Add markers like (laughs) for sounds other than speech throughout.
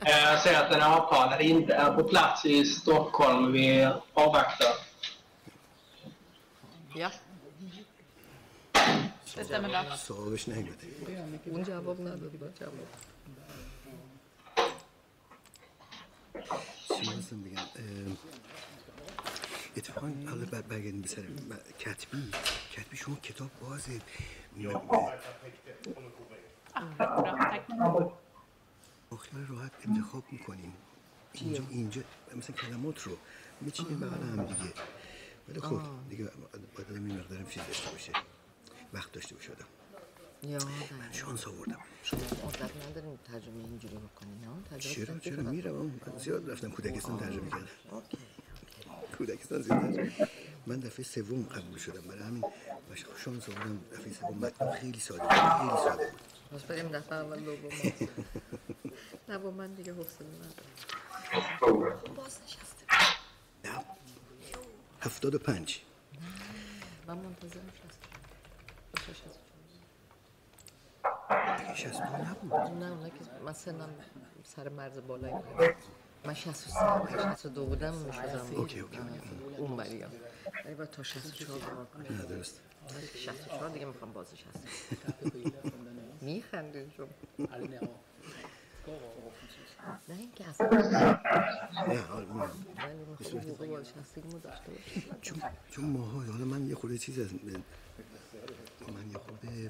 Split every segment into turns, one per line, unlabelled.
Eh, Jag ser att den avtalade inte är på plats i Stockholm. Vi avvaktar.
Ja.
Det stämmer bra.
صاحبش نیومده
اون جواب نداد با جواب
چی می‌خواستم بگم اه، اتفاقا حالا بر- برگردیم به سر ب- کتبی کتبی شما کتاب بازه خیال راحت انتخاب می‌کنیم. اینجا اینجا مثلا کلمات رو. میچینیم بغل هم دیگه. ولی خب دیگه باید این مقدارم چیز داشته باشه. وقت داشته باشه آدم.
یادم
من شانس آوردم.
شما عادت نداریم ترجمه اینجوری بکنین نه؟
چرا؟ چرا؟ میرم. من زیاد رفتم کودکستان ترجمه کردم. کودکستان زیاد من دفعه سوم قبول شدم. برای همین شانس آوردم دفعه سوم. متن خیلی ساده بود، خیلی ساده بود.
بریم دفعه اول دوم نه با من دیگه حوصله ندارم باز نشسته
نه هفتاد و پنج
من
شست دو نبود
نه که من سنم سر مرز بالایی بود. من 63 62 بودم می‌شدم
اوکی، اوکی.
اون بریا ولی باید تا 64 کار کنم
نه درست
ولی که 64 دیگه می‌خوام بازش هست میخنده شما؟ نه اینکه اصلا
چون چون ماها حالا من یه خورده چیز از من یه خورده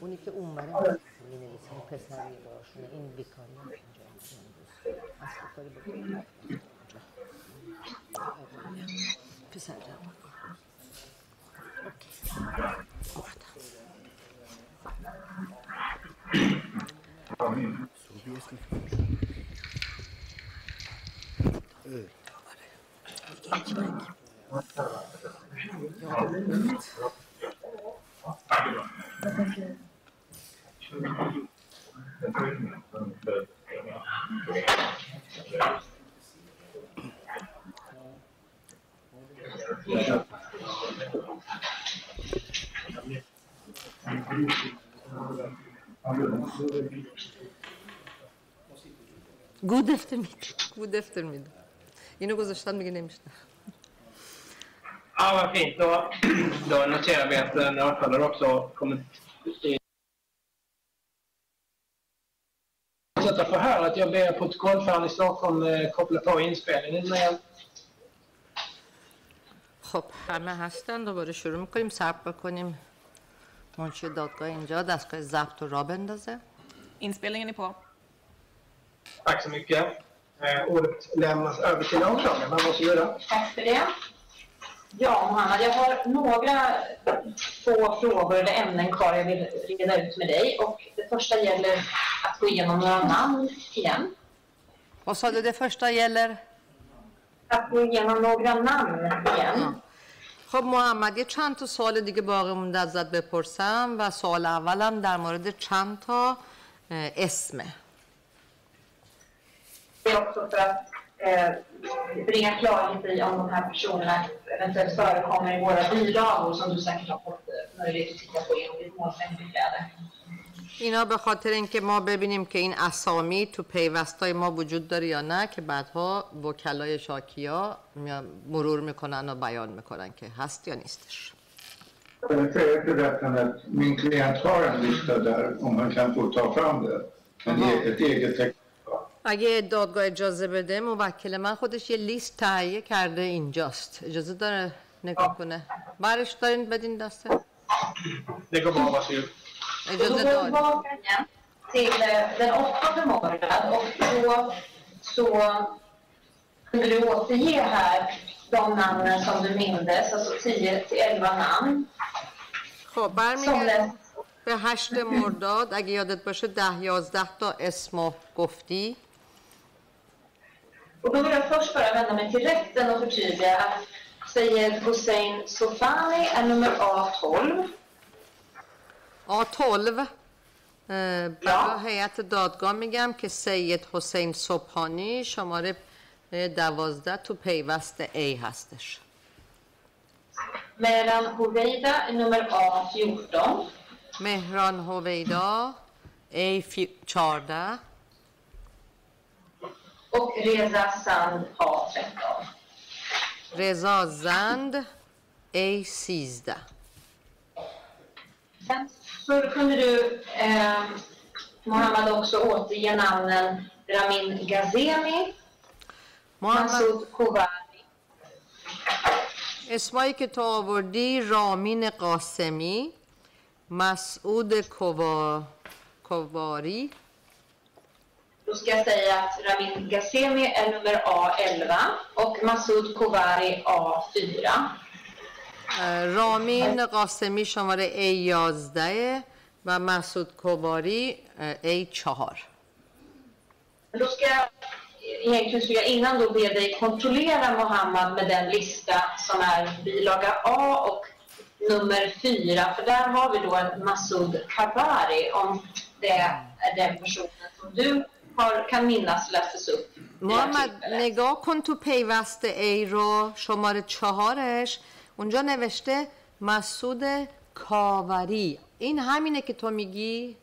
اونی که اون برای می نویسه اون پسری باشونه این بیکاری هم اینجا امروز اصلا کاری بکنم پسر جوان اوکی آوردم
صبحی اسم
Good afternoon. Good afternoon. اینو گذاشتن میگه نمیشنم
Ja, vad fint. Då, (clears throat) då noterar vi att den avtalade också kommit i Fortsätta förhöret. Jag ber protokollföraren i Stockholm eh, koppla på inspelningen med
خب همه هستن دوباره شروع میکنیم صبر بکنیم منشی دادگاه اینجا دستگاه ضبط و را بندازه
Inspelningen är på.
Tack så mycket. Eh, ordet lämnas över till åklagaren. Varsågoda.
Tack för det. Ja, Mohammed, jag har några få frågor eller ämnen kvar jag vill reda ut med dig. Och det första gäller att gå igenom några namn igen.
vad sa du det första gäller?
Att gå igenom några namn igen.
خب محمد یه چند تا سوال دیگه باقی مونده ازت بپرسم و سوال اولم در مورد چند تا اه، اسمه
Det är också för att eh, bringa klarhet i om de här personerna eventuellt förekommer i våra bilagor som du säkert har fått eh, möjlighet att titta på genom ditt målsägandebiträde.
اینا به خاطر اینکه ما ببینیم که این اسامی تو پیوستای ما وجود داره یا نه که بعدها وکلای شاکیا مرور می‌کنن و بیان می‌کنن که هست یا نیستش
Jag rätten att min klient har en lista där om han kan få ta fram det. En
Aha.
e- ett eget text.
اگه دادگاه اجازه بده موکل من خودش یه لیست تهیه کرده اینجاست اجازه داره نگاه کنه برش دارین بدین دسته.
Varsågod.
Och
اجازه
då går vi
دارین
tillbaka igen till den åttonde månaden och då så kunde du återge här de namnen som du mindes, alltså 10 till 11 namn.
خب برمیگردیم
läs-
به هشت مرداد اگه یادت باشه ده یازده تا اسمو گفتی
Och då vill jag först bara vända mig till rätten och förtydliga att Sayed Hussein Sofani är nummer A12.
A12 اه، برای هیئت دادگاه میگم که سید حسین صبحانی شماره اه، دوازده تو پیوست A هستش
Mehran Hoveida är nummer A14.
مهران هویدا A14
Och Reza Sand A13.
رضا زند A13
Sen så kunde du, eh, Mohammad, också återge namnen Ramin Gazemi,
محمد
Masoud Kouvari,
اسمایی که تو آوردی رامین قاسمی مسعود کوا... کواری
Då ska jag säga att Ramin Gazemi är nummer A11 och Masoud Kouvari A4.
اه، رامین قاسمی شماره A11 و مسعود کواری اه، A4
Då ska jag, egentligen skulle jag innan då be dig kontrollera Mohammad med den lista som är bilaga A och nummer 4. För där har vi då en Masoud Kabari om det är den personen som du har, kan minnas lästes upp.
محمد. نگاه کن تو پیوست ای رو شماره چهارش اونجا نوشته مسعود کاوری این همینه که تو میگی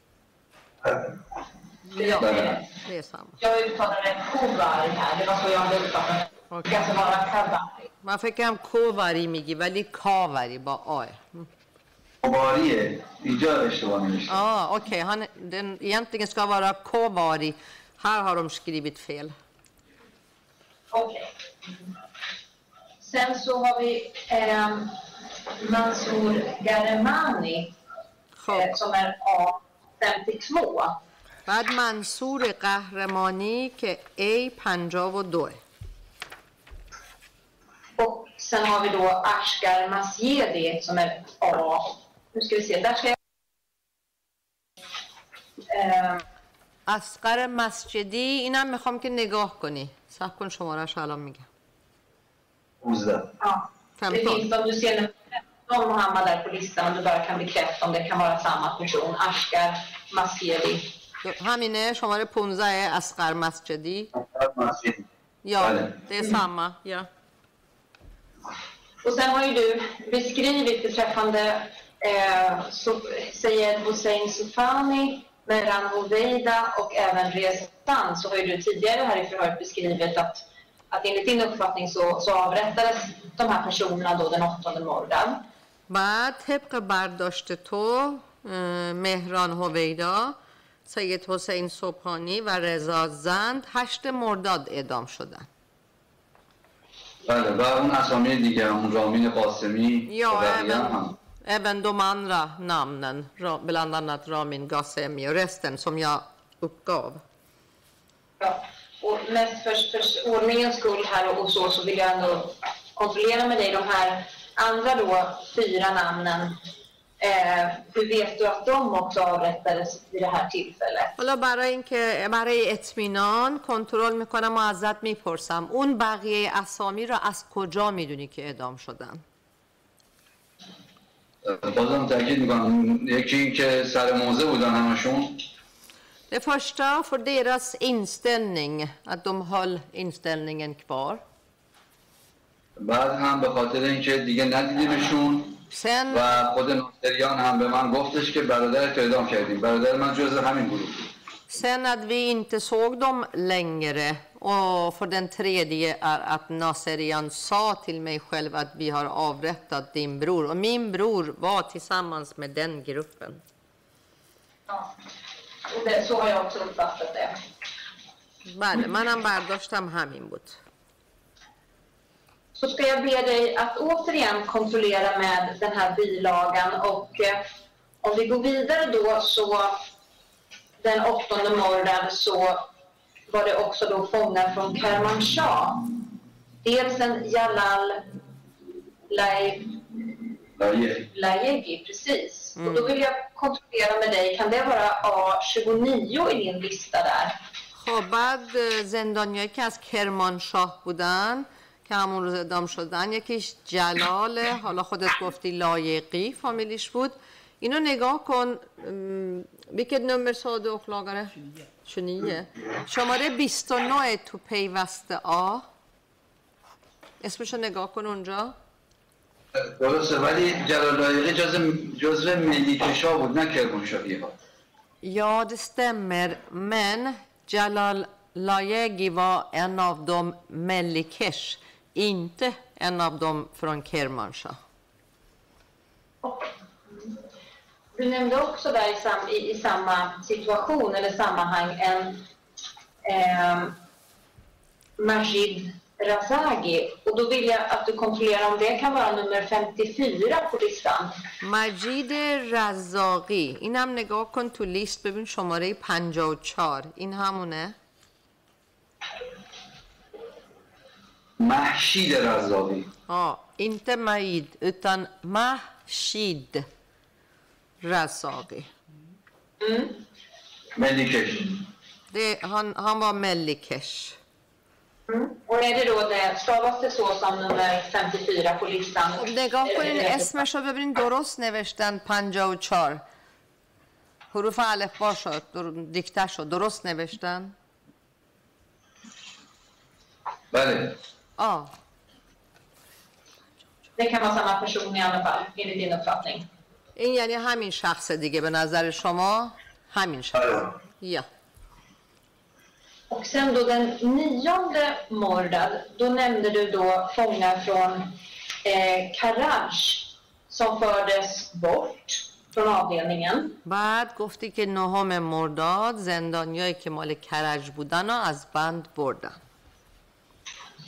بله.
det är samma.
Jag uttalade Kouvari här, det var så jag hade uppfattat det. Ska alltså vara Kabari.
من فکرم کووری میگی ولی کاوری با آه
باریه اینجا اشتباه نوشته
ah, okej. Han, den egentligen ska vara kovari. Här har de skrivit fel.
Okej. Sen så har vi eh, Mansour Garemani
خب
eh, som är A52.
بعد منصور قهرمانی که A52
Och sen har vi då Ashkar Masjedi som är A... Nu ska vi se, där ska jag... Eh,
اسقر مسجدی اینم می‌خوام که نگاه کنی. صح کن شمارش الان میگم.
اوزده فهم کن
همینه شماره 15 اسقر مسجدی.
اسقر مسجدی
یا
بله.
ده ساما یا.
Och sen har ju du beskrivit beträffande eh, Sayed Hussein Sufani Mehran Hoveida och även Rezan så har ju du tidigare här i förhöret beskrivit att, att enligt din uppfattning så, så avrättades de här personerna då den 8 mordan.
بعد طبق برداشت تو اه، مهران هویدا سید حسین صبحانی و رضا زند هشت مرداد اعدام شدن
بله و اون اسامی دیگه همون رامین قاسمی
Ja,
و بقیه هم
även,
هم.
även de andra namnen, Ra- bland annat Ramin Ghasemi och resten som jag uppgav.
Ja. Och mest för, för ordningens skull här och, och så, så vill jag ändå kontrollera med dig de här andra då fyra namnen. Eh, hur vet du att de också avrättades vid det här tillfället?
حالا برای اینکه برای اطمینان کنترل میکنم و ازت میپرسم اون بقیه اسامی را از کجا میدونی که اعدام شدن
بازم تاکید می‌کنم یکی این که سر موزه بودن همشون
Det första för deras inställning, att de höll inställningen kvar.
بعد هم به خاطر اینکه دیگه ندیدیمشون
Sen,
و خود ناصریان هم به من گفتش که برادر اعدام کردیم برادر من جز همین گروه
sen att vi inte såg dem längre. Och för den tredje är att Naserian sa till mig själv att vi har avrättat din bror. Och min bror var tillsammans med den gruppen.
Ja, och det, så har jag också uppfattat det.
Vale, manam bardashtam.
Så ska jag be dig att återigen kontrollera med den här bilagan och eh, om vi går vidare då så den åttonde morgonen så var det också då fångar från Kermanshah. Dels en Jalal Lai-
لایه
Laegi, precis. Och då vill jag kontrollera med dig, kan det vara A29 i din lista där?
خب بعد زندانیایی که از کرمانشاه بودن که همون روز اعدام شدن یکیش جلاله حالا خودت گفتی لایقی فامیلیش بود اینو نگاه کن nummer sa du åklagare? 29 شماره 29 تو پیوست آ اسمشو نگاه کن اونجا
درسته ولی جلال لایقی جزء جزء ملی کشا بود نه کرمانشاهی ها
Ja, det stämmer. Men Jalal Layegi var en av dem Melikesh, inte en av dem från Kermanshah.
Du nämnde också där i, sam, i, i samma situation eller sammanhang en eh, Majid Razagi. Och då vill jag att du kontrollerar om det kan vara nummer 54 på listan.
مجید رزاقی اینم نگاه کن تو لیست ببین شماره 54 این همونه
محشید رزاقی
Ja, inte Maid utan Mahshid Razagi.
ملی کش
Det, han, han var Melikesh.
Och är det då det, stavas det så som nummer 54 på listan?
نگاه کنین
Eh,
اسمش رو ببینین درست نوشتن 54 حروف الف شد در... دیکته شد درست نوشتن
بله
آه
Det kan vara samma person i alla fall, enligt din uppfattning.
این یعنی همین شخص دیگه به نظر شما همین شخص
بله
یا
Och sen då den nionde Mordad, då nämnde du då fångar från eh, Karaj som fördes bort från avdelningen.
بعد گفتی که نهم مرداد زندانیایی که مال کرج بودن از بند بردن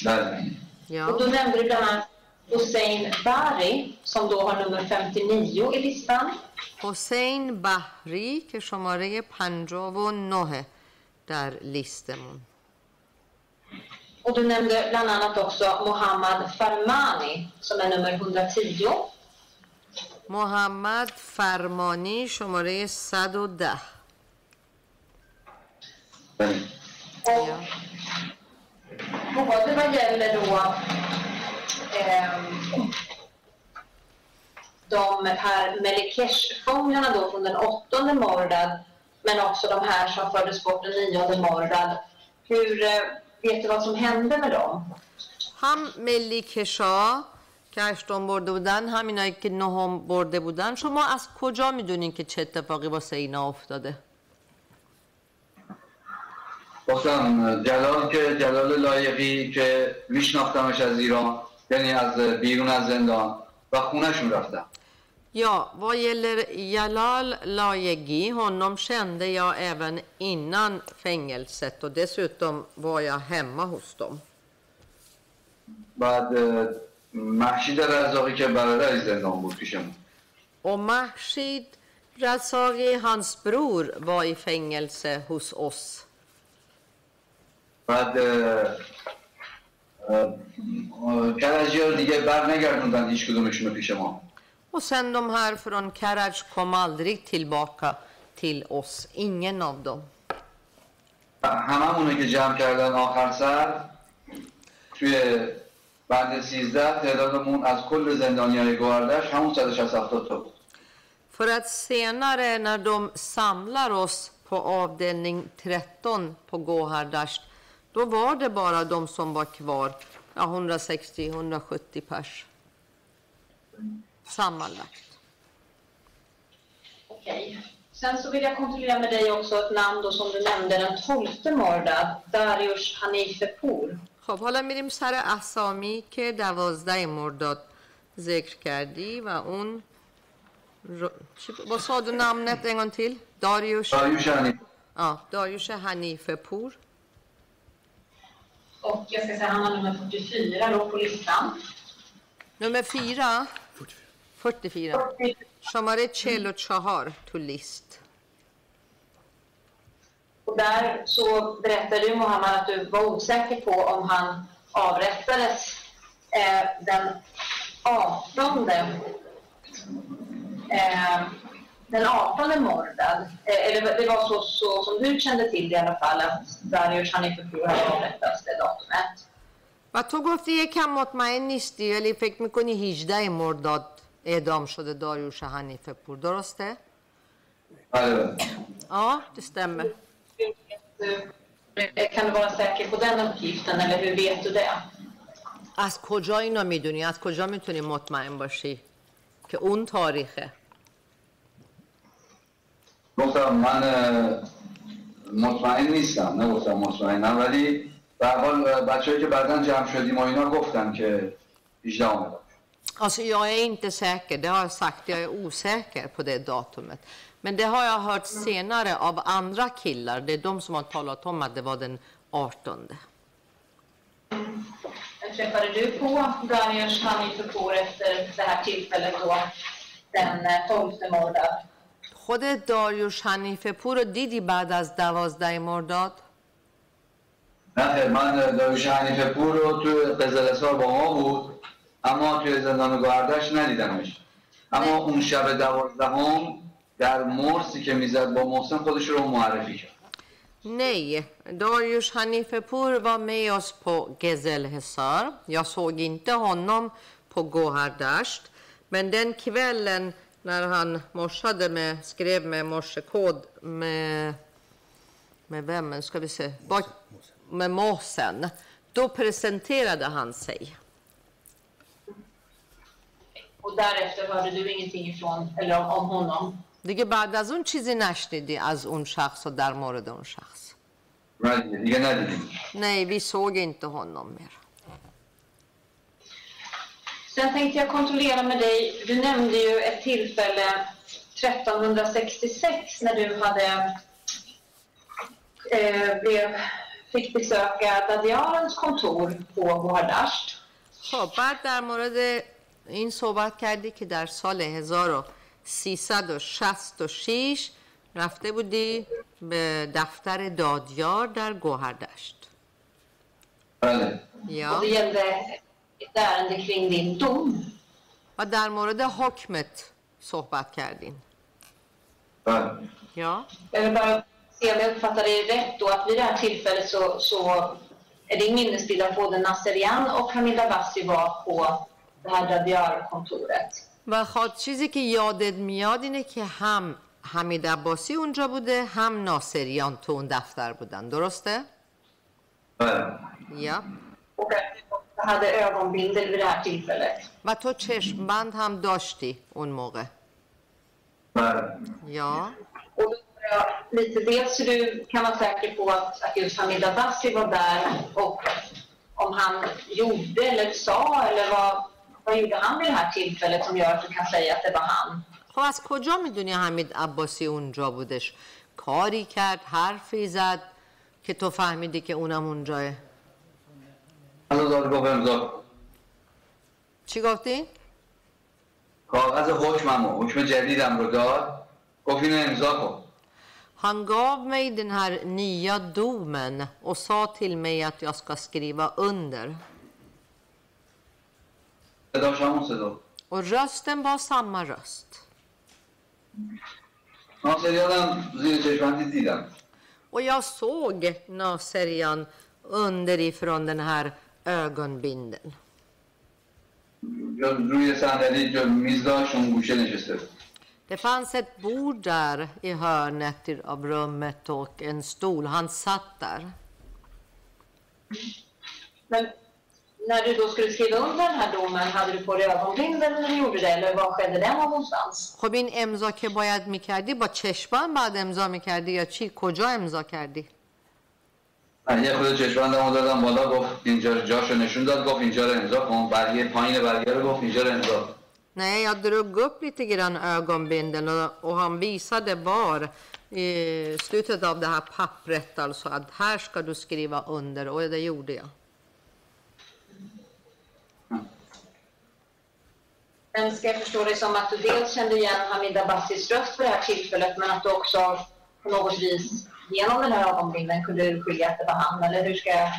بله
Och
یا
då nämnde du bland annat Hussein Bari som då har nummer 59 i listan.
حسین بحری که شماره 59 در لیستمون
Och du nämnde bland annat också Mohammad Farmani som är nummer 110.
محمد فرمانی شماره 110
بله
Och både vad gäller då ehm, de här Melikesh-fångarna då från den åttonde Mordad men också de här som fördes bort den nionde Mordad. Hur, eh, vet du vad som hände med dem?
هم ملی کشا که هشتم برده بودن همینایی که نهم برده بودن شما از کجا میدونین که چه اتفاقی واسه اینا افتاده
گفتم جلال که جلال لایقی که میشناختمش از ایران یعنی از بیرون از زندان و خونهشون رفتم
Ja, vad gäller Jalal Lajegi, honom kände jag även innan fängelset och dessutom var jag hemma hos dem.
بعد محشید رزاقی که برادرش زندان بود پیشمون
Och Mahshid Razagi, hans bror, var i fängelse hos oss.
بعد اه، اه، اه، کرجی ها دیگه بر نگردوندن هیچ کدومشون رو پیش ما
Och sen de här från Karaj kom aldrig tillbaka till oss, ingen av dem.
هممونه که جمع کردن آخر سر توی بند 13 تعدادمون از کل زندانی های گوهردش همون 167 تا بود
För att senare när de samlar oss på avdelning 13 på Gohardasht, då var det bara de som var kvar, ja, 160-170 pers. Sammanlagt.
Okej. Sen så vill jag kontrollera med dig också ett namn då som du nämnde, den tolfte Mordad, Darius Hanifepur.
خب حالا میریم سر اسامی که دوازده مرداد ذکر کردی و اون رو... چی... با ساد و نامنت en gång till داریوش
داریوش هنی
ja, داریوش حنیفه پور
och jag ska säga han har nummer 44 då på listan.
Nummer 4? 44. 44. Shamare Cello Chahar to.
Och där så berättade du Mohammed att du var osäker på om han avrättades eh, den 18 eh, den 18 Mordad. Eh, eller det var så, så som du kände till det i alla fall att Darius Hanifepur hade avrättats det datumet.
و تو گفتی یکم مطمئن نیستی ولی فکر می‌کنی 18 مرداد اعدام شده داریوش حنیفه پور درسته؟
بله
Ja, det stämmer.
Kan du vara säker på den uppgiften eller hur vet du det?
از کجا اینو می‌دونی؟ از کجا می‌تونی مطمئن باشی که اون تاریخه؟
گفتم من اه، مطمئن نیستم نگفتم مطمئنم ولی به هر حال بچه‌ای که بعدا جمع شدیم و اینا گفتن که 18 آمدن
Alltså jag är inte säker, det har jag sagt, jag är osäker på det datumet. Men det har jag hört senare av andra killar, det är de som har talat om att det var den 18.
Träffade du på Daniels Hanifepur efter det här tillfället då, den eh, 12 mordad?
خود داریوش حنیفه پور رو دیدی بعد از دوازده مرداد؟
نه من داروش حنیفه پور رو توی قزلستان با ما بود اما توی زندان گاردش ندیدمش اما اون شب دوازدهم در مرسی که می‌زد با محسن خودش رو معرفی کرد
Nej, Darius Hanifepur var med oss på Gezelhesar. Jag såg inte honom på Gohardasht. Men den kvällen när han morsade med, skrev med morsekod med, med vem, ska vi se, Bak- med Måsen. Då presenterade han sig.
Och därefter hörde du ingenting ifrån, eller om, om honom?
دیگه بعد از اون چیزی نشنیدی از اون شخص و در مورد اون شخص
نه دیگه ندیدیم
Nej, vi såg inte honom mer.
Sen tänkte jag kontrollera med dig, du nämnde ju ett tillfälle 1366 när du hade eh, blev, fick besöka Dadiarens kontor på Gohardasht.
خب بعد در مورد این صحبت کردی که در سال 1366 رفته بودی به دفتر دادیار در گوهردشت
بله
یا
ett ärende kring din dom.
و در مورد حکمت صحبت کردین
بله
یا
Jag vill bara se om jag uppfattar dig rätt då, att vid det här tillfället så, så är din minnesbild att både Nasserian och Hamid Abbasi var på det här Dadiar-kontoret.
و خواهد چیزی که یادت میاد اینه که هم حمید عباسی اونجا بوده هم ناصریان تو اون دفتر بودن درسته؟
بله
یا
Också hade ögonbindel vid det här tillfället.
و تو چشمبند هم داشتی اون موقع
بله
Och
یا
då undrar jag lite, dels du, kan vara säker på att, att just Hamid Abbasi var där och om han gjorde eller sa eller vad, vad gjorde han vid det här tillfället som gör att du kan säga att det var han?
خب از کجا می‌دونی حمید عباسی اونجا بودش کاری کرد حرفی زد که تو فهمیدی که اونم اونجاه
از داد گفت امضا کن.
چی گفتی؟
کاغذ حکممو حکم جدیدم رو داد گفت اینو امضا کن
Han gav mig den här nya domen och sa till mig att jag ska skriva under.
صداش همون صدا
Och rösten var samma röst.
ناصریانم زیر چشمندی دیدم
Och jag såg Naserian underifrån den här ögonbindeln.
یا روی صندلی جو میز داشت اون گوشه نشسته بود
Det fanns ett bord där i hörnet i- av rummet och en stol. Han satt där.
Men när du då skulle skriva under den här domen, hade du på dig ögonbindel när du gjorde det eller var skedde den någonstans?
خب این امضا که باید میکردی با چشمان بعد امضا میکردی یا چی کجا امضا کردی
من یه خود چشمندمو دادم بالا گفت اینجا جاشو نشون داد گفت اینجا رو امضا کن برگه پایین برگه رو گفت اینجا رو امضا کن.
Nej, jag drog upp lite grann ögonbindeln och, och han visade var i slutet av det här pappret alltså att här ska du skriva under och det gjorde jag.
Men ska jag förstå det som att du dels kände igen Hamid Abbasis röst för det här tillfället men att du också på något vis genom den här ögonbindeln kunde urskilja att det var han eller hur ska jag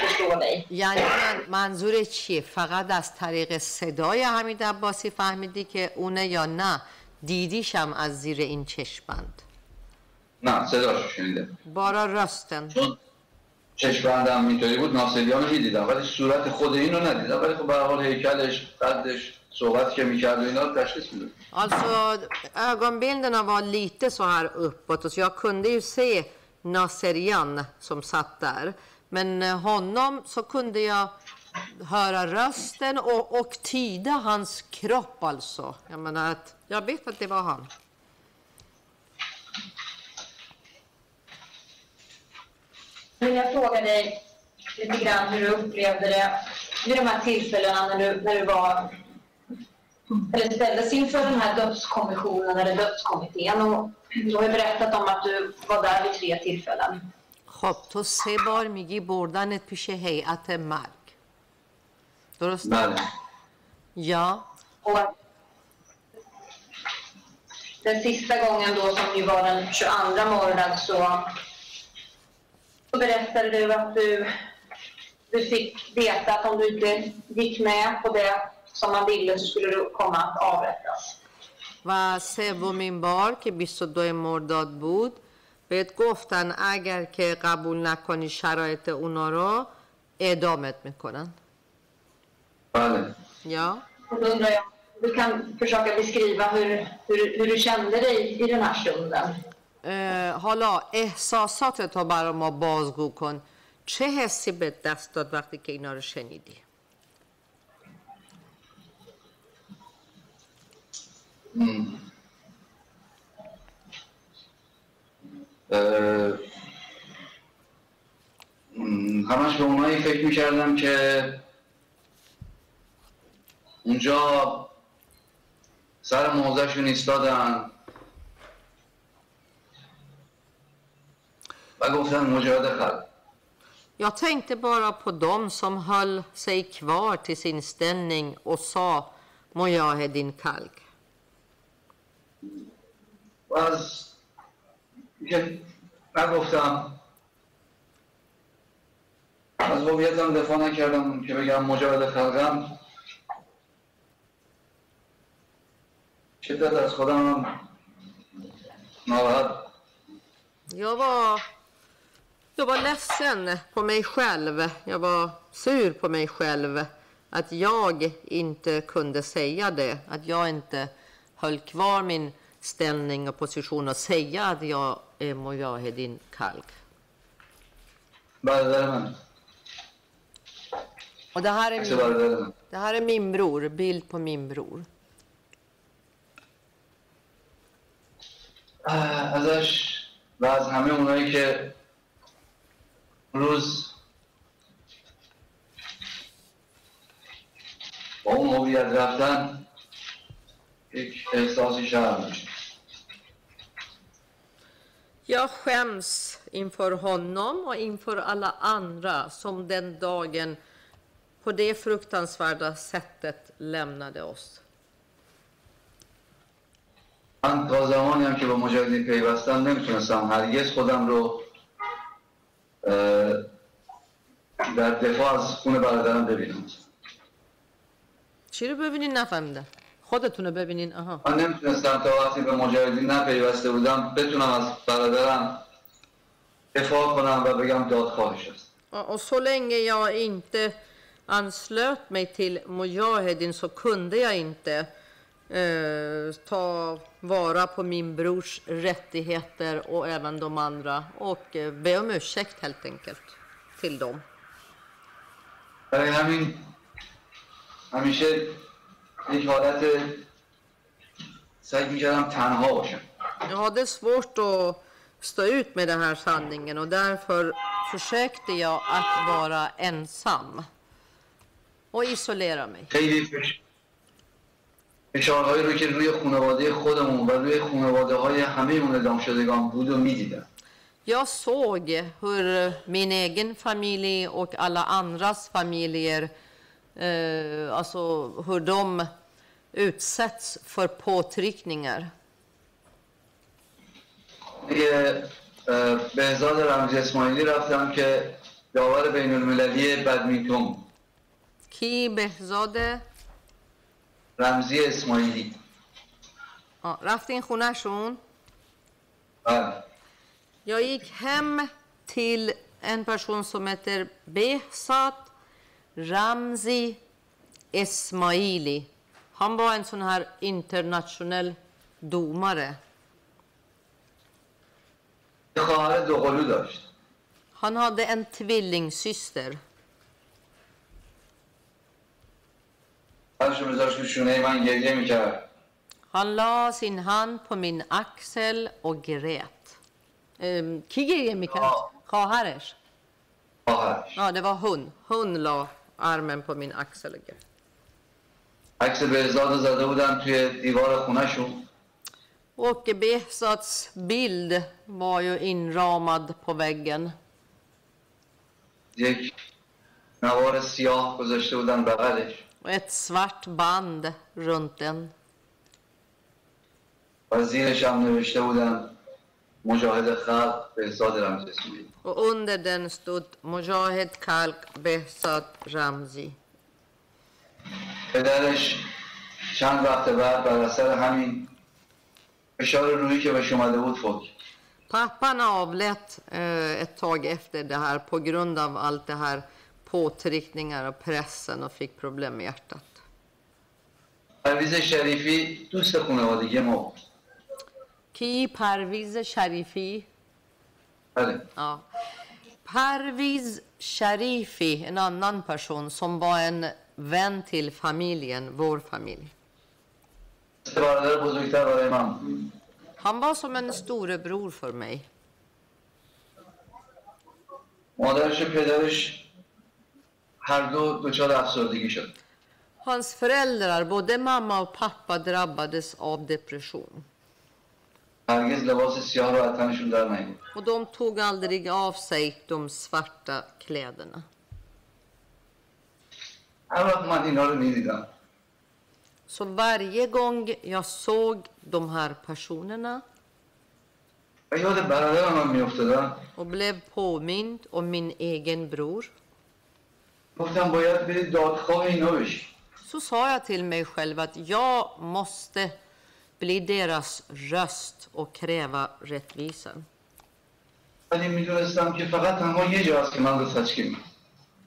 förstå dig?
یعنی من منظور چیه فقط از طریق صدای حمید عباسی فهمیدی که اونه یا نه؟ دیدیشم از زیر این چشمند
نه صداشو شنیدم.
بارا رستن
چون چشمندم اینطوری بود ناصریان رو می‌دیدم ولی صورت خود اینو ندیدم. ولی خب به هر حال هیکلش قدش صحبت که می‌کرد و اینا رو تشخیص میدم
Alltså ögonbilderna var lite så här uppåt och så jag kunde ju se Naserian som satt där. Men eh, honom så kunde jag höra rösten och, och tyda hans kropp alltså. Jag menar att jag vet att det var han.
Men vill jag fråga dig lite grann hur du upplevde det vid de här tillfällena när du, när du var eller ställdes inför den här dödskommissionen eller dödskommittén. Och du har ju berättat om att du var där vid tre tillfällen.
خب تو سه بار میگی بردنت پیش هیئت مرگ درست؟
بله
Och
Ja.
den sista gången då som ju var den 22 morgonen så, så berättade du att du, du fick veta att om du inte gick med på det som man ville så skulle du komma att avrättas.
و سومین بار که 22 مرداد بود بهت گفتن اگر که قبول نکنی شرایط اونا رو اعدامت می‌کنن
بله
یا
du kan försöka beskriva hur, hur, hur du kände dig i den här stunden.
حالا احساسات تو برای ما بازگو کن چه حسی به دست داد وقتی که اینا رو شنیدی
همش به اونایی فکر می‌کردم که اونجا سر موضعشون ایستادن و گفتن مجاهد خلق
Jag tänkte bara på dem som höll sig kvar till sin ställning och sa Mujahedin Kalk.
و از که نگفتم از هویتم دفاع نکردم که بگم مجاهد خلقم شدت از خودم هم ناراحت
Jag var, jag var ledsen på mig själv. Jag var sur på mig själv att jag inte kunde säga det. Att jag inte höll kvar min ställning och position och säga att jag är Mujahedin Kalk.
برادر من
Och det här,
عکس
är min,
برادر من
det här är min bror, bild på min bror.
اه، ازش و از همه اونایی که اون روز با اون هویت رفتن یک احساسی شرم داشت
Jag skäms inför honom och inför alla andra som den dagen på det fruktansvärda sättet lämnade oss.
من تا زمانی هم که با مجاهدین پیوستم نمیتونستم هرگز خودم رو اه، در دفاع از خون برادرم ببینم
چی رو ببینین نفهمیدم خودتون رو ببینین آها
من نمیتونستم تا وقتی به مجاهدین نپیوسته بودم بتونم از برادرم دفاع کنم و بگم دادخواهش است
Ja, Och så länge jag inte anslöt mig till Mujahedin så kunde jag inte eh, ta vara på min brors rättigheter och även de andra och eh, be om ursäkt helt enkelt till dem.
برای همین همیشه یک حالت سعی میکردم تنها باشم
Jag hade svårt att stå ut med den här sanningen och därför försökte jag att vara ensam och isolera mig.
خیلی فش- فشارهایی رو که روی خانواده خودمون و روی خانواده های همه اون اعدام شدگان بود و میدیدم
Jag såg hur min egen familj och alla andras familjer, eh, alltså hur de utsätts för påtryckningar.
دیگه اه، بهزاد رمزی اسماعیلی رفتم که داور بین المللی بدمینتون بود.
Ki Behzade
رمزی اسماعیلی
ja, raftin khunashun.
بله
Jag gick hem till en person som heter Behzat Ramzi Esmaili. Han var en sån här internationell domare. Han hade en tvillingsyster. Han la sin hand på min axel och grät. Ehm, Ki?
Ja,
det var hon. Hon la armen på min axel och grät.
عکس بهزاد رو زده بودن توی دیوار خونهشون
Och Behzats bild var ju inramad på väggen.
یک نوار سیاه گذاشته بودن بغلش
Och ett svart band runt den.
و زیرش هم نوشته بودن مجاهد خلق بهزاد رمز اسماعیل
Och under den stod Mojahed Kalk Behzat Ramzi.
پدرش چند وقت بعد بر اثر همین فشار روحی که بهش اومده بود فوت.
Pappan avlät eh, ett tag efter det här på grund av allt det här påtryckningar och pressen och fick problem med hjärtat.
پرویز شریفی دوست خانوادگی ما بود
Ki Parviz Sharifi. Ja. Parviz Sharifi, en annan person som var en vän till familjen, vår familj. Han var som en storebror för mig. Hans föräldrar, både mamma och pappa, drabbades av depression. Och de tog aldrig av sig de svarta kläderna. Så varje gång jag såg de här personerna och blev påmind om min egen bror. Så sa jag till mig själv att jag måste bli deras röst och kräva
rättvisa.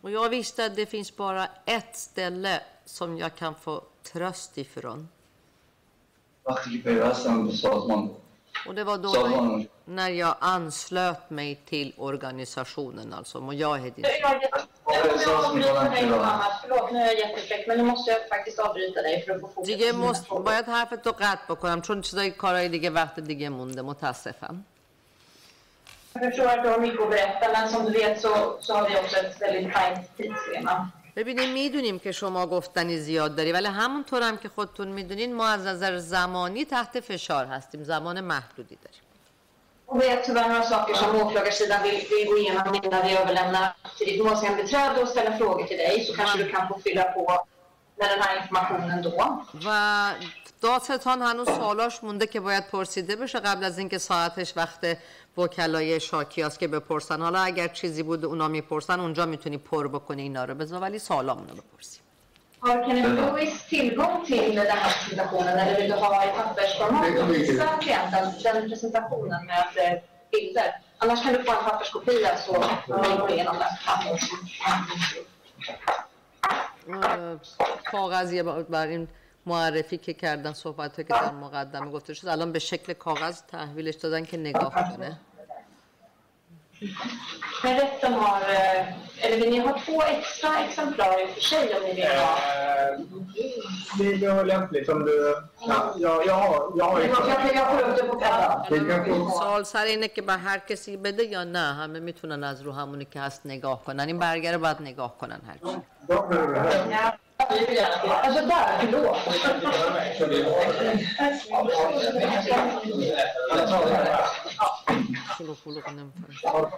Och jag visste att det finns bara ett ställe som jag kan få tröst ifrån.
وقتی که پیوستم به سازمان
Och det var då
سازمان
när,
اونجا
när jag anslöt mig till organisationen, alltså Mujahedin.
Jag är jätte- Jag måste avbryta dig Mohammed, förlåt nu är jag jättefräck men nu måste jag faktiskt avbryta dig för att få fokus
دیگه
på dina
مست...
frågor.
باید حرفتو قطع بکنم چون چیزای کارهای دیگه وقت دیگه مونده متاسفم
Jag förstår att du har mycket att berätta men som du vet så, så har vi också ett väldigt tajt tidsschema.
ببینیم می‌دونیم که شما گفتنی زیاد داری ولی همونطور هم که خودتون می‌دونین ما از نظر زمانی تحت فشار هستیم زمان محدودی داریم
Och har tyvärr några saker som åklagarsidan vill, vill gå igenom innan vi överlämnar till ditt målsägandebiträde och ställa frågor till dig så kanske du kan få fylla på med den här informationen då.
و دادستان هنوز سوالاش مونده که باید پرسیده بشه قبل از اینکه ساعتش وقت وکلای شاکی هست که بپرسن. حالا اگر چیزی بود اونا می‌پرسن اونجا می‌تونی پر بکنی اینا رو. بزن ولی سوال. همونو بپرسی فاغذیه بر این معرفی که کردن صحبت که در مقدمه گفته شد الان به شکل کاغذ تحویلش دادن که نگاه کنه.
Men rätten har, eller vill ni ha två extra exemplar i och för sig om ni vill ha?
Det är väl lämpligt om du... Ja, jag, jag har... Jag har
Jag, jag, jag får upp det på kvällen.
سوال سر اینه که به هر کسی بده یا نه همه می‌تونن از رو همونی که هست نگاه کنن. این برگه رو باید نگاه کنن هرچی
Alltså där, förlåt. Solo, solo. Ja.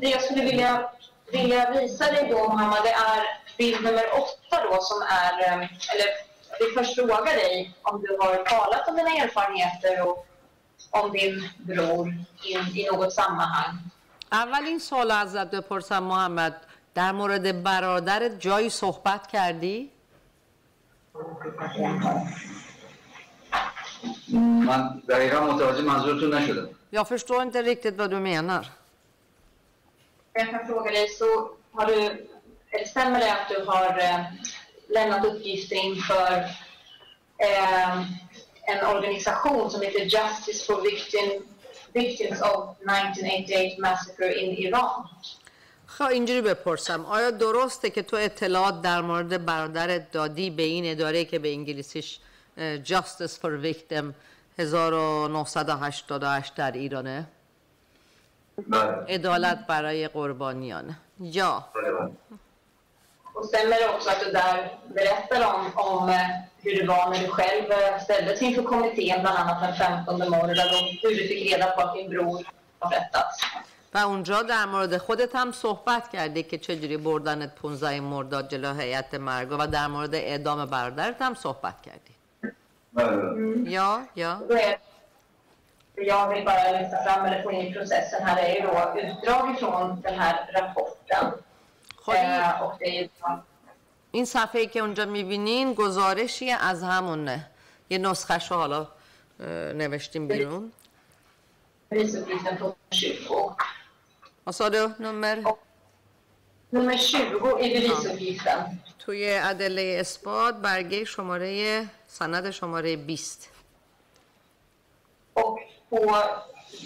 Det jag skulle vilja, vilja visa dig då, mamma, det är bild nummer åtta då som är, eh, eller vi först fråga dig om du har talat om dina erfarenheter och om din bror i, i något sammanhang.
اولین سوال ازت بپرسم محمد در مورد برادرت جایی صحبت کردی؟
من دقیقا متوجه منظورتون نشدم
Jag förstår inte riktigt vad du menar.
Jag kan fråga dig, så har du, eller stämmer det att du har eh, lämnat uppgifter inför eh, en organisation som heter Justice for Victim, Victims of 1988 Massacre in Iran.
خا اینجوری بپرسم. آیا درسته که تو اطلاعات در مورد برادر دادی به این اداره که به انگلیسیش Justice for Victim 1988 در ایرانه؟
بله.
ادالت برای قربانیان. یا
و سمیر اوکسا تو در برستر آم hur det var när du själv eh, ställdes inför kommittén, bland annat den 15 mordet, och hur du fick reda på att din bror avrättats?
و اونجا در مورد خودت هم صحبت کردی که چجوری بردنت 15 مرداد جلو هیئت مرگ و در مورد اعدام برادرت هم صحبت کردی
بله بله
یا یا
Då är, jag vill bara lyfta fram, eller få in i processen här, det är ju då utdrag ifrån den här rapporten.
خب این-
Eh, och det är ju
این صفحه ای که اونجا می‌بینین گزارشی از همونه. یه نسخه حالا نوشتیم بیرون.
آساده نمر؟ آه.
توی عدله اثبات برگه شماره سند شماره 20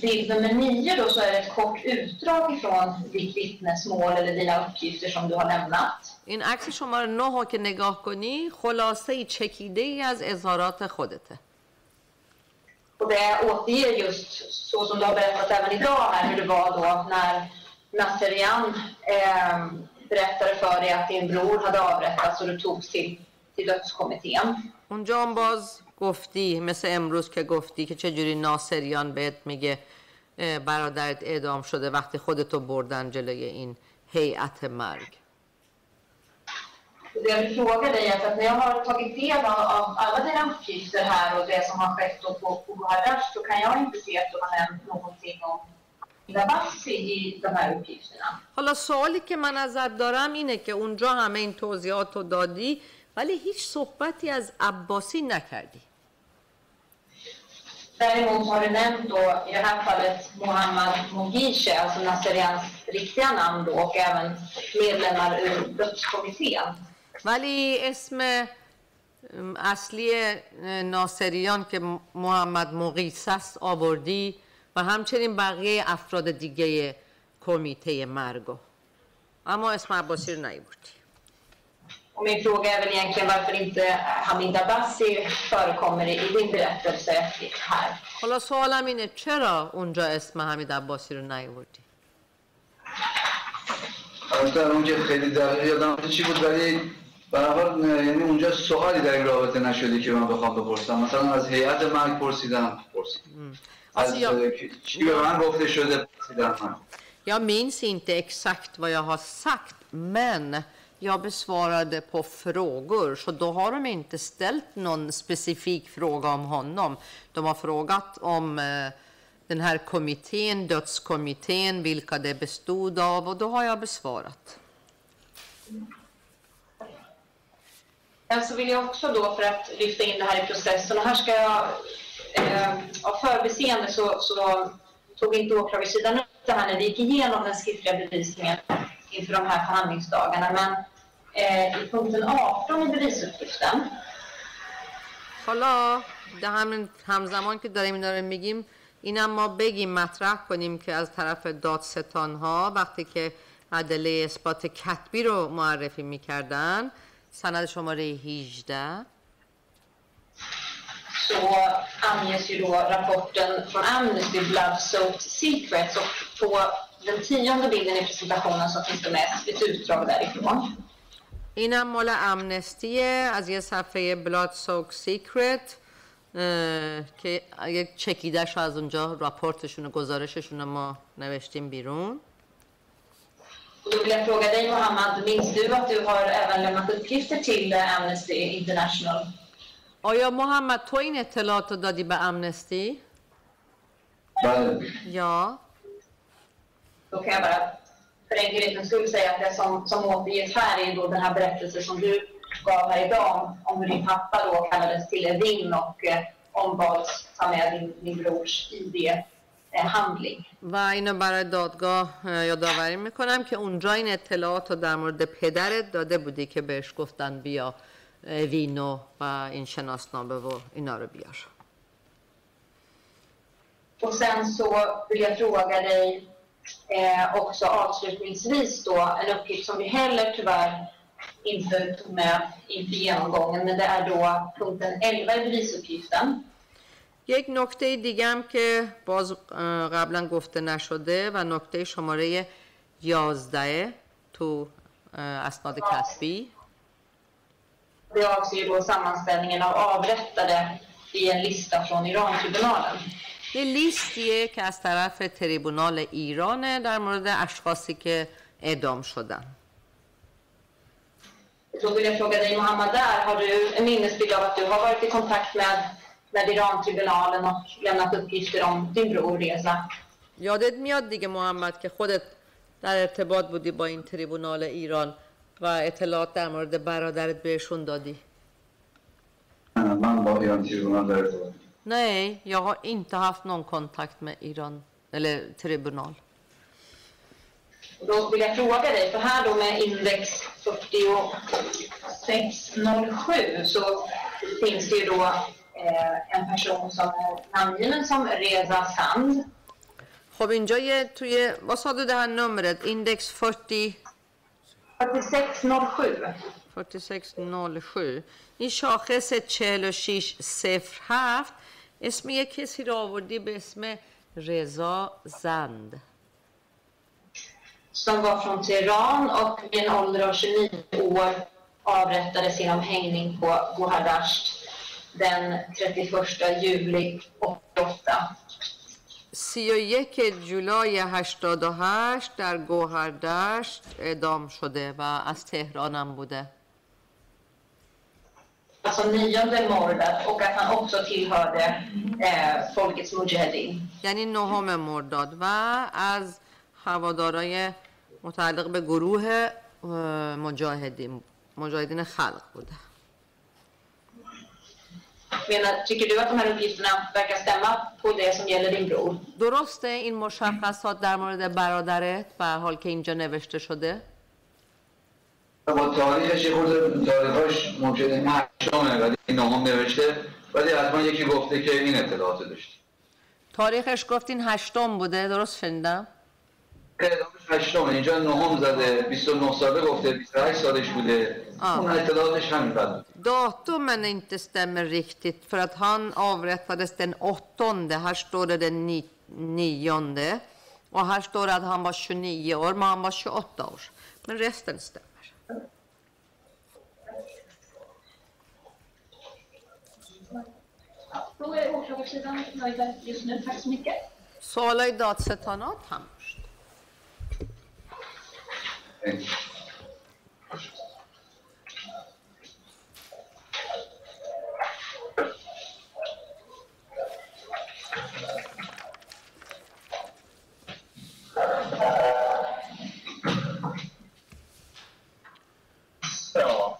Bild nummer nio då så är det ett kort utdrag ifrån ditt vittnesmål eller dina uppgifter som du har lämnat.
این عکس شماره 9 رو که نگاه کنی خلاصه چکیده ای از اظهارات خودته
Och det återger just så som du har berättat även idag här hur det var då när Nasserian eh, berättade för dig att din bror hade avrättats och du togs till, till dödskommittén.
اونجا هم باز گفتی مثل امروز که گفتی که چجوری ناصریان بهت میگه برادرت اعدام شده وقتی خودتو بردن جلوی این هیئت مرگ
Och Det jag vill fråga dig är att när jag har tagit del av, av alla dina uppgifter här och det som har skett då på, på Guardash så kan jag inte se att du har nämnt någonting om Nabassi i de här uppgifterna.
حالا سوالی که من ازت دارم اینه که اونجا همه این توضیحات رو دادی ولی هیچ صحبتی از عباسی نکردی
Däremot har du nämnt då i det här fallet Mohammad Mogice, alltså Nasserians riktiga namn då och även medlemmar ur dödskommittén.
ولی اسم اصلی ناصریان که محمد مقیس است آوردی و همچنین بقیه افراد دیگه کمیته مرگو. اما اسم عباسی رو نیوردی
Och min fråga är väl egentligen varför inte Hamid Abbasi förekommer i din berättelse här.
حالا سوالم اینه چرا اونجا اسم حمید عباسی رو نیوردی
البته اون که خیلی دقیق یادم چی بود ولی به هر حال یعنی اونجا سوالی در این رابطه نشده که من بخوام بپرسم مثلا از هیئت مرگ پرسیدم پرسیدم از
آسیا.
اه، چی به من گفته شده پرسیدم من
Jag minns inte exakt vad jag har sagt, men jag besvarade på frågor, så då har de inte ställt någon specifik fråga om honom. De har frågat om eh, den här kommittén, dödskommittén, vilka det bestod av, och då har jag besvarat.
Sen så vill jag också då för att lyfta in det här i processen och här ska jag eh, av förbiseende så, så tog inte åklagarsidan upp det här när vi gick igenom den skriftliga bevisningen inför de här förhandlingsdagarna. Men eh, i punkten 18 i bevisuppgiften
حالا در همین همزمان که داریم اینا رو میگیم اینم ما بگیم مطرح کنیم که از طرف دادستان ها وقتی که ادله اثبات کتبی رو معرفی میکردن سند شماره 18
så anges ju då rapporten från Amnesty Blood Soaked Secrets och på den tionde bilden i presentationen så finns det med ett utdrag därifrån.
اینم مال امنستیه از یه صفحه بلاد سوک سیکرت که یک چکیدش از اونجا راپورتشون و گزارششون ما نوشتیم بیرون
Och då vill jag fråga dig Mohammad, minns du att du har även lämnat uppgifter till eh, Amnesty International?
آیا محمد تو این اطلاعات رو دادی به امنستی؟
بله
یا
Då kan jag bara för enkelhetens skull säga att det som, som återges här är då den här berättelsen som du gav här idag om, om hur din pappa då kallades till Evin och eh, ombads ta med din, din brors ID-handling.
و اینو برای دادگاه اه، یادآوری میکنم که اونجا این اطلاعات رو در مورد پدرت داده بودی که بهش گفتن بیا اه، وینو و این شناسنامه و اینا رو بیار
Och sen så vill jag fråga dig eh, också avslutningsvis då en uppgift som vi heller tyvärr inte tog med inför genomgången, men det är då punkten 11 i bevisuppgiften.
یک نکته دیگه هم که باز قبلا گفته نشده و نکته شماره 11 تو اسناد کتبی
Det avser ju då sammanställningen av avrättade i en lista från Irantribunalen.
یه لیستیه که از طرف تریبونال ایرانه در مورد اشخاصی که اعدام شدن
Då vill jag fråga dig Mohammad där, har du en minnesbild av att du har varit i kontakt med, med Irantribunalen och lämnat uppgifter om din bror Reza?
یادت میاد دیگه محمد که خودت در ارتباط بودی با این تریبونال ایران و اطلاعات در مورد برادرت بهشون دادی
من با ایران تریبونال در ارتباط
Nej, jag har inte haft någon kontakt med Iran, eller tribunal.
Och Då vill jag fråga dig, för här då med index 4607 så finns det ju då eh, en person som är namngiven som Reza Sand.
خب اینجا یه توی vad sa du det här numret? Index 40
4607.
4607 این شاخص 4607 اسم یه کسی رو آوردی به اسم رضا زند
som var från Teheran och vid en ålder av 29 år avrättades genom hängning på Gohardasht den 31 juli 88.
31 جولای 88 در گوهردشت اعدام شده و از تهرانم بوده
Alltså nionde mordet och att han också tillhörde eh, folkets mujahedin.
یعنی نهم مرداد و از هوادارای متعلق به گروه اه، مجاهدین مجاهدین خلق بوده
Menar, tycker du att de här uppgifterna verkar stämma på det som gäller din bror?
درسته این مشخصات در مورد برادرت به حال که اینجا نوشته شده
با تاریخش یه خورده تاریخاش ممکنه محشامه ولی این نام نوشته ولی حتما یکی گفته که این اطلاعات داشتی
تاریخش گفتین هشتم بوده درست شنیدم
اعدامش هشتمه اینجا نهم زده 29 ساله گفته 28 سالش بوده
آه.
اون اطلاعاتش همین قد
Datumen inte stämmer riktigt för att han avrättades den åttonde. Här står det den ni, nionde. Och här står det att han var 29 år, men han var 28 år. Men resten stämmer.
Då är åklagarsidan nöjda just nu. Tack så mycket.
سوالای دادستانا تموم شد.
Så.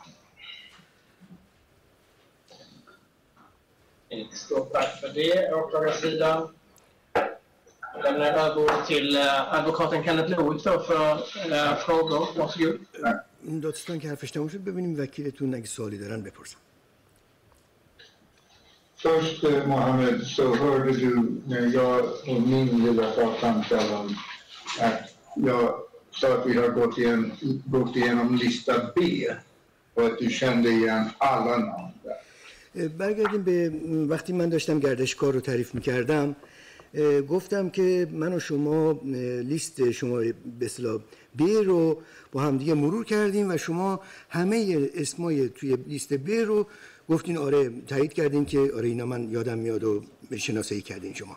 Stort tack för det, åklagarsidan. Jag lämnar över till eh, advokaten Kenneth Lovitt då för eh, frågor. Varsågod.
دادستان که حرفش تموم شد ببینیم وکیلتون اگه سوالی دارن بپرسن
Först eh, Mohammed så hörde du när jag och min lilla framställan att jag sa att vi har gått, igen, gått igenom lista B och att du kände igen alla namn där.
برگردیم به وقتی من داشتم گردشکار رو تعریف می‌کردم گفتم که من و شما لیست شماره اصطلاح ب رو با همدیگه مرور کردیم و شما همه اسمای توی لیست ب رو گفتین آره تایید کردین که آره اینا من یادم میاد و شناسایی کردین شما.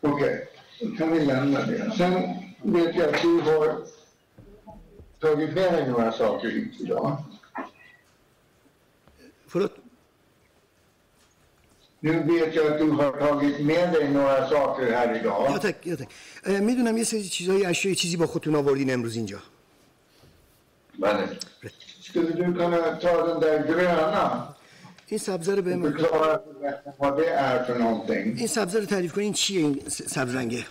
Okej, kan vi lämna det. Sen vet jag att du har tagit med dig några saker hit idag.
Förlåt?
Nu vet jag att du har tagit med dig några saker här idag.
تک یا تک اه، می‌دونم یه سری چیزای اشیاء چیزی با خودتون آوردین امروز اینجا.
بله.
Skulle du kunna ta den där gröna?
این سبزه رو
för någonting?
این سبزه رو تعریف کنین چیه این سبز رنگه؟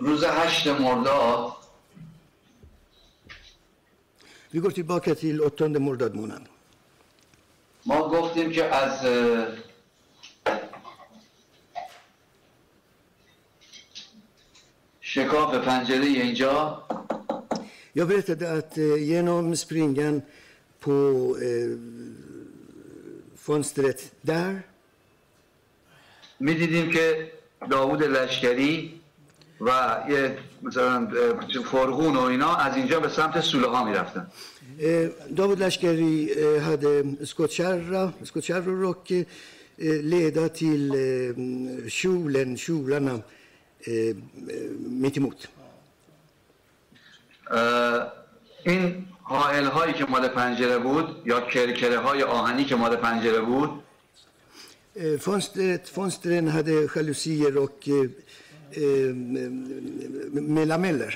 روز هشت مرداد
وی گفتی با کتی لطند مرداد مونند
ما گفتیم که از شکاف پنجره اینجا.
یا بیت دات ینوم سپرینگن پو فونسترت دار می
دیدیم که داوود لشکری و یه مثلا فرغون و اینا از اینجا به سمت سوله ها
می رفتن داود لشکری هد اسکوچر رو رو که لیدا تیل شولن شولن
هم این حائل هایی که مال پنجره بود یا کرکره های آهنی که مال پنجره بود؟
فونسترین هده خلوسیه رو که ملا ملر.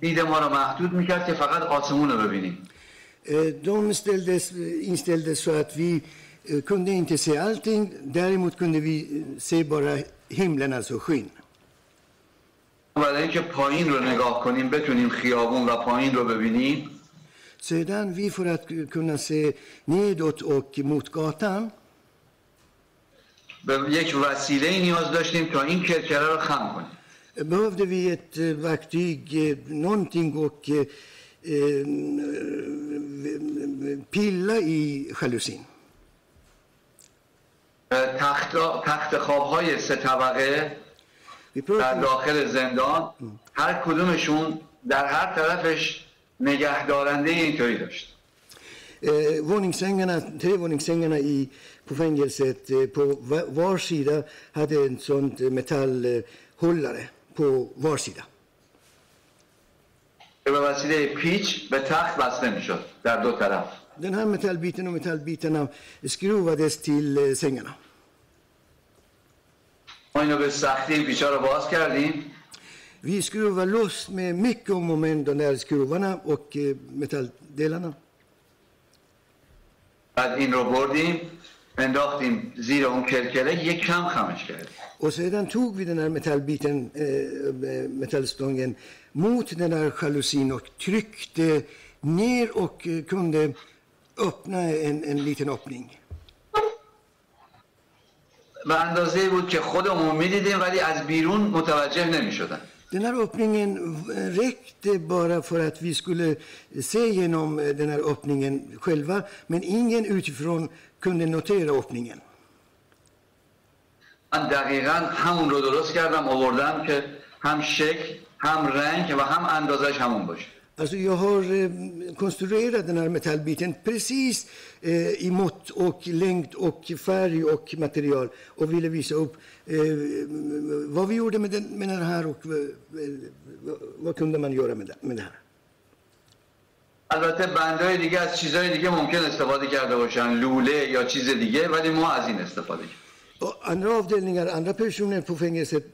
دیده ما رو محدود می‌کرد که فقط آسمون رو ببینیم.
دون استل ده سوات وی کنده این تسی آلتین در ایمود کنده وی سی بارا هیملن از و خوین.
برای اینکه پایین رو نگاه کنیم بتونیم خیابون و پایین رو ببینیم.
Sedan vi för att kunna se nedåt och mot.
به یک وسیله نیاز داشتیم تا این کرکره رو خم کنیم.
behövde vi ett verktyg, någonting och eh, eh, pilla i jalusin.
تخت, تخت خواب های سه طبقه در داخل زندان هر کدومشون در هر طرفش نگهدارنده اینطوری داشت.
våningssängarna, tre våningssängarna i, på fängelset eh, på va- var sida hade en sån metallhållare på var sida.
که به وسیله پیچ به تخت بسته میشد در دو طرف
Den här metallbiten och metallbitarna skruvades till eh, sängarna.
ما اینو به سختی این پیچا رو باز کردیم
Vi skruvar loss med mycket om och men de där skruvarna och eh, metalldelarna.
بعد این رو بردیم انداختیم زیر اون کلکله یک کم خمش
کرد و سیدن توگ وی دنر متل بیتن متل ستونگن موت دنر خلوسین و ترکت نیر و کنده اپنه این ان لیتن اپنینگ.
به اندازه بود که خودمون می‌دیدیم ولی از بیرون متوجه نمی شدن
Den här öppningen räckte bara för att vi skulle se genom eh, den här öppningen själva, men ingen utifrån kunde notera öppningen.
من دقیقا همون رو درست کردم آوردم که هم شکل هم رنگ و هم اندازش همون باشه
Alltså jag har eh, konstruerat den här metallbiten precis eh, i mått och längd och färg och material och ville visa upp eh, vad vi gjorde med den, med den här och eh, vad, kunde man göra med, det- här.
البته بندهای دیگه از چیزهای دیگه ممکن استفاده کرده باشن لوله یا چیز دیگه ولی ما از این استفاده کردیم
andra avdelningar, andra personer på fängelset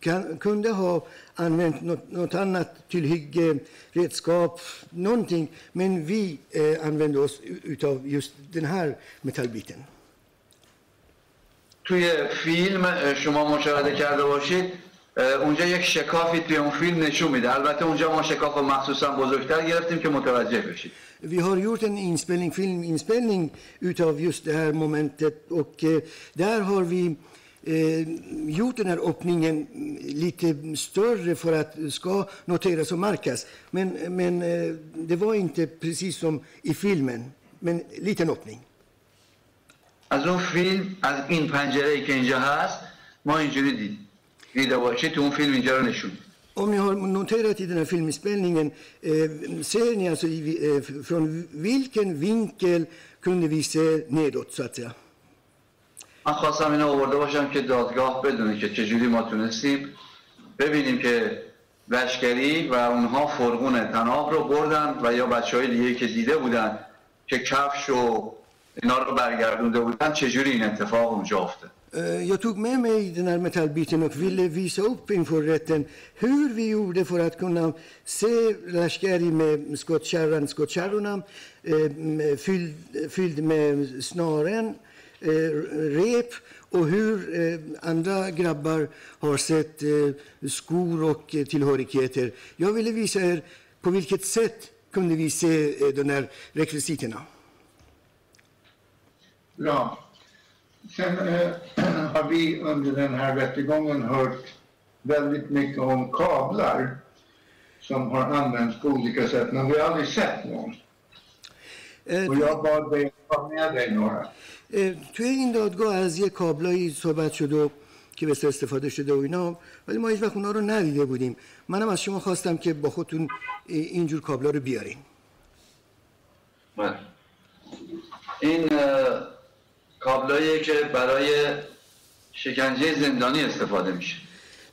kan, kunde ha använt något, något annat tillhygge, redskap, någonting. Men vi eh, använde oss av just den här metallbiten.
توی فیلم شما مشاهده کرده باشید اونجا یک شکافی توی اون فیلم نشون میده البته اونجا ما شکاف مخصوصا بزرگتر گرفتیم که متوجه بشید
Vi har gjort en inspelning, filminspelning utav just det här momentet och eh, där har vi eh, gjort den här öppningen lite större för att det ska noteras och markas. Men, men eh, det var inte precis som i filmen, men liten öppning.
از اون فیلم از این پنجره ای که اینجا هست ما اینجوری دیدیم دیده باشید تو اون فیلم اینجا رو نشون میده.
Om ni har noterat i den här filminspelningen, eh, ser ni alltså i, eh, från vilken vinkel kunde vi se nedåt så att säga?
من خواستم اینو آورده باشم که دادگاه بدونه که چجوری ما تونستیم ببینیم که لشکری و اونها فرغون تناب رو بردن و یا بچه های دیگه که دیده بودن که کفش و اینا رو برگردونده بودن چجوری این اتفاق اونجا افتاد
Eh, jag tog med mig den här metallbiten och ville visa upp inför rätten hur vi gjorde för att kunna se Lashkari med skottkärran, skottkärrorna eh, fylld, fylld med snaren, eh, rep och hur andra grabbar har sett skor och tillhörigheter. Jag ville visa er på vilket sätt kunde vi se de här rekvisiterna.
Bra. Sen eh, har vi under den här rättegången hört väldigt mycket om kablar som har använts på olika sätt, men vi har aldrig sett någon.
Eh,
Och jag bad dig ta med dig några.
توی این دادگاه از یه کابلایی صحبت شد و که به استفاده شده و اینا ولی ما هیچ وقت اونا رو ندیده بودیم منم از شما خواستم که با خودتون اینجور کابلا رو بیارین
بله. این که برای شکنجه زندانی استفاده میشه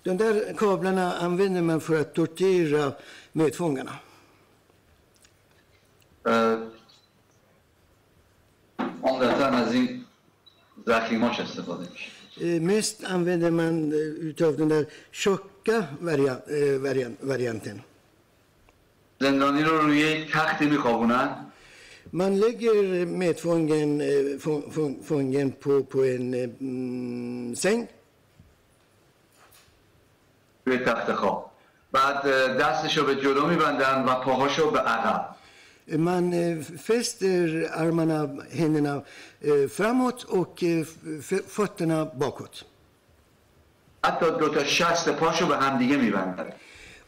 De där kablarna använder man för att tortera medfångarna.
عمدتا از این زخیماش استفاده میشه
Eh, Mest använder man eh, utav den där tjocka varia- eh, varian- varianten.
زندانی رو روی تختی میخوابونن
Man lägger medfången eh, få- få- fången på, på en eh, mm, säng
روی تخت خواب بعد دستشو به جلو میبندن و پاهاشو به عقب
Man eh, fäster armarna, händerna eh, framåt och eh, fötterna bakåt.
حتی دو تا شست پاشو به همدیگه میبندن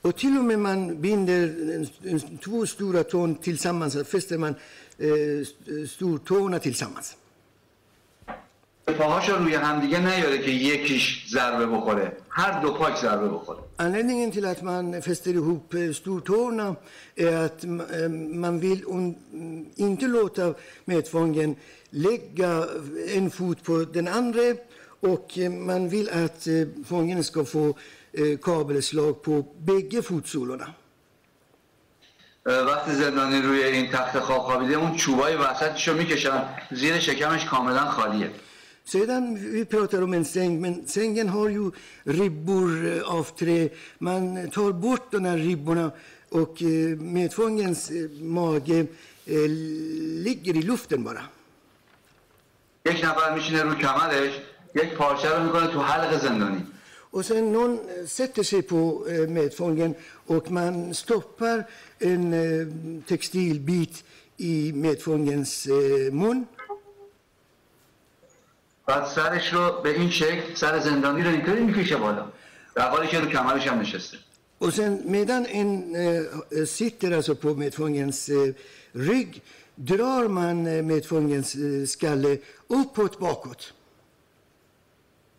Och till och med man binder en, en, två stora tån tillsammans, så fäster man eh, st- stortårna tillsammans.
پاهاشو روی همدیگه نیاره که یکیش ضربه بخوره هر دو پاک ضربه بخوره
Anledningen till att man fäster ihop eh, stortårna är att eh, man vill un, inte låta medfången lägga en fot på den andra och eh, man vill att eh, fången ska få eh, کابلسلاک پو بگه
فوتسولونا وقتی زندانی روی این تخت خواب خوابیده اون چوبای وسطش رو می‌کشن. زیر شکمش کاملا خالیه.
سیدان وی پراترو من سنگ من سنگن هار یو ریبور آفتره. من تار بورت دانر ریبونا. و میتفانگنس ماگه لگر ای لفتن بارا.
یک نفر میشینه رو کمرش یک پارچه رو می‌کنه تو حلق زندانی.
Och sen någon eh, sätter sig på eh, medfången och man stoppar en eh, textilbit i medfångens eh, mun.
بعد سرش رو به این شکل سر زندانی رو اینطوری میکشه بالا در حالی که رو کمرش هم نشسته
Och sen medan en eh, sitter alltså på medfångens eh, rygg drar man eh, medfångens eh, skalle uppåt bakåt.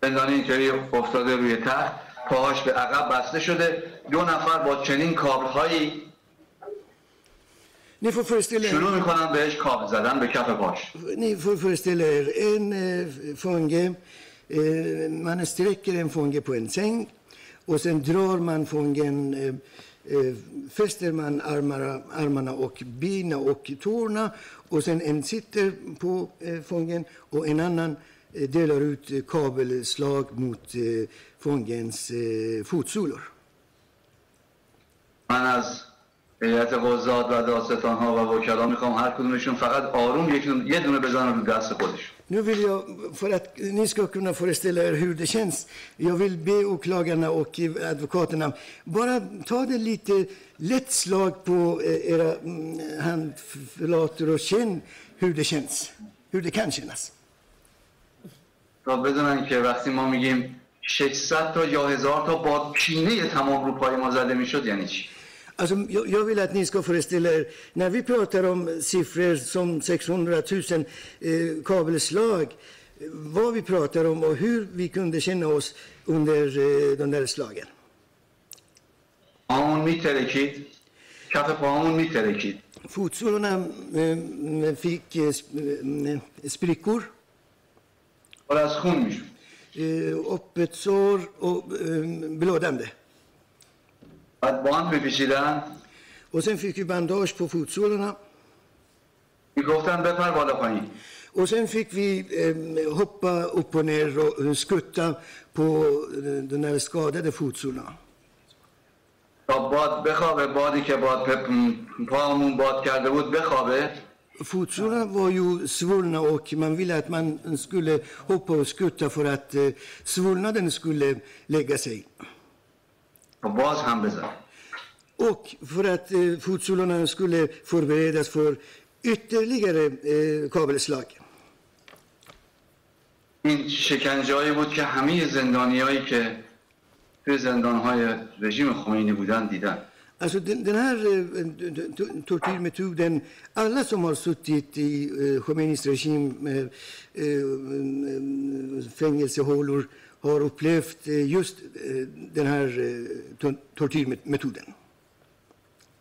زندانی اینطوری افتاده روی تخت پاهاش به عقب بسته شده دو نفر با چنین کابلهایی
Ni får föreställa er,
شروع می‌کنن بهش کابل زدن به کف پاش
ni får föreställa er en eh, fånge, eh, man sträcker en fånge på en säng och sen drar man fången, eh, eh, fäster man armarna, armarna och benen och tårna och sen en sitter på eh, fången och en annan eh, delar ut eh, kabelslag mot eh, fångens eh, fotsulor.
من از هیئت قضات و دادستان ها و وکلا میخوام هر کدومشون فقط آروم یک دونه- یه دونه بزنن رو دست خودش
Nu vill jag, för att ni ska kunna föreställa er hur det känns, jag vill be åklagarna och advokaterna bara ta det lite lätt slag på eh, era mm, handflator och känn hur det känns, hur det kan kännas.
تا بدونن که وقتی ما میگیم 600 تا یا هزار تا با کینه تمام رو پای ما زده می‌شد یعنی چی
Alltså, jag, jag vill att ni ska föreställa er, när vi pratar om siffror som 600 000 eh, kabelslag, eh, vad vi pratar om och hur vi kunde känna oss under eh, de där slagen.
پاهمون میترکید کف پاهمون میترکید
eh, fick eh, eh, sprickor,
پر از خون می‌شد
eh, och eh, blödande.
بعد باند میپیچیدن
Och sen fick vi bandage på fotsulorna
می‌گفتن بپر بالا پایین
Och sen fick vi eh, hoppa upp och ner och eh, skutta på eh, de där skadade fotsulorna.
تا باد بخوابه بادی که باد پامون باد کرده بود بخوابه
Fotsulorna var ju svullna och man ville att man skulle hoppa och skutta för att eh, svullnaden skulle lägga sig.
و باز هم بزن
Och för att eh, fotsulorna skulle förberedas för ytterligare eh, kabelslag.
این شکنجهایی بود که همه زندانیایی که توی زندانهای رژیم خمینی بودن دیدن
Alltså den, den här eh, tortyrmetoden, alla som har suttit i eh, Khomeinis regim eh, eh, fängelsehålor har upplevt eh, just eh, den här eh, tortyrmetoden.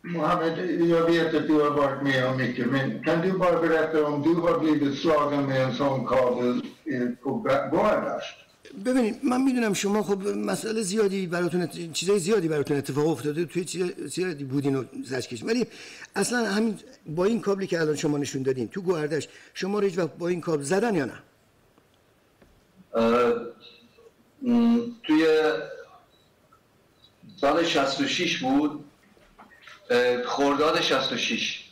Mohammed, jag vet att du har varit med om mycket, men kan du bara berätta om du har blivit slagen med en sån kabel eh, på Gardasht?
ببینید من می‌دونم شما خب مسئله زیادی براتون ات- چیزای زیادی براتون اتفاق افتاده توی چیز زیادی بودین و زج کشید. ولی اصلا همین با این کابلی که الان شما نشون دادین تو گوهردش شما رو هیچ وقت با این کابل زدن یا نه؟
م، توی سال 66 بود. اه، خرداد 66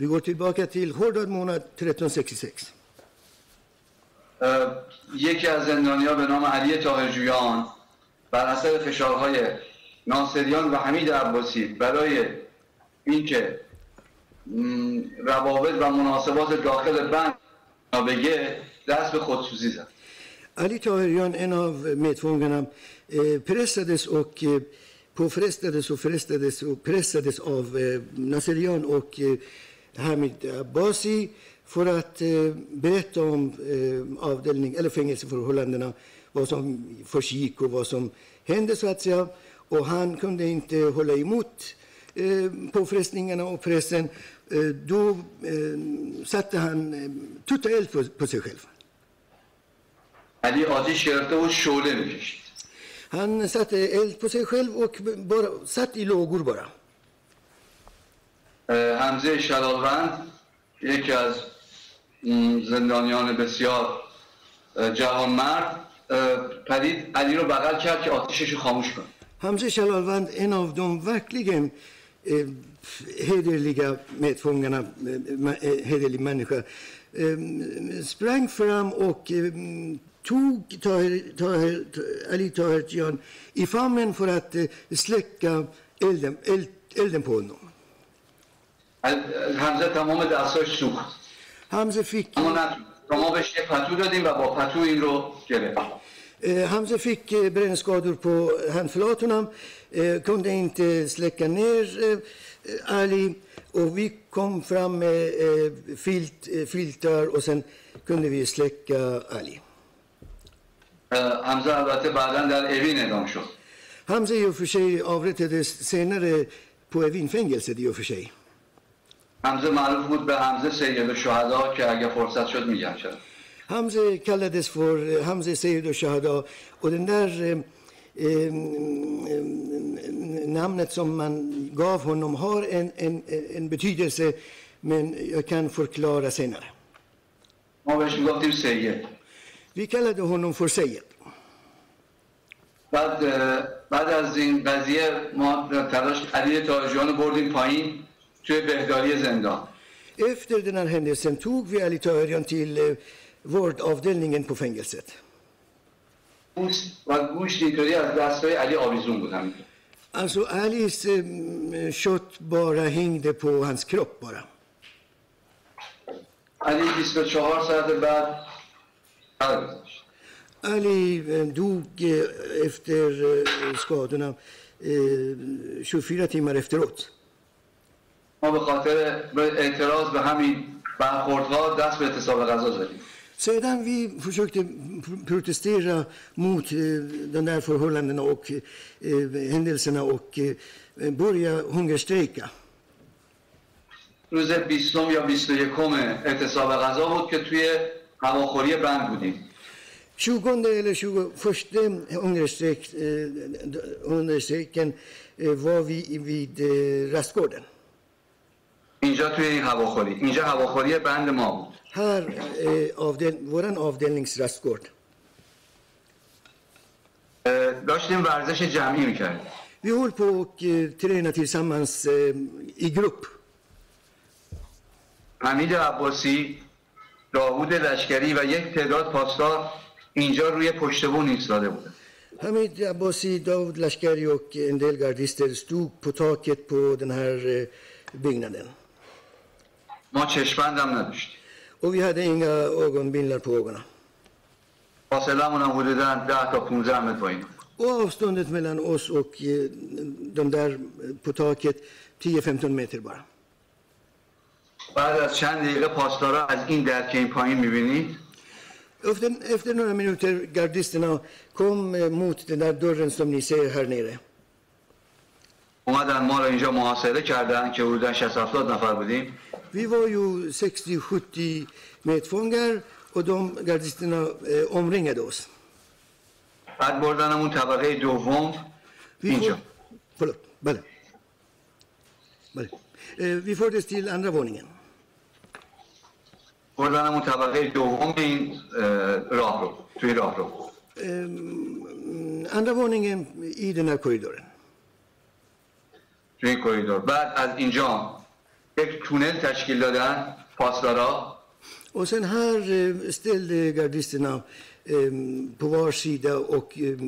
Vi går tillbaka till Hårdad månad 1366.
یکی از زندانیا به نام علی طاهرجویان بر اثر فشارهای ناصریان و حمید عباسی برای اینکه روابط و مناسبات داخل بند بگه دست به خودسوزی زد.
av medfångarna, eh, pressades och eh, påfrestades och frestades och pressades av eh, Naserian och eh, Hamid Abbasi för att eh, berätta om eh, avdelning eller fängelseförhållandena, vad som försiggick och vad som hände så att säga. Och han kunde inte hålla emot eh, påfrestningarna och pressen. Eh, då eh, satte han eh, tutta eld på, på sig själv.
علی آتیش گرفته بود شعله میکشید
Han satte eld på sig själv och bara satt i lågor bara.
حمزه شلالوند یکی از م، زندانیان بسیار جهان مرد پدید علی رو بغل کرد که آتشش رو خاموش کنه.
همزه شلالوند این او در واقع هم هر دیگه متهوننا هر دیگه منش هر sprang fram och tog tog helt ali tog helt i för att släcka elden elden på honom
تمام دستاش شو
Hamze fick,
اما نه ما بهش یه پتو دادیم و با پتو این رو گرفت
eh, Hamze fick eh, brännskador på handflatorna, eh, kunde inte släcka ner eh, Ali och vi kom fram med eh, filt, eh, filtar och sen kunde vi släcka Ali.
اه، حمزه البته بعدا در اوین اعدام شد
Hamze i och för sig avrättades senare på Evinfängelset i och för sig.
حمزه معروف بود به حمزه سید و شهدا که اگه فرصت شد میگم چرا
حمزه کلدس فور حمزه سید و شهدا و در نامنت som من گاف هنوم هار این این این بتویده سه من یا کن فرکلار سیناره.
ما بهش گفتیم سیعت.
وی کلا دو هنوم فر
سیعت. بعد بعد از این بازیه ما تلاش کردیم تا جان بردیم پایین توی بهداری زندان
Efter den här händelsen tog vi Ali Tahirian till eh, vårdavdelningen på fängelset.
پوست و گوشت اینطوری از دستای علی آویزون بود همینطور
Alltså Alis eh, kött bara hängde på hans kropp bara.
علی 24 ساعت بعد قلب گذاشت.
Ali eh, dog eh, efter eh, skadorna eh, 24 timmar efteråt.
ما به خاطر اعتراض به همین برخوردها دست به اعتصاب غذا زدیم
Sedan vi försökte pr- protestera mot eh, de där förhållandena och eh, händelserna och eh, börja hungerstrejka.
روز 20 یا 21 اعتصاب غذا بود که توی هواخوری بند بودیم
20 eller 21 hungerstrejk, eh, hungerstrejken eh, var vi vid eh, rastgården.
اینجا توی این هواخوری اینجا هواخوری بند ما بود
Här är avdel, våran avdelningsrastgård.
اه، داشتیم ورزش جمعی می‌کردیم
Vi håller på och eh, tränar tillsammans eh, i grupp.
حمید عباسی داوود لشکری و یک تعداد پاسدار اینجا روی پشت بون ایستاده بودن
Hamid Abbasi, David Lashkari och en del gardister stod på taket på den här eh, byggnaden.
ما چشمندم نداشتیم
Och vi hade inga ögonbindlar på ögonen.
فاصلمون هم حدودا 10 تا 15 متر با این
Och avståndet mellan oss och eh, de där på taket 10-15 meter bara.
بعد از چند دقیقه پاسدارا از این در که این پایین می‌بینید
Efter, efter några minuter gardisterna kom eh, mot den där dörren som ni ser här nere.
اومدن ما رو اینجا محاصره کردن که حدودا 60 70 نفر بودیم
Vi var ju 60-70 medfångar och de gardisterna eh, omringade oss.
بعد بردنمون طبقه دوم
Vi,
اینجا
får, förlåt, bale. Bale. Eh, vi fördes till andra våningen.
بردنمون طبقه دوم این اه، راه رو توی راه رو
Mm, Andra våningen i den här korridoren.
توی این کریدور بعد از اینجا یک تونل تشکیل دادن پاسدارا
Och sen här eh, ställde gardisterna eh, på var sida och eh,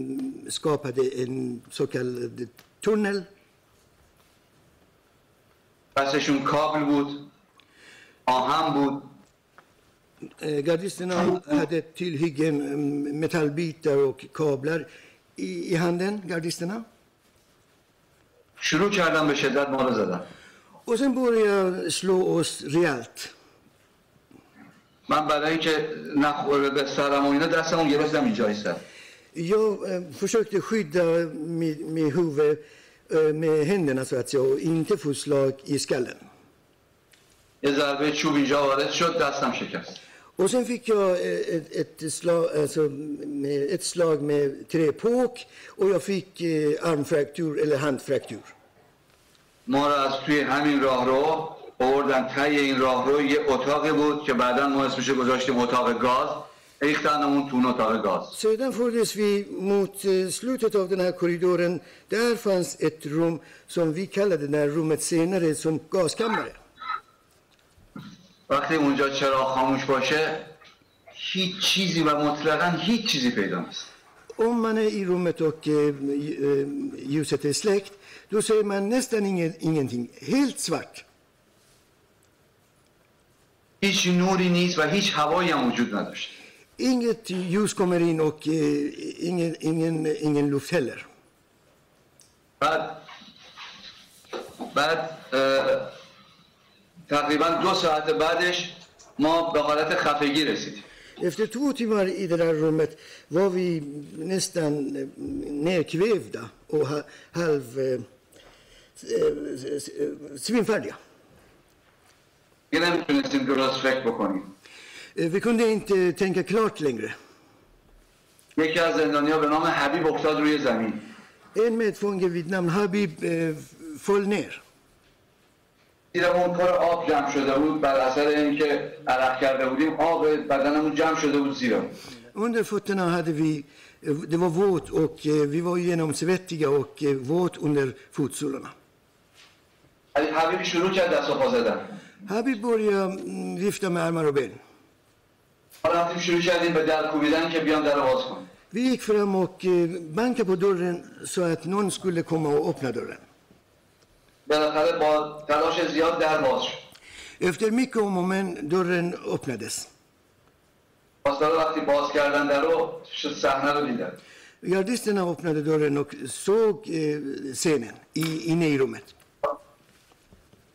skapade en så kallad tunnel.
دستشون کابل بود آهن بود
Eh, Gardisterna hade tillhyggen, mm, metallbitar och kablar i, i handen, gardisterna.
شروع کردن به شدت ما رو زدن
Och sen började slå oss rejält.
من برای اینکه نخوره به سرم و اینا دستمون گرفتم اینجا ایستم
Jag eh, försökte skydda mitt, mitt huvud eh, med händerna så att säga och inte få slag i skallen.
یه ضربه چوب اینجا وارد شد دستم شکست
Och sen fick jag eh, ett, ett, slag, alltså, med, ett slag med träpåk och jag fick eh, armfraktur eller handfraktur.
ما رو از توی همین راه رو بردن تای این راه رو یه اتاقی بود که بعدا ما اسمش گذاشتیم اتاق گاز تو اون اتاق گاز
Sedan fördes vi mot slutet av den här korridoren. Där fanns ett rum som vi kallade det här rummet senare som gaskammare.
وقتی اونجا چراغ خاموش باشه هیچ چیزی و مطلقا هیچ چیزی پیدا نیست
Om man är i rummet och ljuset är släckt, då ser man nästan ingen, ingenting. Helt svart.
هیچ نوری نیست و هیچ هوایی هم وجود نداشت
Inget ljus kommer in och eh, ingen, ingen, ingen luft heller.
بعد بعد اه، تقریبا دو ساعت بعدش ما به حالت خفگی رسیدیم
Efter två timmar i det där rummet var vi nästan eh, nerkvävda och ha, halv eh, سیبین فردی
هم یه نمی‌تونستیم که راست فکر بکنیم.
وی کنده اینت تنک کلارت لنگره.
یکی از زندانی ها به نام حبیب اختاد روی زمین.
این میت فونگه وید حبیب فول نیر
دیرمون پر آب جمع شده بود بر اثر اینکه عرق کرده بودیم آب بدنمون جمع شده بود زیرا.
اون در فوتنا هده وی Det var våt och vi var genomsvettiga och våt under
fotsolarna. حبیب شروع کرد دست و پا زدن
mm, vifta med armar och ben.
ما رفتیم شروع کردیم به در کوبیدن که بیان در رو باز کن
Vi gick fram och eh, bankade på dörren så att någon skulle komma och öppna dörren. Efter mycket om och men, dörren öppnades.
رو رو
Gardisterna öppnade dörren och såg eh, scenen i, inne i rummet.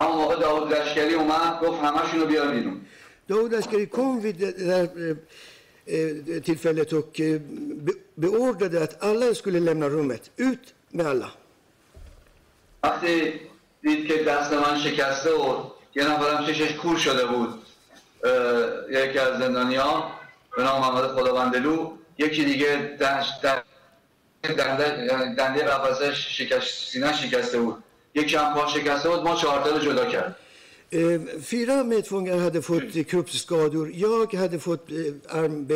همون موقع داود لشکری اومد گفت همشون رو بیار بیرون
Daoud Askari kom vid det där eh, eh, tillfället och eh, be, beordrade att alla skulle lämna rummet. Ut med alla.
وقتی دید که دست من شکسته و یه نفرم چشش کور شده بود یکی از زندانیا به نام محمد خداوندلو یکی دیگه دنده یعنی دنده قفسه شکست سینه شکسته بود یک کم پاش شکسته بود ما چهار رو جدا کرد
فیرا متفونگر هده فوت کروپس سکادور یا که هده فوت ارم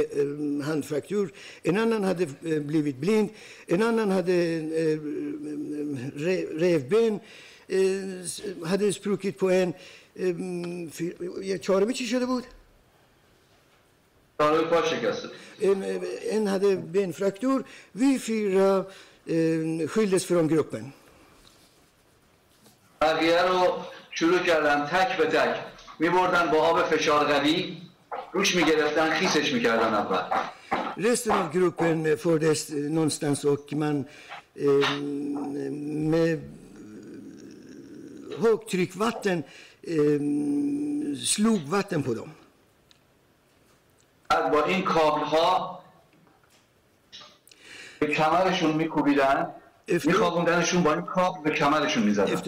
هند فرکتور این انان هده بلیوید بلیند این انان هده ریف بین هده سپروکیت پو یه چارمی چی شده بود؟
چارمی
پاشه گسته این هده بین فرکتور وی فیرا خیلیس فرام گروپن.
بقیه رو شروع کردن تک به تک. میبردن با آب فشار قوی روش می‌گرفتن خیسش می‌کردن اول.
Resten av gruppen fördes någonstans och man eh, med högtryckvatten eh, slog vatten på dem.
با این کابل ها به کمرشون میکوبیدن. میخوابوندنشون با این کابل به کمرشون می‌زدن
de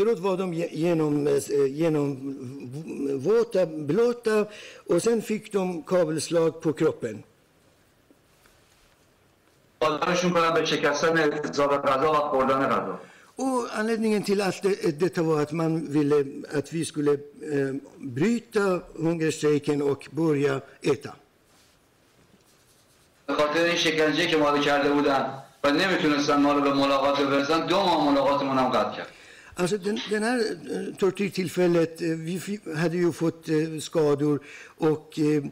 ge- genom, eh, genom våta, blöta och sen fick de kabelslag på kroppen.
قادرشون کنن به شکستن اعتصاب غذا و خوردن غذا
Och anledningen till att det, detta var att man ville att vi skulle eh, bryta hungerstrejken och börja äta.
به خاطر این شکنجه که ما رو کرده بودن و نمیتونستن ما رو به ملاقات برسن دو ماه ملاقاتمون هم قطع کرد
Alltså den, den här eh, tortyrtillfället, eh, vi fi- hade ju fått eh, skador och eh,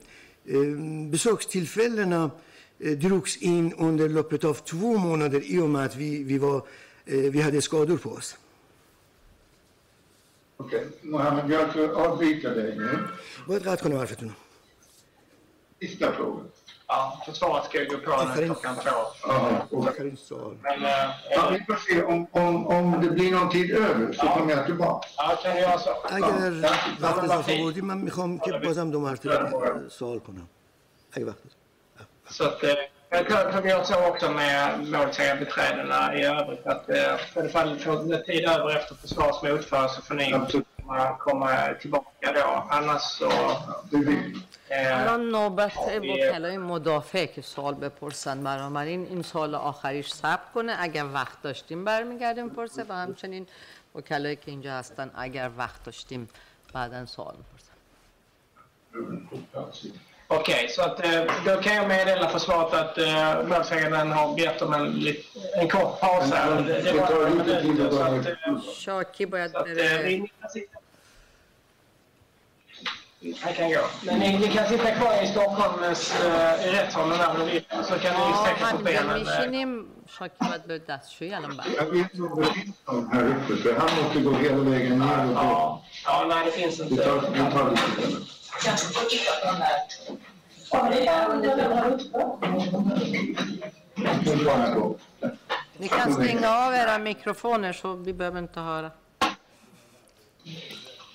eh, besökstillfällena eh, drogs in under loppet av två månader i och med att vi, vi, var, eh, vi hade skador på oss.
Okej, Mohammed, jag ska avbryta dig nu.
باید قطع کنم حرفتون رو.
Sista frågan.
Ja, försvaret ska ju gå på nu klockan två.
Ja, och,
آخرین سوال.
Men, eh,
ja, vi får se om, om, om det blir någon tid över så kommer jag tillbaka.
ja, kan du göra så?
اگر
Ja,
وقت
men vad
اضافه
fint.
آوردیم من میخوام که بازم دو مرتبه eh, سوال کنم. اگه وقت
Så att, eh, jag kan, kan vi göra så också med målsägarbiträdena i övrigt. Att eh, för det fall får ni tid över efter försvars motförare så får ni
Absolut.
komma, komma tillbaka då. Annars så...
الان نوبت مکلای مدافع که سال بپرسند این سال آخریش سب کنه. اگر وقت داشتیم برمیگردیم پرسه و همچنین مکلایی که اینجا هستن اگر وقت داشتیم بعدا
سال بپرسند اوکی سو
ات
دا کن
یو
میدل
افا
سوات
ات برسگردن
ها
بیت
ام
این
کار پاسه
شاکی باید برمیگردیم
ni kan sitta... Han kan gå. Men ni, ni kan sitta kvar i Stockholms eh, i rättssalen där om ni vill. Så kan ni
ما
sträcka på
همینجا
benen. eh.
میشینیم شاکی باید به دستشویی الان بر
Jag vet inte om det finns någon här uppe för han måste gå hela vägen ner och gå.
Ja, ja, nej det finns
Vi
inte.
tar, vi tar lite sen.
Kanske får titta på den där. Ja, det är under den här
Nu tar jag gå.
Ni kan stänga av era mikrofoner så vi behöver inte höra.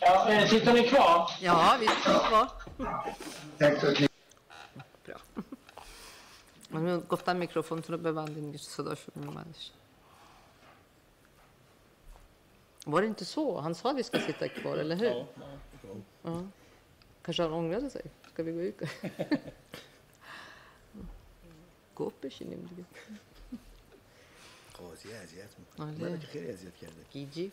Eh, sitter ni kvar?
Ja, vi sitter kvar.
Bra. 아니면
껐다 미크로폰 들어봐봐 안 되는 게 쓰다시면 människa. Var det inte så? Han sa att vi ska sitta kvar, eller hur? Ja. Kanske han ångrade sig? Ska vi gå ut? Gå upp
i kinden. Ja,
det
är det. Ja, det är
det.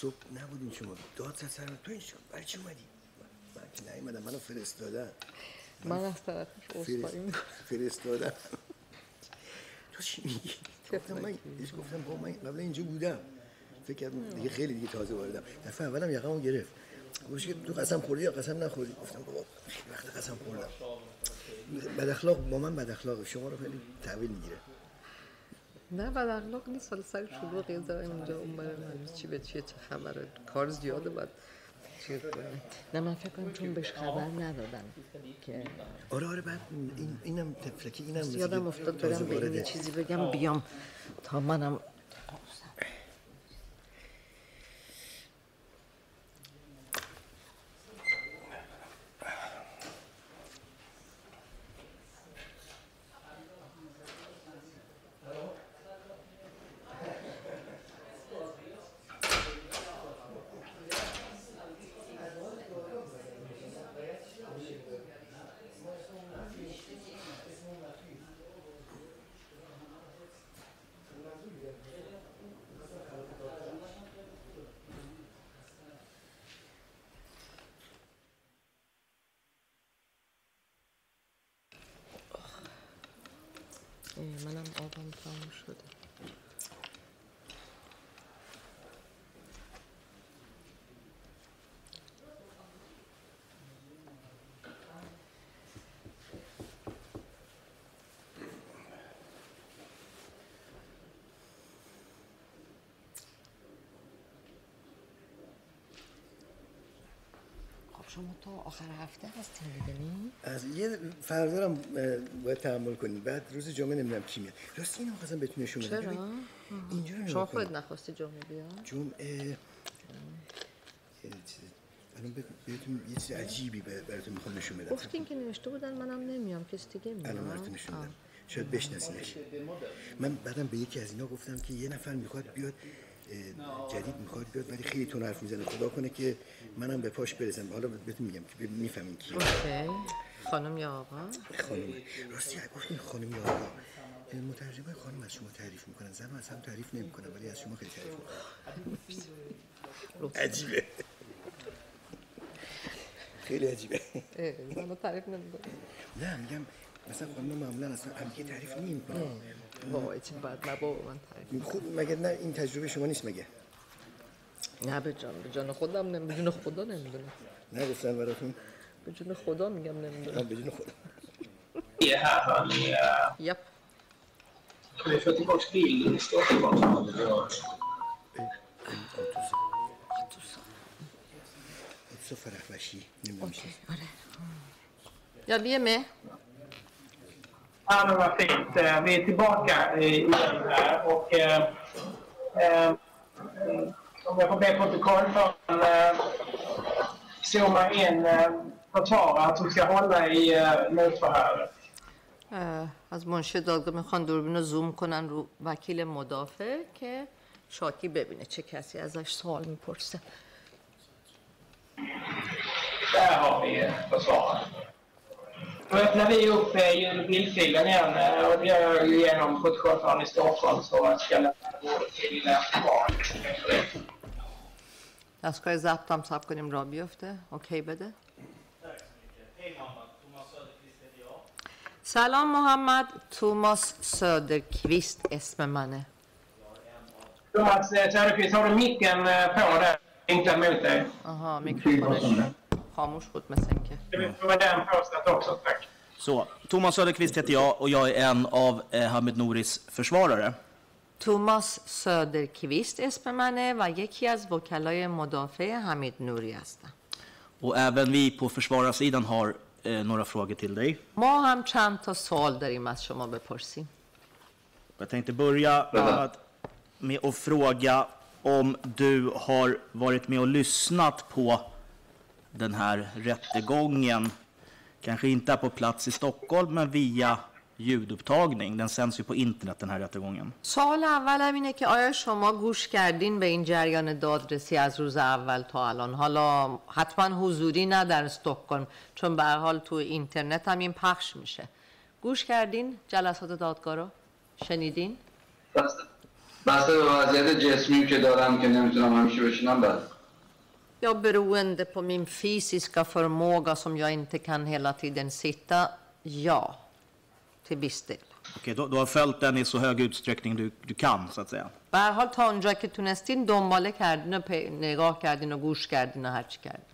صبح نبودین شما. داد زد سرم تو این شما برای چی اومدی؟ من که نیومدم منو فرستادن.
من از طرفش عذرخواهی.
فرستادن. تو چی میگی؟ گفتم من بهش گفتم با من قبل اینجا بودم. فکر کردم دیگه خیلی دیگه تازه واردم. دفعه اولم یقمو گرفت. گفتش که تو قسم خوردی یا قسم نخوردی؟ گفتم بابا خیلی وقت قسم خوردم. بد اخلاق با من بد اخلاقه. شما رو خیلی تحویل می‌گیره.
نه بد اخلاق نیست حالا سر شلوغ یه ذره اینجا اون برای من چی به چیه چه خبره کار زیاده باید. نه من فکر کنم چون بهش خبر ندادن که
آره آره بعد این اینم تفلکی اینم
یادم
که
افتاد برم به این. چیزی بگم بیام تا منم شما تا آخر هفته هستین می‌دونی؟
از یه فردارم باید تحمل کنید بعد روز جمعه نمی‌دونم کی میاد. راستی اینو خواستم بهتون نشون بدم.
چرا؟
اینجا رو
شما
کنید.
نخواستی جمعه بیا؟
جمعه. الان بهت- بهتون یه چیز عجیبی بر- براتون می‌خوام نشون بدم.
گفتین که نوشته بودن منم نمیام. کس دیگه میاد؟
الان براتون نشون بدم. شاید بشناسینش. من بعدم به یکی از اینا گفتم که یه نفر می‌خواد بیاد جدید می‌خواد بیاد ولی خیلی تون حرف می‌زنه. خدا کنه که منم به پاش برسم. حالا بهتون میگم که می‌فهمین
اوکی. خانم یا آقا؟
خانم. راستی گفتین خانم یا آقا. مترجمه خانم از شما تعریف می‌کنن. زن از هم تعریف نمی‌کنن ولی از شما خیلی تعریف می‌کنن. عجیبه. خیلی عجیبه.
منو تعریف نمی‌کنه
نه میگم مثلا خانم معمولا اصلا هم تعریف نمی‌کنن.
وای چی بد نه بابا من تعریف
خود مگه نه این تجربه شما نیست مگه؟
نه به جان به جان خودم نمی به جون خدا نمی‌دونم.
نه گفتن براتون.
به جون خدا میگم نمی‌دونم.
har ni... eh,
یپ.
Kan vi få tillbaka bilden i Stockholm?
så
یا بیا med
Ja, men vad fint. Eh, Vi är tillbaka i- igen här och eh, eh, om jag får be protokollföraren eh, zooma in eh, försvararen som ska hålla i eh, motförhöret.
از منشی دادگاه می‌خوان دوربین رو زوم کنن رو وکیل مدافع که شاکی ببینه چه کسی ازش سوال می‌پرسه
eh, försvararen. Då öppnar vi upp eh, ljud och bildfilen igen eh, och det gör jag ju genom protokollföraren i Stockholm så jag ska lämna ordet till eh, försvararen.
دستگاه ضبط هم سب کنیم را بیفته اوکی بده سلام محمد توماس سöderqvist اسم منه
Thomas eh, Söderqvist, har du micken eh, på där? Vinklar mot dig.
آها میکروفونش خاموش بود مثل اینکه
Ska vi få den påstått också, tack.
Så, Thomas Söderqvist heter jag och jag är en av eh, Hamid Nouris försvarare.
توماس سöderqvist اسم منه و یکی از وکلای مدافع حمید نوری هستم
Och även vi på försvararsidan har eh, några frågor till dig.
ما هم چند تا سوال داریم از شما بپرسیم
Jag tänkte börja med att, med att fråga om du har varit med och lyssnat på den här rättegången. Kanske inte är på plats i Stockholm, men via ljudupptagning. Den sänds ju på internet, den här rättegången.
سوال اولم اینه که آیا شما گوش کردین به این جریان دادرسی از روز اول تا الان حالا حتما حضوری نه در استکهلم چون به هر حال تو اینترنت هم این پخش میشه گوش کردین جلسات دادگاه رو شنیدین
بسته به وضعیت جسمی که دارم که نمی‌تونم همیشه بشینم بله
Ja, beroende på min fysiska förmåga som jag inte kan hela tiden sitta, ja, till viss del.
Okej, du, du har följt den i så hög utsträckning du, du kan, så att säga.
به هر حال تا اونجا که تونستین دنباله کردین و پی- نگاه کردین و گوش کردین و هرچی کردین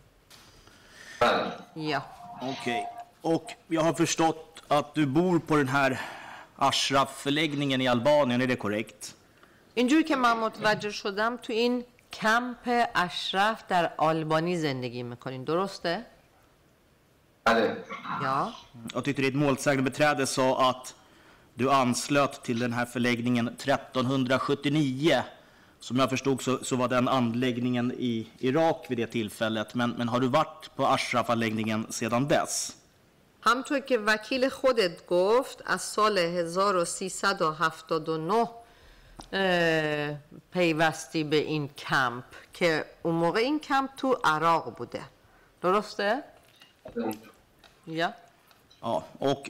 بله
یا
Okej. Och jag har förstått att du bor på den här Ashraf-förläggningen i Albanien, är det korrekt?
اینجور که من متوجه شدم تو این کمپ اشرف در آلبانی زندگی میکنین درسته؟
بله
یا
Jag tyckte ditt målsägandebiträde sa att du anslöt till den här förläggningen 1379. Som jag förstod så, så var den anläggningen i Irak vid det tillfället. Men, men har du varit på Ashraf-anläggningen sedan dess?
همطور که وکیل خودت گفت از سال 1379 اه، پیوستی به این کمپ که اون موقع این کمپ تو عراق بوده درسته؟ یا
Ja, och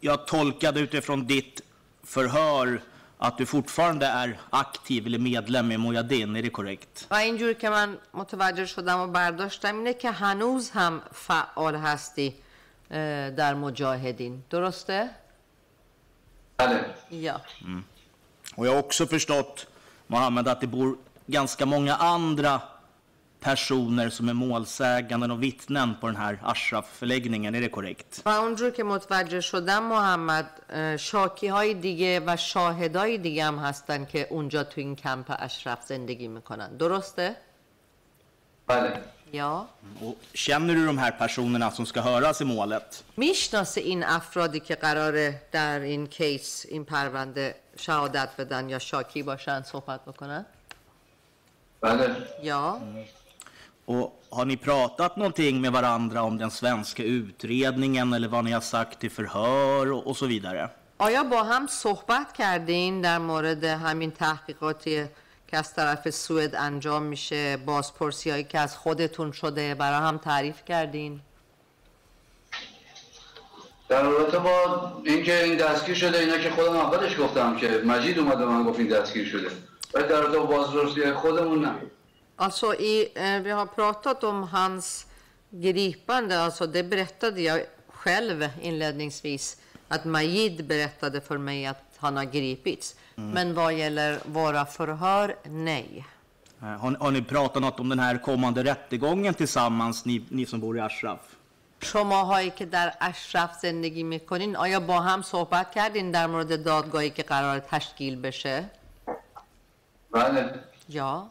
jag tolkade utifrån ditt förhör att du fortfarande är aktiv eller medlem i Mujahedin, är det korrekt?
و اینجور که من متوجه شدم و برداشتم اینه که هنوز هم فعال هستی اه، در مجاهدین درسته؟
بله
Ja.
Och jag har också förstått, Mohammed, att det bor ganska många andra personer som är målsäganden och vittnen på den här Ashraf-förläggningen. Är det korrekt?
و اونجور که متوجه شدم محمد اه، شاکی های دیگه و شاهدای دیگه هم هستن که اونجا تو این کمپ اشرف زندگی میکنن درسته؟
بله
یا
Och känner du de här personerna som ska höras i målet?
میشناسه این افرادی که قراره در این کیس این پرونده شهادت بدن یا شاکی باشن صحبت بکنن؟
بله.
یا؟
Och har ni pratat någonting med varandra om den svenska utredningen eller vad ni har sagt till förhör och, och så vidare?
آیا با هم صحبت کردین در مورد همین تحقیقاتی که از طرف سوئد انجام میشه بازپرسی هایی که از خودتون شده برای هم تعریف کردین
در رابطه با اینکه این دستگیر شده اینا که خودم اولش گفتم که مجید اومد به من گفت این دستگیر شده ولی در رابطه با بازرسی خودمون نه
Alltså i, eh, vi har pratat om hans gripande, alltså det berättade jag själv inledningsvis att Majid berättade för mig att han har gripits. Men vad gäller våra förhör, nej.
Eh, Har, har ni pratat något om den här kommande rättegången tillsammans, ni, ni som bor i Ashraf?
شماهایی که در اشرف زندگی می‌کنین آیا با هم صحبت کردین در مورد دادگاهی که قرار تشکیل بشه؟
بله.
یا؟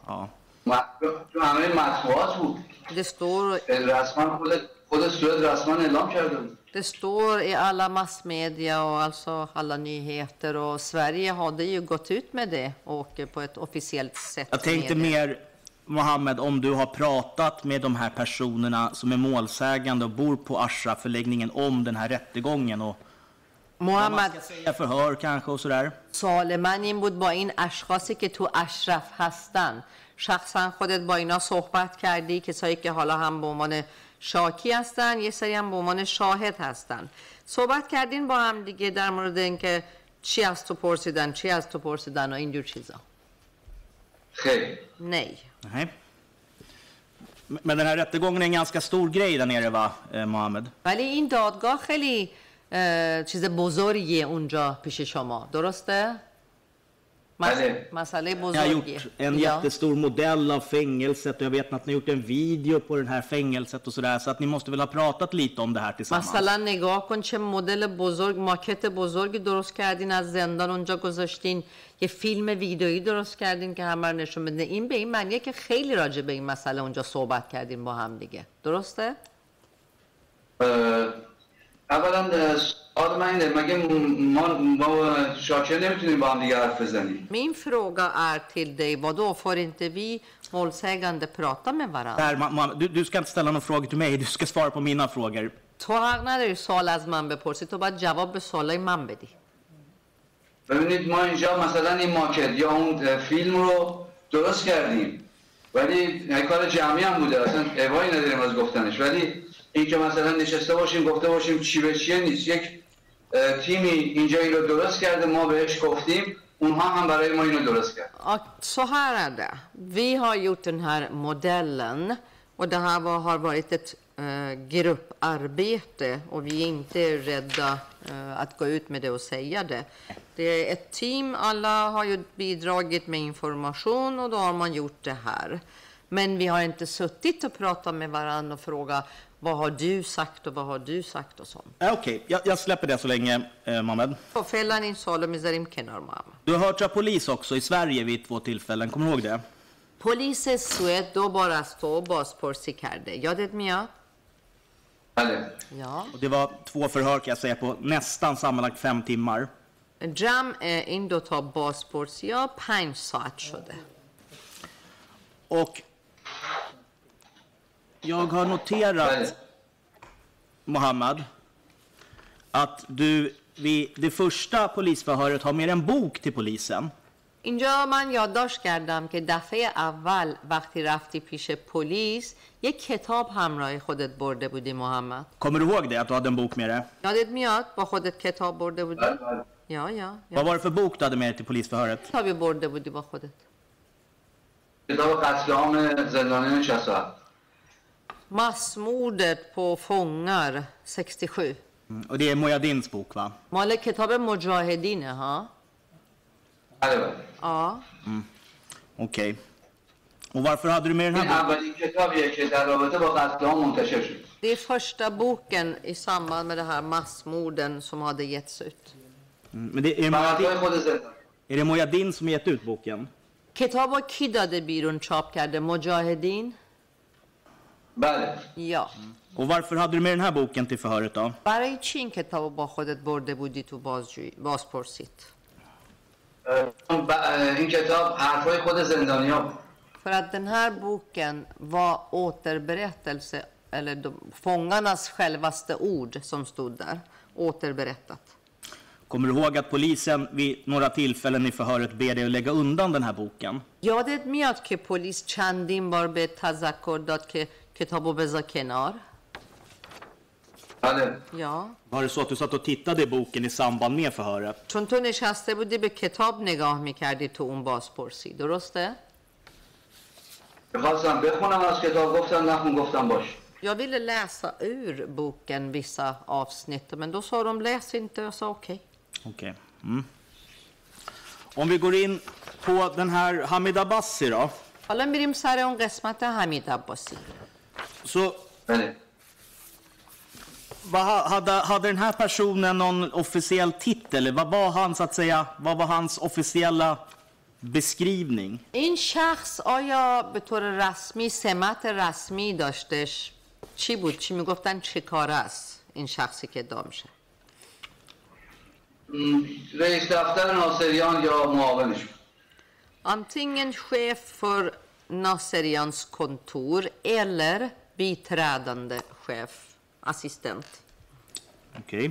تو همه مطبوعات بود.
står,
رسما خود خود سوئد رسما اعلام کرده بود.
det står i alla massmedia och alltså alla nyheter och Sverige hade ju gått ut med det och på ett officiellt sätt.
Jag tänkte mer, Mohammed, om du har pratat med de här personerna som är målsägande och bor på Ashraf-förläggningen om den här rättegången och vad man
محمد
ska säga förhör kanske och sådär.
سوال من این بود با این اشخاصی که تو اشرف هستن شخصا خودت با اینا صحبت کردی کسایی که حالا هم به عنوان شاکی هستن یه سری هم به عنوان شاهد هستن صحبت کردین با هم دیگه در مورد اینکه چی از تو پرسیدن چی از تو پرسیدن و اینجور چیزا
خیلی
nej
Nej. Men den här rättegången är en ganska stor grej där nere va, eh, Mohammed?
ولی این دادگاه خیلی اه، چیز بزرگیه اونجا پیش شما درسته؟ مسئله
Ni har gjort en
Ja.
jättestor modell av fängelset och jag vet att ni har gjort en video på det här fängelset och sådär. Så att ni måste väl ha pratat lite om det här tillsammans?
مثلا نگاه کن چه مدل بزرگ ماکت بزرگی درست کردین از زندان اونجا گذاشتین یه فیلم ویدئویی درست کردین که همه رو نشون بده این به این معنیه که خیلی راجع به این مسئله اونجا صحبت کردین با هم دیگه درسته
اولا سوال من اینه مگه ما, ما شاکر نمی‌تونیم با هم دیگه حرف بزنیم؟
min fråga är till dig vadå får inte vi målsägande prata med varandra
Där, Ma- Mohammed, du, du ska inte ställa några frågor till mig, du ska svara på mina frågor.
تو حق نداری سوال از من بپرسی تو باید جواب به سوالای من بدی.
ببینید ما اینجا مثلا این ماکت یا اون فیلم رو درست کردیم ولی کار جمعی هم بوده اصلا ابایی نداریم از گفتنش. ولی این که مثلا نشسته باشیم گفته باشیم چی به چیه نیست یک اه، تیمی اینجا این رو درست کرده ما بهش گفتیم اونها هم برای ما اینو درست کرد
Ja, så här är det. Vi har gjort den här modellen och det här var, har varit ett eh, grupparbete och vi är inte rädda eh, att gå ut med det och säga det. Det är ett team, alla har ju bidragit med information och då har man gjort det här. Men vi har inte suttit och pratat med varandra och frågat vad har du sagt och vad har du sagt och sånt.
Eh, Okej, jag, jag släpper det så länge, eh, Mohammed.
خب فعلا این سوالو میذاریم کنار ما هم.
Du har hört av polis också i Sverige vid två tillfällen, kommer du ihåg det?
پلیس سوئد دو بار از تو بازپرسی کرده یادت میاد
بله
Ja.
Och det var två förhör kan jag säga på nästan sammanlagt fem timmar.
جمع این دوتا بازپرسی ها پنج ساعت شده
Och jag har
بله
noterat, Mohammed, att du vid det första polisförhöret har med en bok till polisen.
اینجا من یادداشت کردم که دفعه اول وقتی رفتی پیش پلیس یک کتاب همراه خودت برده بودی محمد
Kommer du ihåg det, att du hade en bok med dig?
یادت میاد با خودت کتاب برده بودی
بله بله.
یا یا
Vad
یا
var det för bok du hade med dig till polisförhöret?
کتابی برده بودی با خودت
کتاب قتل عام زندانیان 67
Massmordet på fångar 67.
Mm, och det är Mojadins bok, va?
Malik Ketabe Mujahedin,
ja. Ja.
Mm.
Okej. Okay. Och varför hade du med den här boken?
Det är första boken i samband med det här massmorden som hade getts ut.
Mm, men det är, är det Mojadin som gett ut boken?
Kitab och Kidade Birun Chop Mujahedin.
بله
یا
Och varför hade du med den här boken till förhöret då?
برای چی این کتاب رو با خودت برده بودی تو بازجویی بازپرسید
چون ب- این کتاب حرفای خود زندانیا بود
för att den här boken var återberättelse eller de, fångarnas självaste ord som stod där återberättat
Kommer du ihåg att polisen vid några tillfällen i förhöret ber dig att lägga undan den här boken?
یادت میاد که پلیس چندین بار به تذکر داد که کتابو بذار کنار
بله
یا
Var det så att du satt och tittade i boken i samband med förhöret?
چون تو نشسته بودی به کتاب نگاه میکردی تو اون بازپرسی درسته؟
میخواستم بخونم از کتاب گفتم نخون گفتم باش
Jag ville läsa ur boken vissa avsnitt, men då sa de läs inte. Jag sa okej.
Okej. Mm. Om vi går in på den här Hamid Abbasi då.
حالا میریم سر اون قسمت حمید عباسی.
Så
بله
vad, ha- hade, hade den här personen någon officiell titel? Vad var han så att säga, vad var hans officiella beskrivning?
این شخص آیا به طور رسمی سمت رسمی داشتش؟ چی بود؟ چی میگفتن چه کار است این شخصی که ادعا میشه؟
م، رئیس دفتر ناصریان یا معاونش بود.
Antingen chef för Nasserians kontor eller biträdande chef, assistent.
Okej.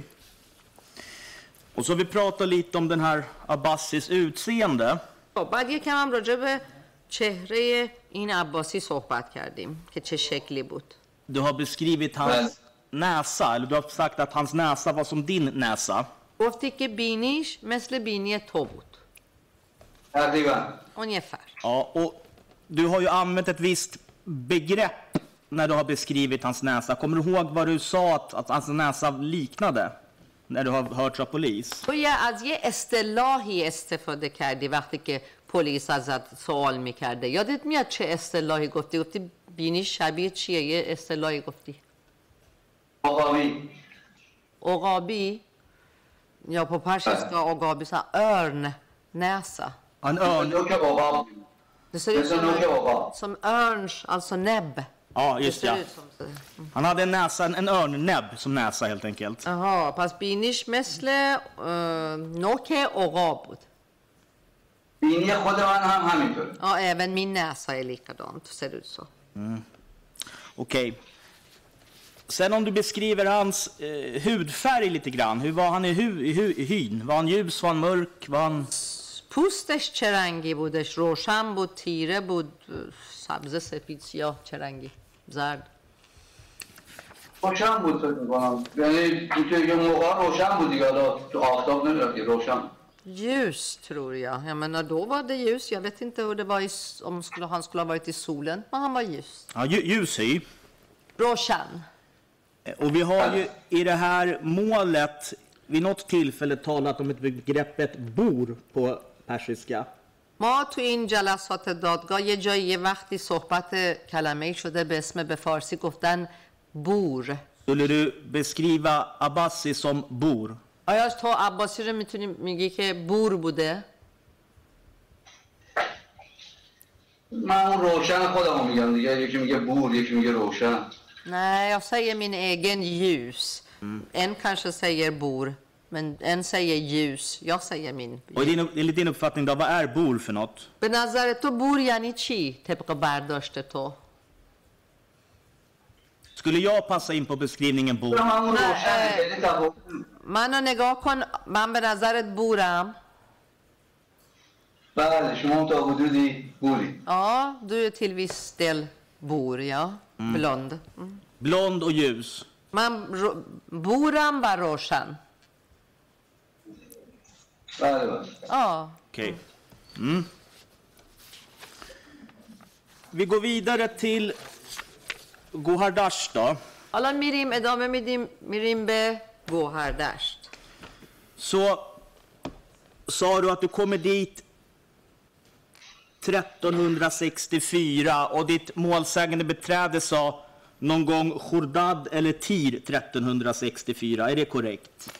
Och så har vi pratat lite om den här Abbasis utseende.
خب بعد یکم هم راجع به چهره این عباسی صحبت کردیم که چه شکلی بود
Du har beskrivit hans näsa, eller du har sagt att hans näsa var som din näsa.
گفتی که بینیش مثل بینی تو بود
تقریبا
ungefär
Ja, och du har ju använt ett visst begrepp när du har beskrivit hans näsa. Kommer du ihåg vad du sa att, att hans näsa liknade? När du har hört av polis?
تو یه از یه اصطلاحی استفاده کردی وقتی که پلیس ازت سوال میکرده یادت میاد چه اصطلاحی گفتی گفتی بینی شبیه چیه یه اصطلاحی گفتی
مقامی
عقابی یا på persiska عقابی så här, örnnäsa
En
مثل
örn...
نوک عقاب
det ser ut
مثل
som,
نوک عقاب
som örns, alltså näbb
Ja,
det
just
ser
ja.
ut som så.
Han hade en näsa, en, en örnnäbb som näsa helt enkelt.
آها پس بینیش مثل اه، نوک عقاب بود
بینی خود من هم همینطور
Ja, även min näsa är likadant, ser ut så.
Okej. Sen om du beskriver hans eh, hudfärg lite grann. Hur var han i, hu, i, hu, i hyn? Var han ljus? Var han mörk? Var han...
پوستش چه رنگی بودش؟ روشن بود، تیره بود، سبز، سفید، سیاه، چه رنگی؟ زرد.
روشن بود فکر میکنم یعنی توی یه موقع روشن بود دیگه حالا تو آفتاب نمیرفت روشن
Ljus, tror jag. Jag menar, då var det ljus. Jag vet inte hur det var i, s- om skulle, han skulle ha varit i solen, men han var ljus.
Ja, lju- ljus hy.
روشن.
Eh, Och vi har ju i det här målet vid något tillfälle talat om ett begreppet bor på persiska.
ما تو این جلسات دادگاه یه جایی یه وقتی صحبت کلمه شده به اسم به فارسی گفتن بور
Skulle du beskriva Abbasi som bor?
آیا تو عباسی رو می‌تونی میگی که بور بوده؟
من اون روشن خودمو میگم دیگه یکی میگه بور یکی میگه روشن
Nej, jag säger min egen ljus. En kanske säger bor, men en säger ljus. Jag säger min.
Och i din, enligt din uppfattning då, vad är bor för något?
به نظر تو بور یعنی چی طبق برداشت تو؟
Skulle jag passa in på beskrivningen bor?
همون
نه،
روشن
اه.
خیلی تفاوت
منو نگاه کن من به نظرت بورم
بله شما هم تا حدودی بوری
Ja, du är till viss del bor, ja. Blond. Mm.
Blond och ljus.
من رو... بورم و Ja.
Okej. Okay. Mm. Vi går vidare till Gohardash då.
Alan Mirim Edame Mirimbe Gohardash.
Så sa du att du kommer dit 1364 och ditt målsägande beträde sa någon gång Jordad eller Tir 1364. Är det korrekt?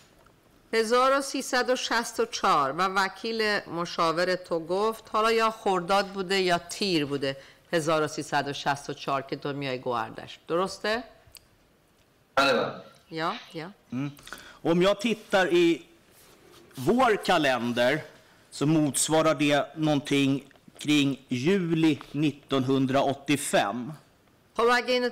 1364 و وکیل مشاور تو گفت حالا یا خرداد بوده یا تیر بوده. 1364 که تو میای گوهردشت درسته؟
بله بله.
یا یا.
Om jag tittar i vår kalender så motsvarar det någonting kring juli 1985.
خب اگه اینو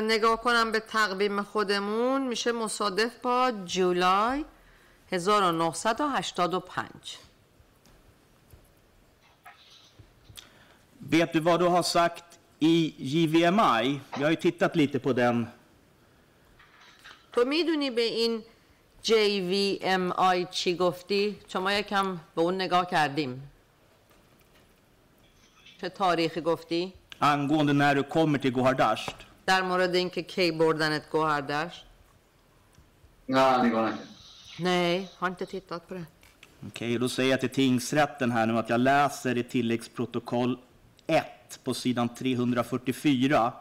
نگاه کنم به تقویم خودمون میشه مصادف با جولای 1985
Vet du vad du har sagt i JVMI? Vi har ju tittat lite på den.
تو می‌دونی به این JVMI چی گفتی؟ چون ما یکم به اون نگاه کردیم چه تاریخی گفتی؟
angående när du kommer till Gohardasht.
در مورد اینکه کی بردنت گوهردشت؟
نه نگاه نکرد
Nej, har inte tittat på det.
Okej, då säger jag till tingsrätten här nu att jag läser i tilläggsprotokoll 1 på sidan 344.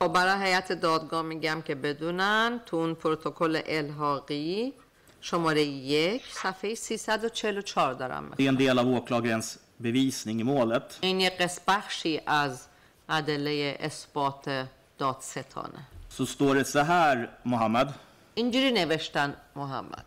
خب برای هیئت دادگاه میگم که بدونن تو اون پروتکل الحاقی شماره یک صفحه 344 دارم
Det är en del av åklagarens bevisning i målet.
این یک قسم بخشی از ادله اثبات دادستانه
Så står det så här, Mohammed.
اینجوری نوشتن محمد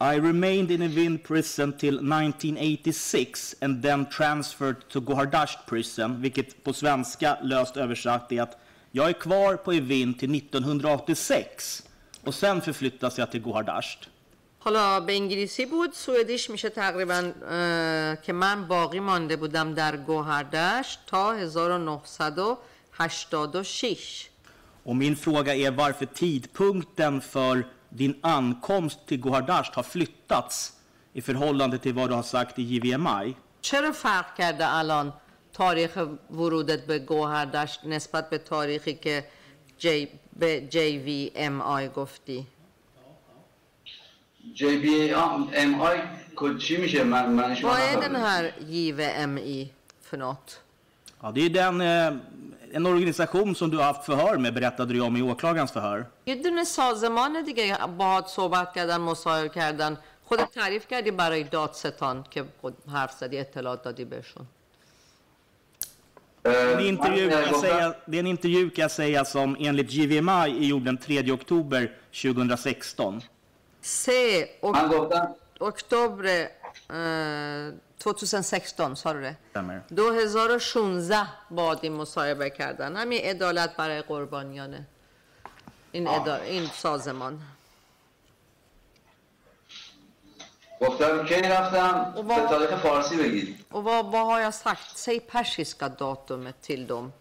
I remained in Evin prison till 1986 and then transferred to Gohardasht prison, vilket på svenska löst översatt är att jag är kvar på Evin till 1986 och sen förflyttas jag till Gohardasht.
حالا به انگلیسی بود سوئدیش میشه تقریبا اه، که من باقی مانده بودم در گوهردشت تا 1986
Och min fråga är varför tidpunkten för din ankomst till Gohardasht har flyttats i förhållande till vad du har sagt i JVMI.
چرا فرق کرده الان تاریخ ورودت به گوهردشت نسبت به تاریخی که جی به JVMI گفتی
جی بی ام آی چی میشه من منش
Vad är den
نفهمیدم.
här JVMI för något?
Ja, det är den, eh, en organisation som du har haft förhör med, berättade du om i åklagarens förhör.
یه دونه سازمان دیگه باهات صحبت کردن مصاحبه کردن خودت تعریف کردی برای دادستان که خود حرف زدی اطلاعات دادی بهشون
اه،
En intervju,
من
kan jag
گفتم-
säga, det är en intervju kan jag säga som enligt JVMI är gjord den 3 oktober 2016.
سه اک-
من گفتم
اکتبر اه، 2016 sa du det
Stämmer.
2016 بادی مصاحبه کردن همین عدالت برای قربانیانه این, ادا... این سازمان
گفتم کی رفتم
Och
به
vad-
تاریخ فارسی بگید
Och vad, vad har jag sagt? Säg persiska datumet till dem.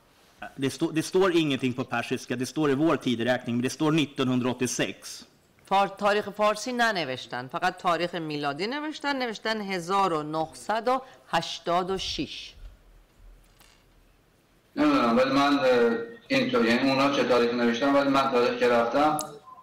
Det, stå, det står ingenting på persiska, det står i vår tideräkning, men det står 1986.
فار... تاریخ فارسی ننوشتن فقط تاریخ میلادی نوشتن نوشتن 1986
نمی‌دونم ولی من اینطور یعنی اونا چه تاریخ نوشتن ولی من تاریخ که رفتم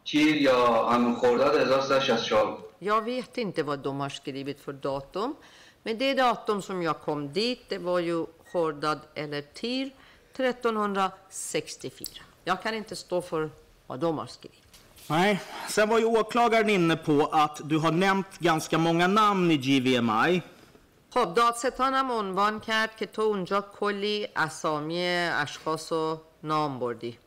تیر یا همون خورداد 1364 بود.
Jag vet inte vad de har skrivit för datum. Men det datum som jag kom dit, det var ju Khordad eller Tir 1364. Jag kan inte stå för vad de har skrivit.
Nej, sen var ju åklagaren inne på att du har nämnt ganska många namn i JVMI.
خب دادستانم عنوان کرد که تو اونجا کلی اسامی اشخاص و نام بردی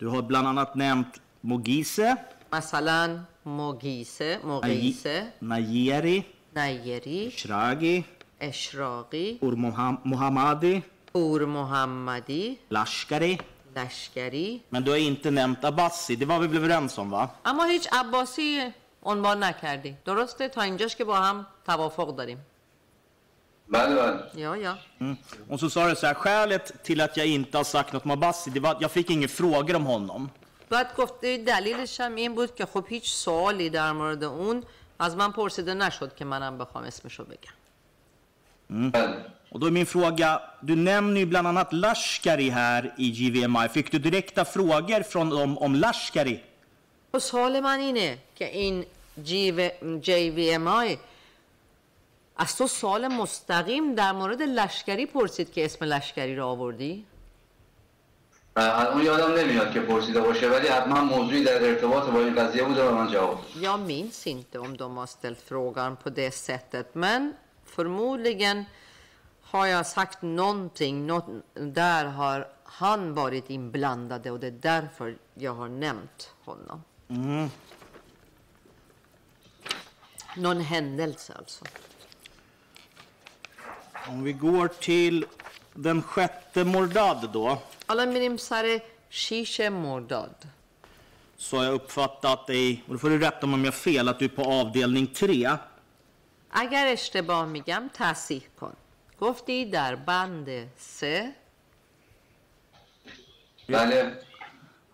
Du har bland annat nämnt Mogise,
مثلا موگیسه موگیسه
Najeri,
نیری
Shragi,
اشراقی
Ur Moham- Mohammadi,
پور محمدی
Lashkari.
لشکری
Men du har inte nämnt Abbasi, det var vi väl överens om va?
اما هیچ عباسی عنوان نکردی درسته تا اینجاش که با هم توافق داریم
بله بله
یا یا
Mm. Och så sa du så här, skälet till att jag inte har sagt något om Abbasi, det var att jag fick inga frågor om honom.
بعد گفته دلیلش هم این بود که خب هیچ سوالی در مورد اون از من پرسیده نشد که منم بخوام اسمشو بگم
بله
Och då är min fråga, du nämner ju bland annat Lashkari här i JVMI. Fick du direkta frågor från dem om Lashkari?
و سوال من اینه که این JVMI از تو سوال مستقیم در مورد لشکری پرسید که اسم لشکری رو آوردی؟
الان یادم نمیاد که پرسیده باشه ولی حتما موضوعی در ارتباط با این قضیه بوده و من جواب دادم.
Jag minns inte om de har ställt frågan på det sättet, men förmodligen har jag sagt någonting. Nå där har han varit inblandad och det är därför jag har nämnt honom. Någon händelse alltså.
Om vi går till den sjätte Mordad då,
حالا میریم سر شیش مرداد
så har jag uppfattat dig, och då får du rätta mig om jag har fel, att du är på avdelning 3.
اگر اشتباه میگم تصحیح کن گفتی در بند سه
بله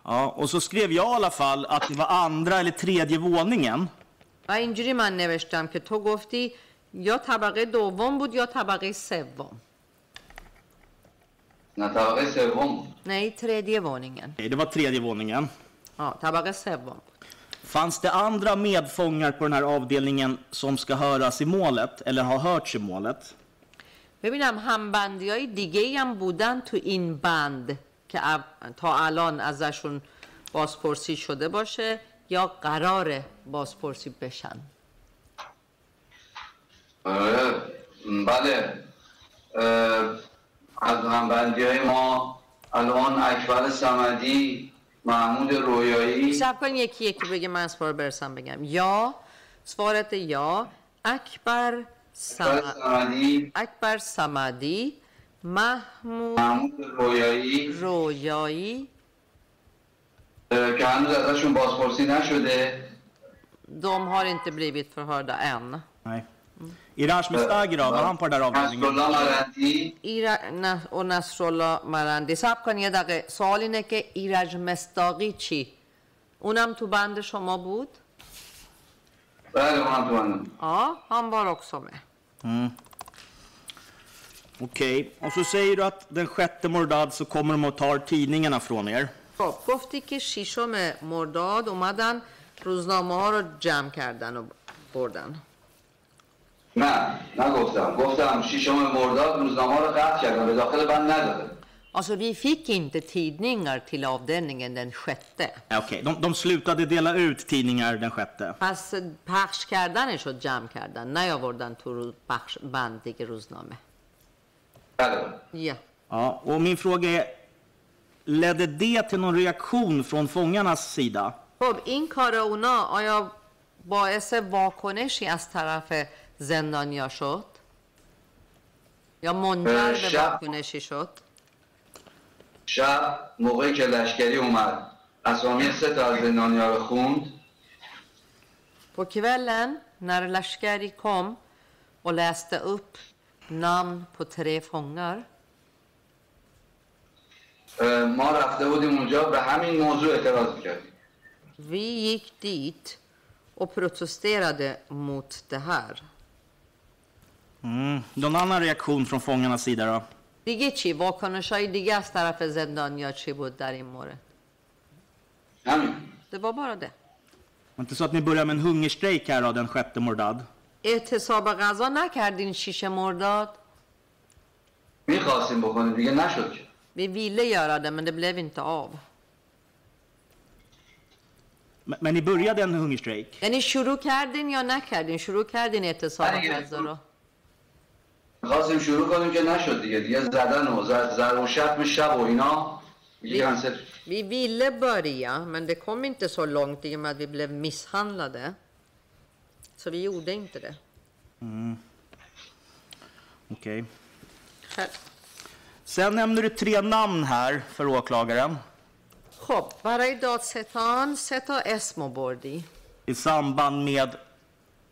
Ja, och så skrev jag i alla fall att det var andra eller tredje våningen.
و اینجوری من نوشتم که تو گفتی یا طبقه دوم بود یا طبقه سوم
نه طبقه سوم
Nej, tredje våningen.
Nej, Det var tredje våningen.
Ja, طبقه سوم.
Fanns det andra medfångar på den här avdelningen som ska höras i målet eller har hörts i målet?
ببینم همبندی های دیگه هم بودن تو این بند که تا الان ازشون بازپرسی شده باشه یا قرار بازپرسی بشن.
بله. از همبندی های ما الان اکبر سمدی محمود رویایی.
سب کن یکی یکی بگه من اسپار برسم بگم. یا سوارت یا اکبر
سمدی
اکبر سمدی محمود,
رویایی.
رویایی.
که هنوز ازشون بازپرسی نشده.
دوم هار اینتی بلیویت فرهارده
این نه ایرانش مستاگی را به پر در آبازنگی
نسرولا مرندی.
و نسرولا مرندی. سب کن یه دقیقه. سوال اینه که ایرج مستاقی چی؟ اونم تو بند شما بود؟ تو بند شما بود؟
بله اونم تو بندم
Ja, han var också med.
Okej, och så säger du att den sjätte Mordad så kommer de och tar tidningarna från er.
خب گفتی که شیشم مرداد اومدن روزنامه ها رو جمع کردن و بردن
نه نگفتم گفتم شیشم مرداد روزنامه رو قطع کردم به داخل بند نداده
Alltså vi fick inte tidningar till avdelningen den sjätte.
Ja, Okej, de, de slutade dela ut tidningar den sjätte.
پس پخش کردنش رو جمع کردن نیاوردن تو رو بخش بند دیگه روزنامه
بله
یا
Ja, och min fråga är, ledde det till någon reaktion från fångarnas sida?
خب این کار اونا آیا باعث واکنشی از طرف زندانیا شد؟ یا منجر به
شب.
واکنشی شد؟
شب موقعی که لشکری اومد اسامی سه تا از زندانیا رو خوند
På kvällen när Lashkari kom och läste upp namn på tre fångar
اه، ما رفته بودیم اونجا به همین موضوع اعتراض کردیم
Vi gick dit och protesterade mot det här.
Mm. Någon annan reaktion från fångarnas sida då?
دیگه چی؟ واکنش های دیگه از طرف زندانیا چی بود در این مورد؟
همین
Det var bara det.
Var inte så att ni började med en hungerstrejk här då, den sjätte Mordad?
اعتصاب غذا نکردین شیش مرداد؟
می‌خواستیم بکنیم دیگه نشد که
Vi ville göra det, men det blev inte av.
Men, men ni började en hungerstrejk?
یعنی شروع کردین یا نکردین؟ شروع کردین اعتصاب. غذا رو؟
میخواستیم شروع کنیم که نشد دیگه دیگه زدن و زد زر و شتم شب و اینا دیگه کنسل شد.
Vi ville börja, men det kom inte så långt i och med att vi blev misshandlade. Så vi gjorde inte det.
Okej.
Själv.
Sen nämner du tre namn här för åklagaren
خب برای دادستان سه تا اسم آوردی
i samband med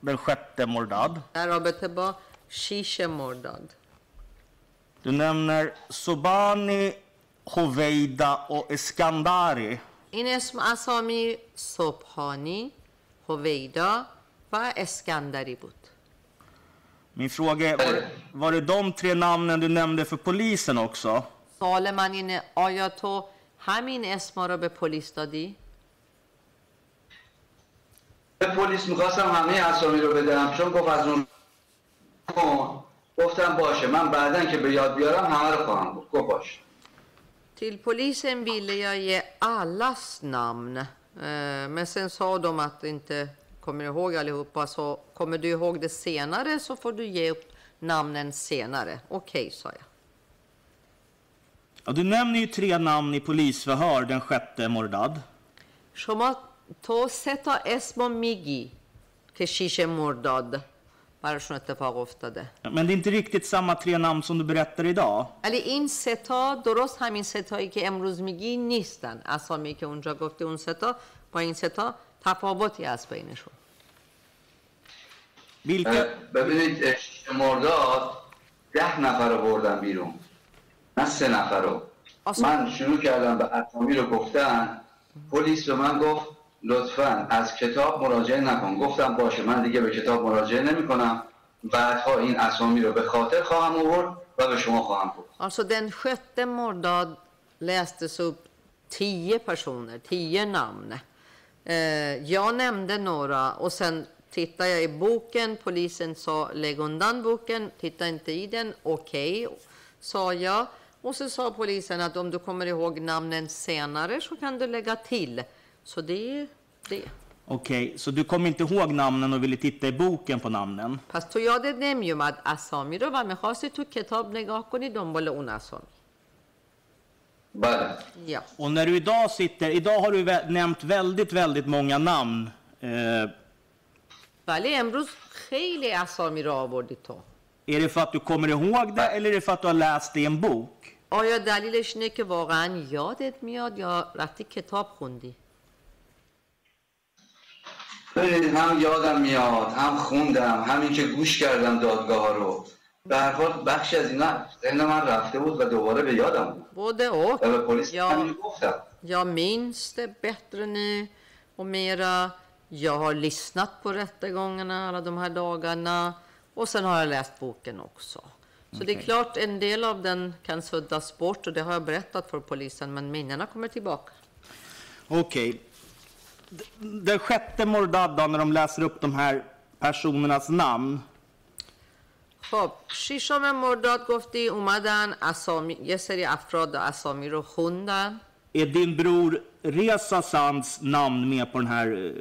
den sjätte Mordad.
در رابطه با شیش مرداد
Du nämner Sobani, Hoveida och Eskandari.
این اسم اسامی صبحانی هویدا و اسکندری بود
Min fråga är, var, var det de tre namnen du nämnde för polisen också?
سوال من اینه آیا تو همین اسما رو به پلیس دادی؟
به پلیس میخواستم همه اسامی رو بدم چون گفت از اون کن گفتم باشه من بعدا که به یاد بیارم همه رو خواهم بود گفت باشه
Till polisen ville jag ge allas namn. Eh, Men sen sa de att de inte kommer ihåg allihopa. Så kommer du ihåg det senare så får du ge upp namnen senare. Okej, sa jag.
Ja, du nämner ju tre namn i polisförhör den sjätte Mordad.
شما تو سه تا اسم میگی که شیشه مرداد براشون اتفاق افتاده
Men det är inte riktigt samma tre namn som du berättar idag.
ولی این سه تا درست همین سه تایی که امروز میگی نیستن اسامی که اونجا گفتی اون سه تا با این سه تا تفاوتی هست بینشون
Vilka?
ببینید مرداد ده نفر رو بردن بیرون نه سه نفر رو. من شروع کردم به اسامی رو گفتن پلیس به من گفت لطفا از کتاب مراجعه نکن گفتم باشه من دیگه به کتاب مراجعه نمی کنم بعدها این اسامی رو به خاطر خواهم آورد و به شما خواهم گفت
Alltså den sjätte morddag lästes upp tio personer, tio namn. Eh, jag nämnde några och sen tittade jag i boken. Polisen sa lägg undan boken, titta inte i den. Okej, sa jag. Och så sa polisen att om du kommer ihåg namnen senare så kan du lägga till. Så det är det.
Okej, så du kommer inte ihåg namnen och ville titta i boken på namnen?
پس تو یادت نمیومد اسامی رو و میخواستی تو کتاب نگاه کنی دنبال اون اسامی
بله
یا
Och när du idag sitter, idag har du vä- nämnt väldigt, väldigt många namn. Eh,
ولی امروز خیلی اسامی رو آوردی تو
är det för att du kommer ihåg det eller är det för att du har läst det i en bok?
آیا دلیلش اینه که واقعا یادت میاد یا رفتی کتاب خوندی
ببینید هم یادم میاد هم خوندم همین که گوش کردم دادگاه ها رو به هر حال بخشی از اینا ذهن من رفته بود و دوباره به یادم بود
både och
و به پلیس
Ja.
همین گفتم
jag minns det bättre nu och mera jag har lyssnat på rättegångarna alla de här dagarna och sen har jag läst boken också så det är
Okej.
klart en del av den kan suddas bort och det har jag berättat för polisen men minnena kommer tillbaka
Okej. D- Den sjätte Mordad när de läser upp de här personernas namn.
خب ششم مرداد گفتی اومدن اسامی یه سری افراد و اسامی رو خوندن
Är din bror Reza Sands namn med på den här, eh,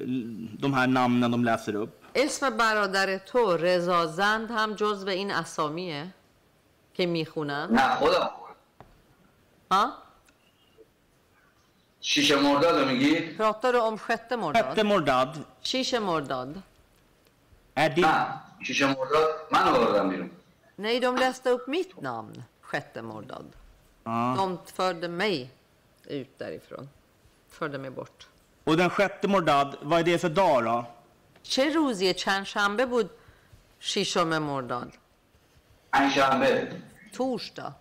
de här namnen de läser upp?
اسم برادر تو رضا زند هم جزو این اسامیه که می‌خونن
نه خودم
ها
شیشه مرداد رو میگی؟
pratar du om sjätte
Sjätte
mordad
Mordad.
شیش مرداد
Är din,
نه شیشه مرداد من بردم بیرون
nej de läste upp mitt namn sjätte mordad
ja.
de förde mig ut därifrån förde mig bort
Och den sjätte Mordad, vad är det för dag då?
چه روزیه چند شنبه بود ششم مرداد
پنجشنبه
torsdag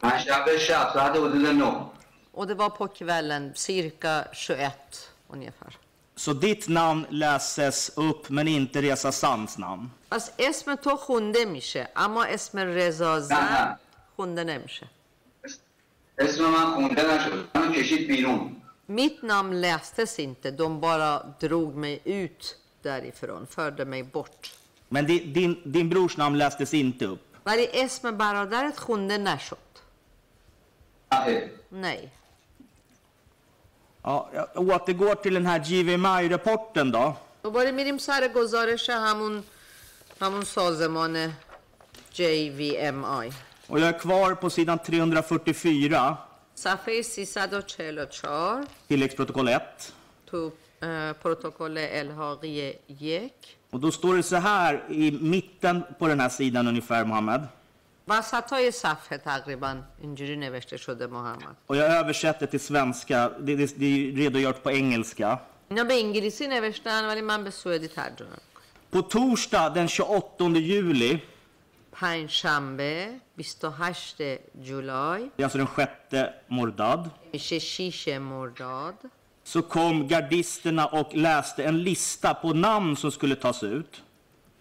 پنجشنبه شب ساعت حدود نه
och det var på kvällen cirka 21 ungefär
Så ditt namn läses upp men inte Reza Sands namn?
پس اسم تو خونده میشه اما اسم رضا
نه
زن
نه
خونده نمیشه
اسم من خونده نشد منو کشید بیرون
Mitt namn lästes inte, de bara drog mig ut därifrån, förde mig bort.
Men di- din, din brors namn lästes inte upp?
ولی اسم برادرت خونده نشد.
نه
Nej.
Ja, jag återgår till den här GVMI-rapporten då.
دوباره میریم سر گزارش همون همون سازمان JVMI.
Och jag är kvar på sidan 344,
صفحه 344
tilläggsprotokoll 1.
تو اه، پروتکل الحاقی یک
Och då står det så här i mitten på den här sidan ungefär, Mohammed.
وسط های صفحه تقریبا اینجوری نوشته شده محمد
Och jag översätter till svenska. Det, det, det är redogjort på engelska.
اینا به انگلیسی نوشتن ولی من به سوئدی ترجمه میکنم
På torsdag den 28 juli,
پنجشنبه 28 جولای
det är alltså den sjätte Mordad,
میشه 6 مرداد
så kom gardisterna och läste en lista på namn som skulle tas ut.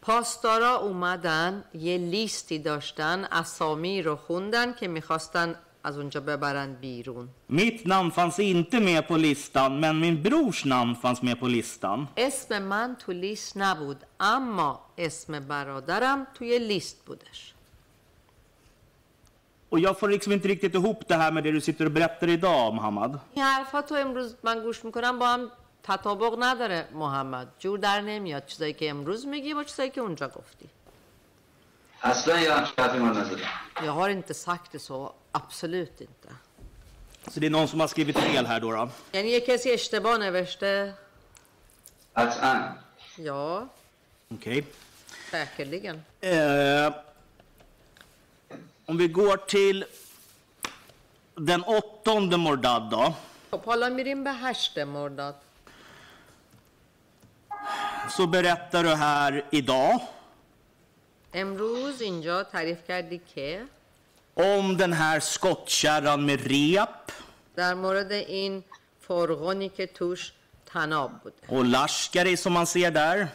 پاستارا اومدن یه لیستی داشتن اسامی رو خوندن که می‌خواستن از اونجا ببرن بیرون.
میت نام فانس اینته می پو لیستان من مین بروش نام فانس می پو لیستان
اسم من تو لیست نبود اما اسم برادرم توی لیست بودش.
و یا فور ایکس منت تو هوب ده هر مده رو سیتر برتر ایدا محمد
این حرفاتو امروز من گوش می‌کنم با هم تطابق نداره محمد جور در نمیاد چیزایی که امروز میگی با چیزایی که اونجا گفتی
اصلا یه همچین حرفی من نزدم
Jag har inte sagt det så, absolut inte.
Så det är någon som har skrivit fel här då. då.
یعنی یه کسی اشتباه نوشته؟
قطعا
Ja,
Okej.
säkerligen.
Eh, om vi går till den åttonde Mordad då.
خب حالا میریم به هشت مرداد
Så berättar du här idag
امروز اینجا تعریف کردی که
om den här skottkärran med rep
در مورد این فرغونی که توش تناب بوده
och Lashkari som man ser där.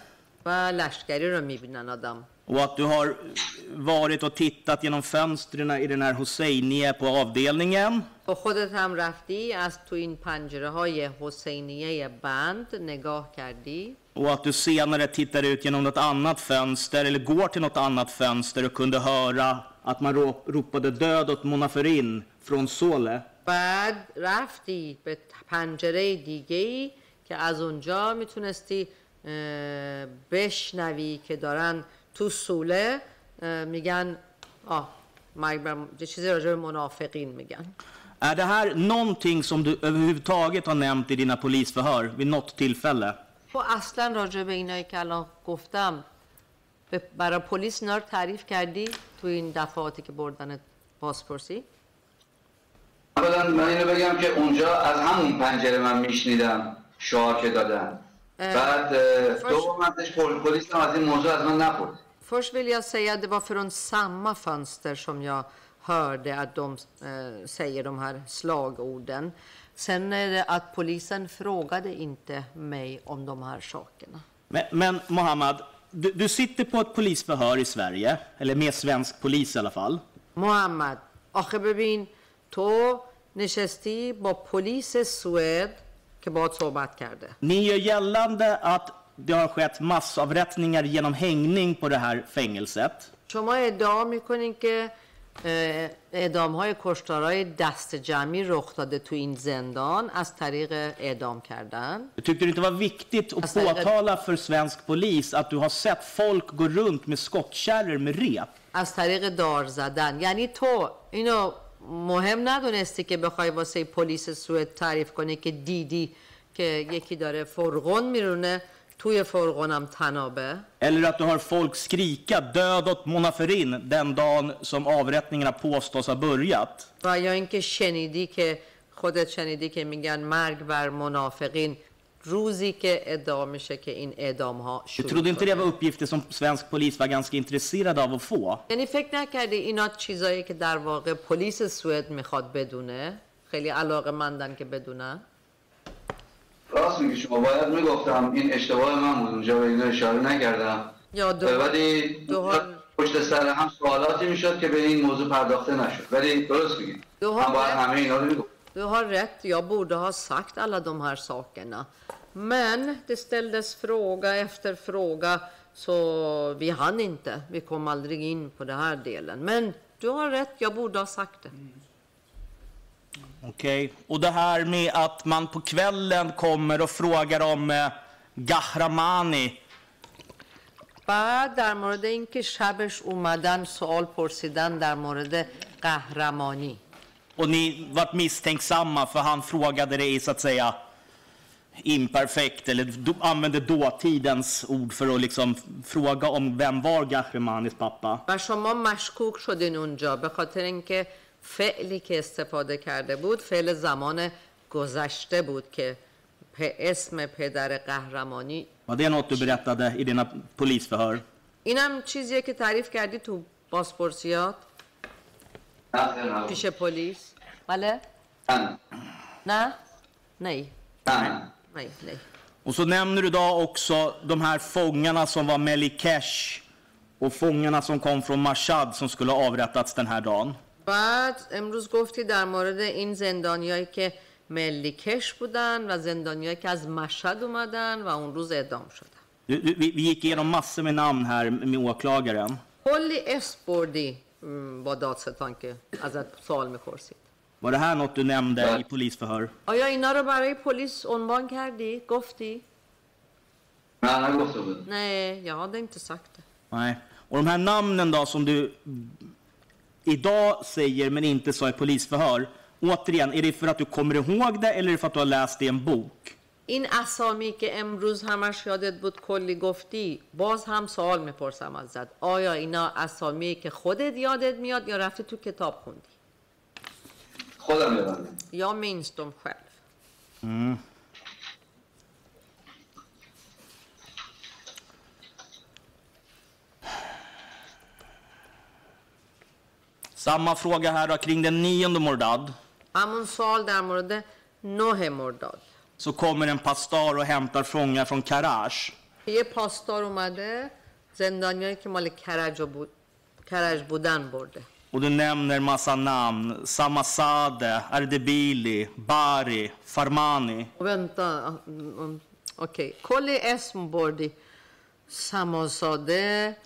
و لشکری رو میبینن آدم
Och att du har varit och tittat genom fönstren i den här Hosseinie på avdelningen.
تو خودت هم رفتی از تو این پنجره های حسینیه بند نگاه کردی
Och att du senare tittar ut genom något annat fönster eller går till något annat fönster och kunde höra att man ro- ropade död åt Monaferin från Sole.
بعد رفتی به پنجره دیگه ای که از اونجا میتونستی اه، بشنوی که دارن تو سوله اه، میگن آه مرگ بر یه چیزی راجع به منافقین میگن
Är det här någonting som du överhuvudtaget har nämnt i dina polisförhör vid något tillfälle?
تو اصلا راجع به اینایی که الان گفتم به- برای پلیس اینا رو تعریف کردی تو این دفعاتی که بردن بازپرسی؟
اولا من اینو بگم که اونجا از همون پنجره من میشنیدم شعار که دادن. بعد
فرش-
دومتش پل- پلیس هم از این موضوع از من نپرد
Först vill jag säga att det var från samma fönster som jag hörde att de eh, säger de här slagorden. Sen är det att polisen frågade inte mig om de här sakerna.
Men, men Mohammad, du, du sitter på ett polisförhör i Sverige, eller med svensk polis i alla fall.
محمد آخه ببین تو نشستی با پلیس سوئد که باهات صحبت کرده
Ni gör gällande att det har skett massavrättningar genom hängning på det här fängelset.
شما ادعا میکنین که اعدام های کشتارهای دست جمعی رخ داده تو این زندان از طریق اعدام کردن
Du tyckte det inte var viktigt att påtala för svensk polis att du har sett folk gå runt med skottkärror med rep?
از طریق دار زدن یعنی تو اینو مهم ندونستی که بخوای واسه پلیس سوئد تعریف کنی که دیدی که یکی داره فرغون میرونه توی فرغونم تنابه.
Eller att du hör folk skrika död åt Monaferin den dagen som avrättningarna påstås ha börjat?
و یا اینکه شنیدی که خودت شنیدی که میگن مرگ بر منافقین روزی که ادعا میشه که این اعدام ها
Du
شروع
trodde inte det var uppgifter som svensk polis var ganska intresserad av att få?
یعنی فکر نکردی اینا چیزایی که در واقع پلیس سوئد می‌خواد بدونه خیلی علاقه مندن که بدونن
راست میگی شما باید می‌گفتم این اشتباه من بود اونجا به اینو اشاره نکردم
یا دو
ولی پشت سر هم سوالاتی می‌شد که به این موضوع پرداخته نشد ولی درست میگی من باید همه اینا رو می‌گفتم
Du har rätt, jag borde ha sagt alla de här sakerna. Men det ställdes fråga efter fråga så vi hann inte. Vi kom aldrig in på den här delen. Men du har rätt, jag borde ha sagt det.
Okej. Och det här med att man på kvällen kommer och frågar om eh, Gahramani.
بعد در مورد اینکه شبش اومدن سوال پرسیدن در مورد قهرمانی
Och ni vart misstänksamma för han frågade dig så att säga imperfekt eller do, använde dåtidens ord för att liksom fråga om vem var Gahremanis pappa.
و شما مشکوک شدین اونجا به خاطر اینکه فعلی که استفاده کرده بود فعل زمان گذشته بود که پ- اسم پدر قهرمانی
Var det något du berättade i dina polisförhör?
اینم چیزیه که تعریف کردی تو بازپرسیات. پیش پلیس بله
نه
نه nej
نه
nej
Och så nämner du då också de här fångarna som var Melikesh och fångarna som kom från Mashhad som skulle ha avrättats den här dagen.
بعد امروز گفتی در مورد این زندانیایی که ملی کش بودن و زندانیایی که از مشهد اومدن و اون روز اعدام شدن
vi, vi gick igenom massor med namn här med åklagaren.
کلی اسم بردی با دادستان که ازت سوال می‌پرسید
Var det här något du nämnde i polisförhör?
آیا اینا رو برای پلیس عنوان کردی؟ گفتی؟
نه نگفته بود
نه jag hade inte sagt det.
Nej. Och de här namnen då som du idag säger men inte sa i polisförhör. Återigen, är det för att du kommer ihåg det eller är det för att du har läst det i en bok?
این اسامی که امروز همش یادت بود کلی گفتی باز هم سوال می‌پرسم ازت آیا اینا اسامی که خودت یادت میاد یا رفتی تو کتاب خوندی
خودم یادم
یا minns dem
Samma fråga här då kring den nionde Mordad.
همون سوال در مورد نه مرداد
Så kommer en pastor och hämtar fångar från Karash.
یه پاسدار اومده زندانیایی که مال کرج, و بود... کرج بودن برده
Och du nämner massa namn. Samasade, Ardebili, Bari, Farmani.
و vänta mm, okej کلی اسم بردی سماساده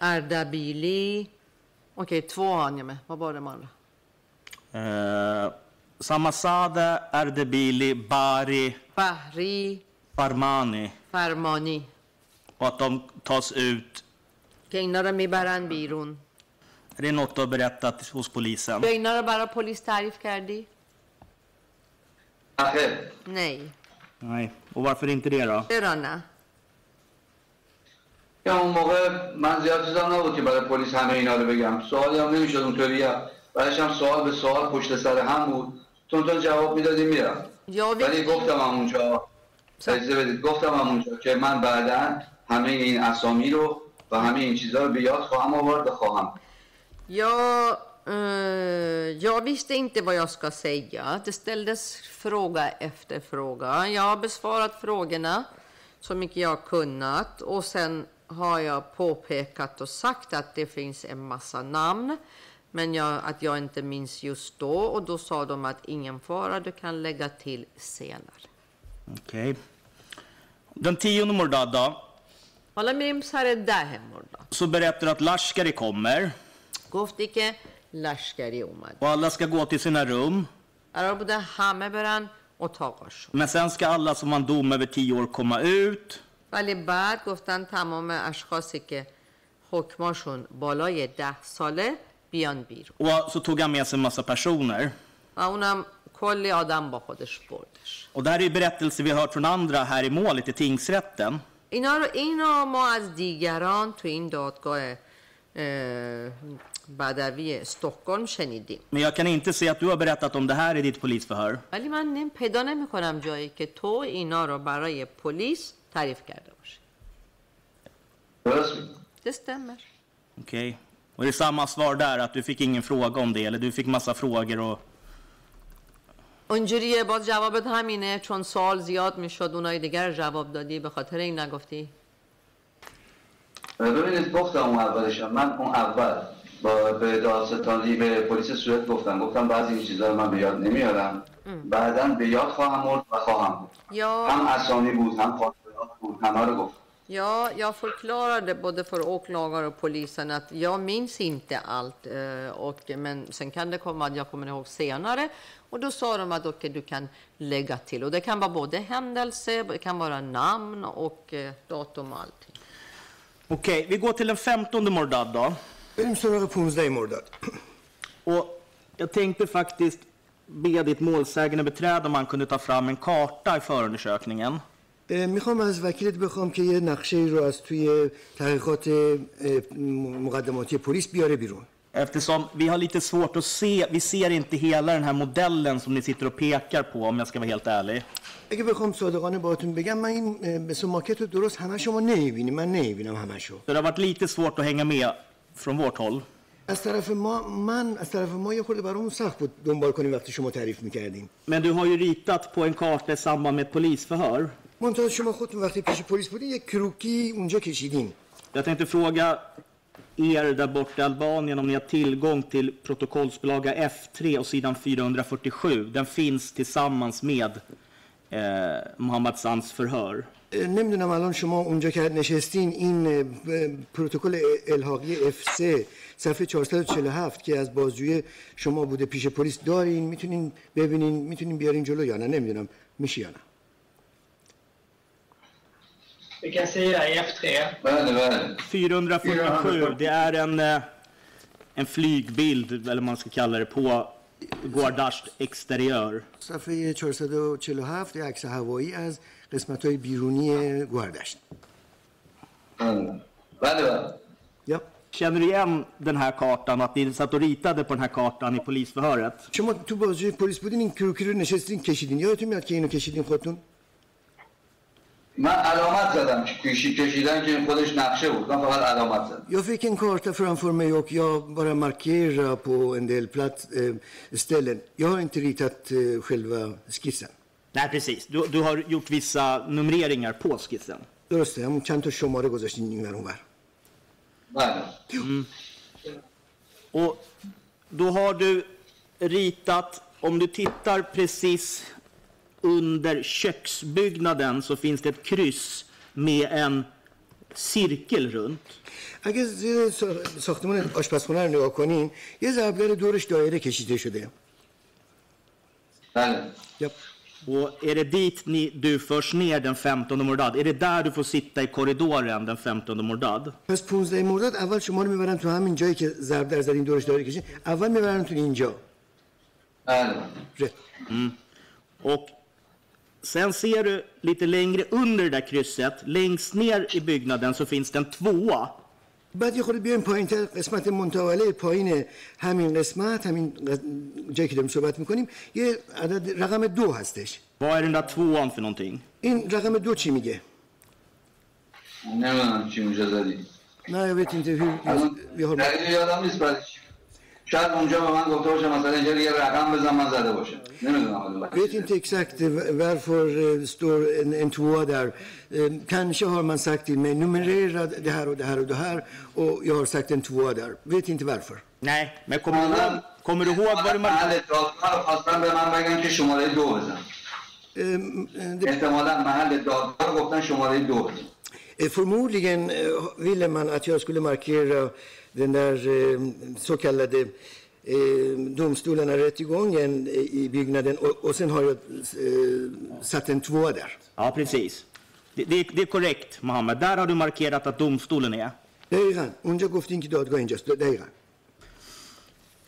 اردبیلی Okej, två hann jag med. Vad var de andra?
Eh, Samasada, Erdebili, Bari,
Bahri,
Farmani
Farmani.
och att de tas ut.
Pengnara mi baran birun.
Är det något du har berättat hos polisen?
Pengnara bara polis tarif.
Alltså-
Nej.
Nej. Och varför inte det då?
Rana.
یا اون موقع من زیاد چیزام نبود که برای پلیس همه اینا رو بگم. سوالی هم نمی‌شد اونطوری. بعدش هم سوال به سوال پشت سر هم بود. تون تون جواب می‌دادی میرم
یا
ولی گفتم هم اونجا. اجازه بدید. گفتم هم اونجا که من بعدا همه این اسامی رو و همه این چیزها رو به یاد خواهم آورد و خواهم.
eh, jag visste inte vad jag ska säga. Det ställdes fråga efter fråga. Jag har besvarat frågorna så mycket jag har kunnat. Och sen har jag påpekat och sagt att det finns en massa namn, men jag, att jag inte minns just då. Och då sa de att ingen fara, du kan lägga till senare.
Okej. Okay. Den tionde
mordada.
Så berättar du att Lashkari kommer.
Goftike Lashkari omad.
Och alla ska gå till sina rum. Men sen ska alla som har en dom över tio år komma ut.
ولی بعد گفتن تمام اشخاصی که حکماشون بالای ده ساله بیان بیرون
så tog han med sig en massa personer.
و اونم کلی آدم با خودش بردش
Och det här är ju berättelser vi har hört från andra här i målet i tingsrätten.
اینا رو اینا ما از دیگران تو این دادگاه اه، بدوی استکهلم شنیدیم
Men jag kan inte se att du har berättat om det här i ditt polisförhör.
ولی من پیدا نمی کنم جایی که تو اینا رو برای پلیس تعریف کرده باشی
درست میگی.
Det stämmer.
Okej. Och det är samma svar där, att du fick ingen fråga om det, eller du fick massa frågor och...
اونجوریه باز جوابت همینه چون سوال زیاد می‌شد. اونای دیگر جواب دادی. به خاطر این نگفتی.
ببینید گفتم اون اولش. هم. من اون اول با به دادستانی به پلیس صورت گفتم. گفتم بعضی این چیزا رو من به یاد نمیارم. بعدا به یاد خواهم آورد و خواهم بود.
یا
هم اسامی بود هم خاطرات Hallå.
Ja, jag förklarade både för åklagare och polisen att jag minns inte allt. Eh, och, men sen kan det komma att jag kommer ihåg senare. Och då sa de att okay, du kan lägga till. Och det kan vara både händelse, det kan vara namn och eh, datum och allting.
Okej, okay, vi går till den 15 Mordad då.
Vem Mordad?
Och jag tänkte faktiskt be ditt målsägandebiträde om han kunde ta fram en karta i förundersökningen.
اه، میخوام از وکیلت بخوام که یه نقشه رو از توی تحقیقات اه، مقدماتی پلیس بیاره بیرون
Eftersom vi har lite svårt att se, vi ser inte hela den här modellen som ni sitter och pekar på om jag ska vara helt ärlig.
اگه بخوام صادقانه باهاتون بگم من این اه، به ماکت رو درست همه شما نمیبینیم من نمیبینم همشو
Så det har varit lite svårt att hänga med från vårt håll.
از طرف ما من از طرف ما یه خورده برامون سخت بود دنبال کنیم وقتی شما تعریف میکردیم
Men du har ju ritat på en karta i samband med ett polisförhör.
منتها شما خودتون وقتی پیش پلیس بودین یک کروکی اونجا کشیدین
Jag tänkte fråga er där borta i Albanien om ni har tillgång till protokollsbilaga F3 och sidan 447. Den finns tillsammans med eh, Mohammad Sands förhör.
نمی‌دونم الان شما اونجا که نشستین این پروتکل الحاقی F3 صفحه 447 که از بازجوی شما بوده پیش پلیس دارین می‌تونین ببینین می‌تونین بیارین جلو یا نه نمی‌دونم میشه یا نه
Vilken sida i F3?
بله بله
447, det är en, eh, en flygbild, eller vad man ska kalla det, på Guardasht exteriör.
صفحه 447 یه عکس هوایی از قسمت های بیرونی گوهردشت
بله بله بله
یا
Känner du igen den här kartan, att ni satt och ritade på den här kartan i polisförhöret?
شما تو بازجوی پلیس بودین این کروکی رو نشستین کشیدین یادتون میاد که اینو کشیدین خودتون
من علامت زدم کشی کشیدن که خودش نقشه بود من فقط علامت زدم
Jag fick en karta framför mig och jag bara markerar på en del plats, eh, ställen. Jag har inte ritat eh, själva skissen.
Nej, precis. Du, du har gjort vissa numreringar på skissen.
درسته همون چند تا شماره گذاشتین این ور اون ور.
بله
Och då har du ritat, om du tittar precis under köksbyggnaden så finns det ett kryss med en cirkel runt.
اگه زیر سا- ساختمان آشپزخونه رو نگاه کنین یه ضربدر دورش دایره کشیده شده
بله
یا
Och är det dit ni, du förs ner den 15 Mordad? Är det där du får sitta i korridoren den 15 Mordad?
پس 15 مرداد اول شما رو میبرن تو همین جایی که ضرب در زدین دورش دایره کشید اول میبرن تو اینجا
بله
ره.
Och sen ser du lite längre under det där krysset, längst ner i byggnaden så finns det en tvåa.
بعد یه خورده بیایم پایین تر قسمت منتواله پایین همین قسمت همین ق- جایی که داریم صحبت میکنیم یه عدد رقم دو هستش
Vad är den där tvåan för någonting?
این رقم دو چی میگه
نمیدونم چی اونجا زدی
نه jag vet inte hur
الان
vi har
دقیق یادم نیست بعد چی. شاید اونجا به من گفته باشه مثلا اینجا یه رقم بزن من زده باشم نمیدونم حالا
vet inte exakt eh, varför eh, står en, en tvåa där. Eh, Kanske har man sagt till mig numerera det här och det här och det här och jag har sagt en tvåa där. Vet inte varför.
Nej, men kommer du ihåg, kommer du ihåg vad du markerade?
محل دادگاه رو خواستن به من بگن که شماره دو بزن
Eh, eh, det,
احتمالا محل دادگاه رو گفتن شماره دو بزن
eh, Förmodligen eh, ville man att jag skulle markera den där eh, så kallade eh, domstolarna, rättegången eh, i byggnaden och, och sen har jag eh, satt en tvåa där.
Ja, precis. Det, det, det är korrekt, Mohammed. Där har du markerat att domstolen är.
دقیقا اونجا گفتین که دادگاه اینجاست دقیقا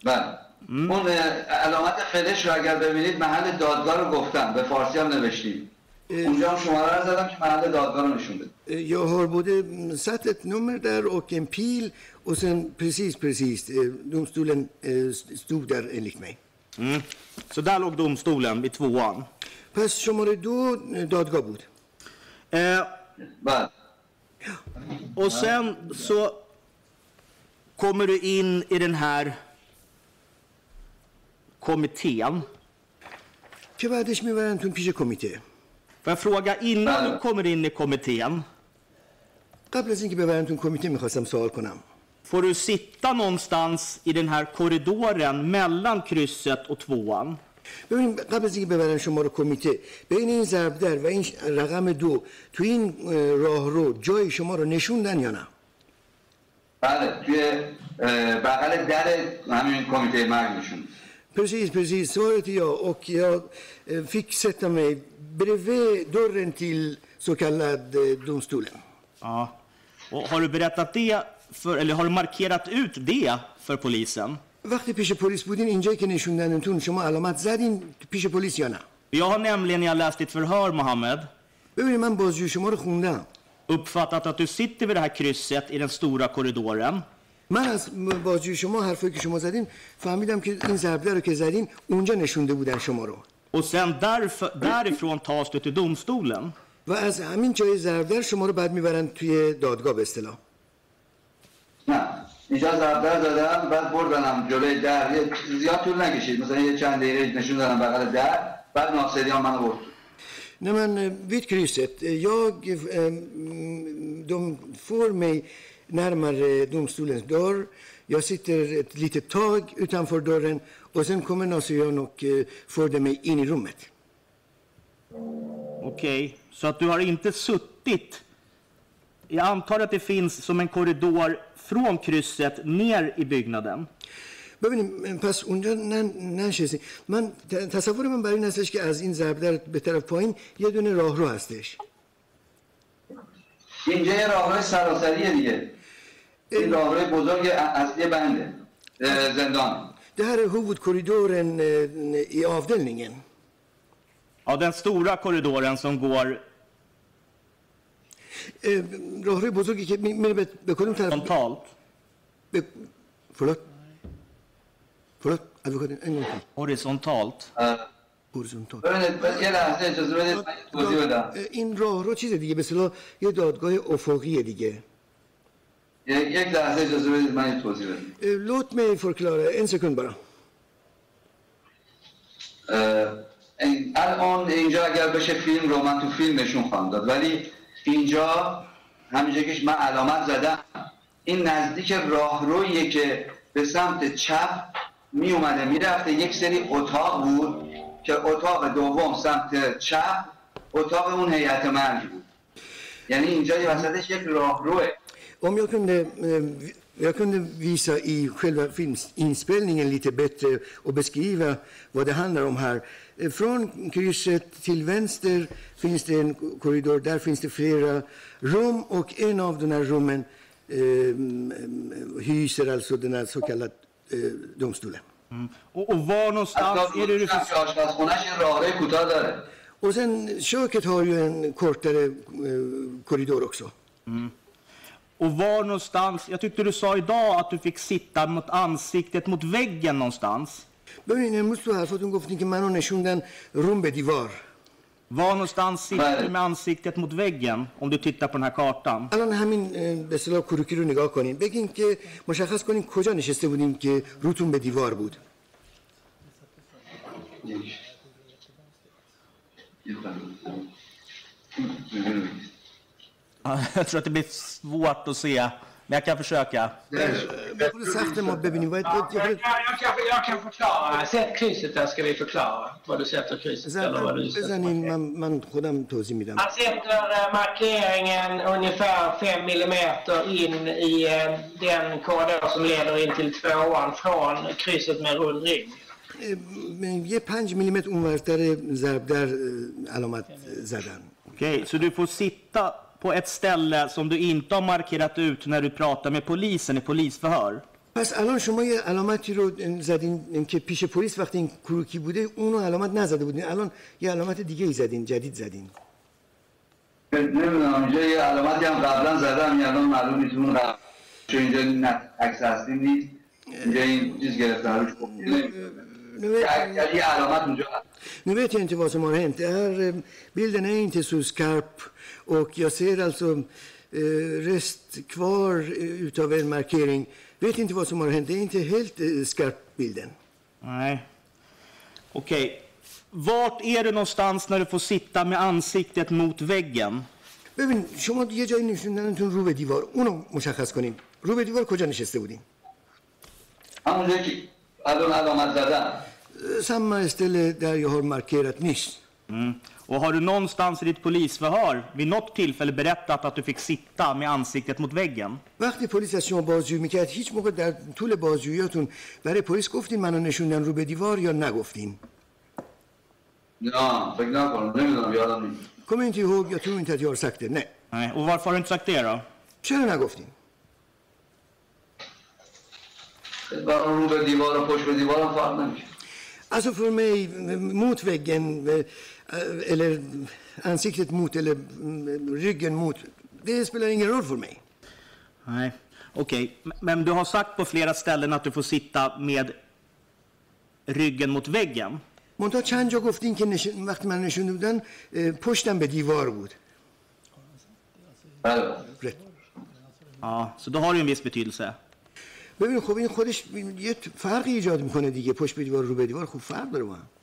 بله اون اه، علامت فلش رو اگر ببینید محل دادگاه رو گفتم به فارسی هم نوشتیم اونجا هم شماره رو زدم که محل دادگاه رو نشون بده
Eh, Jag har både mm, satt ett nummer där och en pil och sen precis, precis, eh, domstolen eh, stod där enligt mig.
Mm. Så där låg domstolen vid tvåan.
پس شماره دو eh, دادگاه بود.
Eh,
بله
och sen så kommer du in i den här kommittén.
که بعدش میبرن پیش کمیته.
Får jag fråga, innan du kommer in i kommittén,
قبل از اینکه ببرنتون کمیته میخواستم سوال کنم.
får du sitta någonstans i den här korridoren mellan krysset och tvåan?
ببینید قبل از اینکه ببرن شما رو کمیته بین این ضرب در و این ش- رقم دو تو این اه، راهرو جای شما رو نشوندن یا نه
بله توی اه، بغل در همین کمیته مرگ نشون
Precis, precis. Svaret är ja. Och jag eh, fick sätta mig bredvid dörren till så kallad eh, domstolen.
Ja. Och har du berättat det, för, eller har du markerat ut det för polisen?
وقتی پیش پلیس بودین اینجایی که نشوندنتون شما علامت زدین پیش پلیس یا نه
Jag har nämligen när jag läst ditt förhör, Mohammed,
ببینید من بازجوی شما رو خوندم
uppfattat att du sitter vid det här krysset i den stora korridoren.
من از بازجوی شما حرفایی که شما زدین فهمیدم که این ضربه رو که زدین اونجا نشونده بودن شما رو
Och sen därför, därifrån tas du till domstolen.
و از همین جای ضربدر شما رو بعد میبرن توی دادگاه به اصطلاح
نه اینجا ضربدر زدم بعد بردنم جلوی در یه زیاد طول نکشید مثلا یه چند دقیقه نشون دادم بغل در بعد ناصریان منو برد
Nej men eh, vid krysset, eh, jag, eh, mm, de får mig närmare domstolens dörr. Jag sitter ett litet tag utanför dörren och sen kommer Nasiron och eh, förde mig in i rummet.
Okej, så att du har inte suttit... Jag antar att det finns som en korridor från krysset ner i byggnaden.
ببینیم پس اونجا نن- ننشستی من ت- تصور من برای این هستش که از این ضرب در به طرف پایین یه دونه راهرو هستش
اینجا یه راهروی سراسریه دیگه این راهروی بزرگ اصلی بنده اه، زندان
Det här är huvudkorridoren eh, i avdelningen.
Ja, den stora korridoren som går
Eh, راهروی بزرگی که می- میره به, به کدوم طرف
frontalt.
به... förlåt förlåt advokaten en gång till
Horisontalt.
اه،
horisontal
ببینید یه لحظه اجازه بدید من یه توضیح بدم
Eh, این راهرو چیز دیگه به اصطلاح یه دادگاه افقی دیگه
یه- یک لحظه اجازه بدید من یه توضیح بدم.
Eh, låt mig förklara en sekund bara
اه، این- الان اینجا اگر بشه فیلم رو من تو فیلم نشون خواهم داد. ولی اینجا همینجا که من علامت زدم این نزدیک راهرویه که به سمت چپ می اومده می‌رفته یک سری اتاق بود که اتاق دوم سمت چپ اتاق اون هیئت مرگ بود. یعنی اینجا یه وسطش یک راهروه.
Om jag kunde, eh, jag kunde visa i själva filminspelningen lite bättre och beskriva vad det handlar om här. Eh, från krysset till vänster finns det en korridor. Där finns det flera rum och en av de här rummen eh, hyser alltså den här så kallade eh, domstolen. Mm.
Och, och, var någonstans är det du...
För... Mm.
Och sen köket har ju en kortare eh, korridor också. Mm.
Och var någonstans... Jag tyckte du sa idag att du fick sitta mot ansiktet mot väggen någonstans.
ببینید امروز تو حرفاتون گفتین که منو نشوندن روم به دیوار
Var någonstans sitter du med ansiktet mot väggen om du tittar på den här kartan?
الان همین به اصطلاح کروکی رو نگاه کنین بگین که مشخص کنین کجا نشسته بودین که روتون به دیوار بود (laughs)
Jag tror att det blir svårt att se, men jag kan försöka.
به خود سخت ما ببینیم باید باید یه
Jag,
خورده
jag, kan, jag kan förklara. Sätt krysset där ska vi förklara. Vad du sätter krysset. Eller vad
زن-
du sätter.
بزنین من, من خودم توضیح میدم
Han sätter eh, markeringen ungefär 5 millimeter in i eh, den korridor som leder in till tvåan från krysset med rund rygg.
اه، یه پنج میلیمتر اونورتر ضرب در اه، علامت زدن
Okej, så du får sitta på ett ställe som du inte har markerat ut när du pratar med polisen i polisförhör.
پس الان شما یه علامتی رو زدین که پیش پلیس وقتی این کروکی بوده اونو علامت نزده بودین. الان یه علامت دیگه ای زدین جدید زدین.
نمی‌دونم اینجا یه علامتی هم قبلا زدم یه الان معلوم نیست اون قبل چون اینجا عکس اصلی نیست. اینجا این چیز گرفته روش
jag inte vad som har hänt. Eh, bilden är inte så skarp och jag ser alltså eh, rest kvar eh, utav en markering. Vet inte vad som har hänt. Det är inte helt eh, skarp bilden.
Nej. Okej. Vart är du någonstans när du får sitta med ansiktet mot väggen?
ببین شما یه جایی نشوندنتون رو به دیوار اونو مشخص کنین رو به دیوار کجا نشسته بودین
همونجا که الان علامت زدم
Eh, Samma ställe där jag har markerat nyss.
Mm. Och har du någonstans i ditt polisförhör vid något tillfälle berättat att du fick sitta med ansiktet mot väggen?
وقتی پلیس از شما بازجویی میکرد هیچ موقع در طول بازجوییاتون برای پلیس گفتین منو نشوندن رو به دیوار یا نگفتین
نه فکر نکنم نمیدونم یادم نیست
Kommer inte ihåg, jag tror inte att jag har sagt det. Nej.
Nej. Och varför har du inte sagt det då?
چرا نگفتین
برای رو به دیوار و پشت به دیوارم فرق نمیشه
Alltså för mig, eh, mot väggen eh, eller ansiktet mot eller mm, ryggen mot, det spelar ingen roll för mig.
Nej. Okej. M- Men du har sagt på flera ställen att du får sitta med ryggen mot väggen.
منتها چند جا گفتین که نش... وقتی من نشونده بودن اه، پشتم به دیوار بود
بله
rätt.
Ja, så då har det ju en viss betydelse.
ببین خب این خودش یه فرقی ایجاد میکنه دیگه پشت به دیوار رو به دیوار خوب فرق داره با هم
بله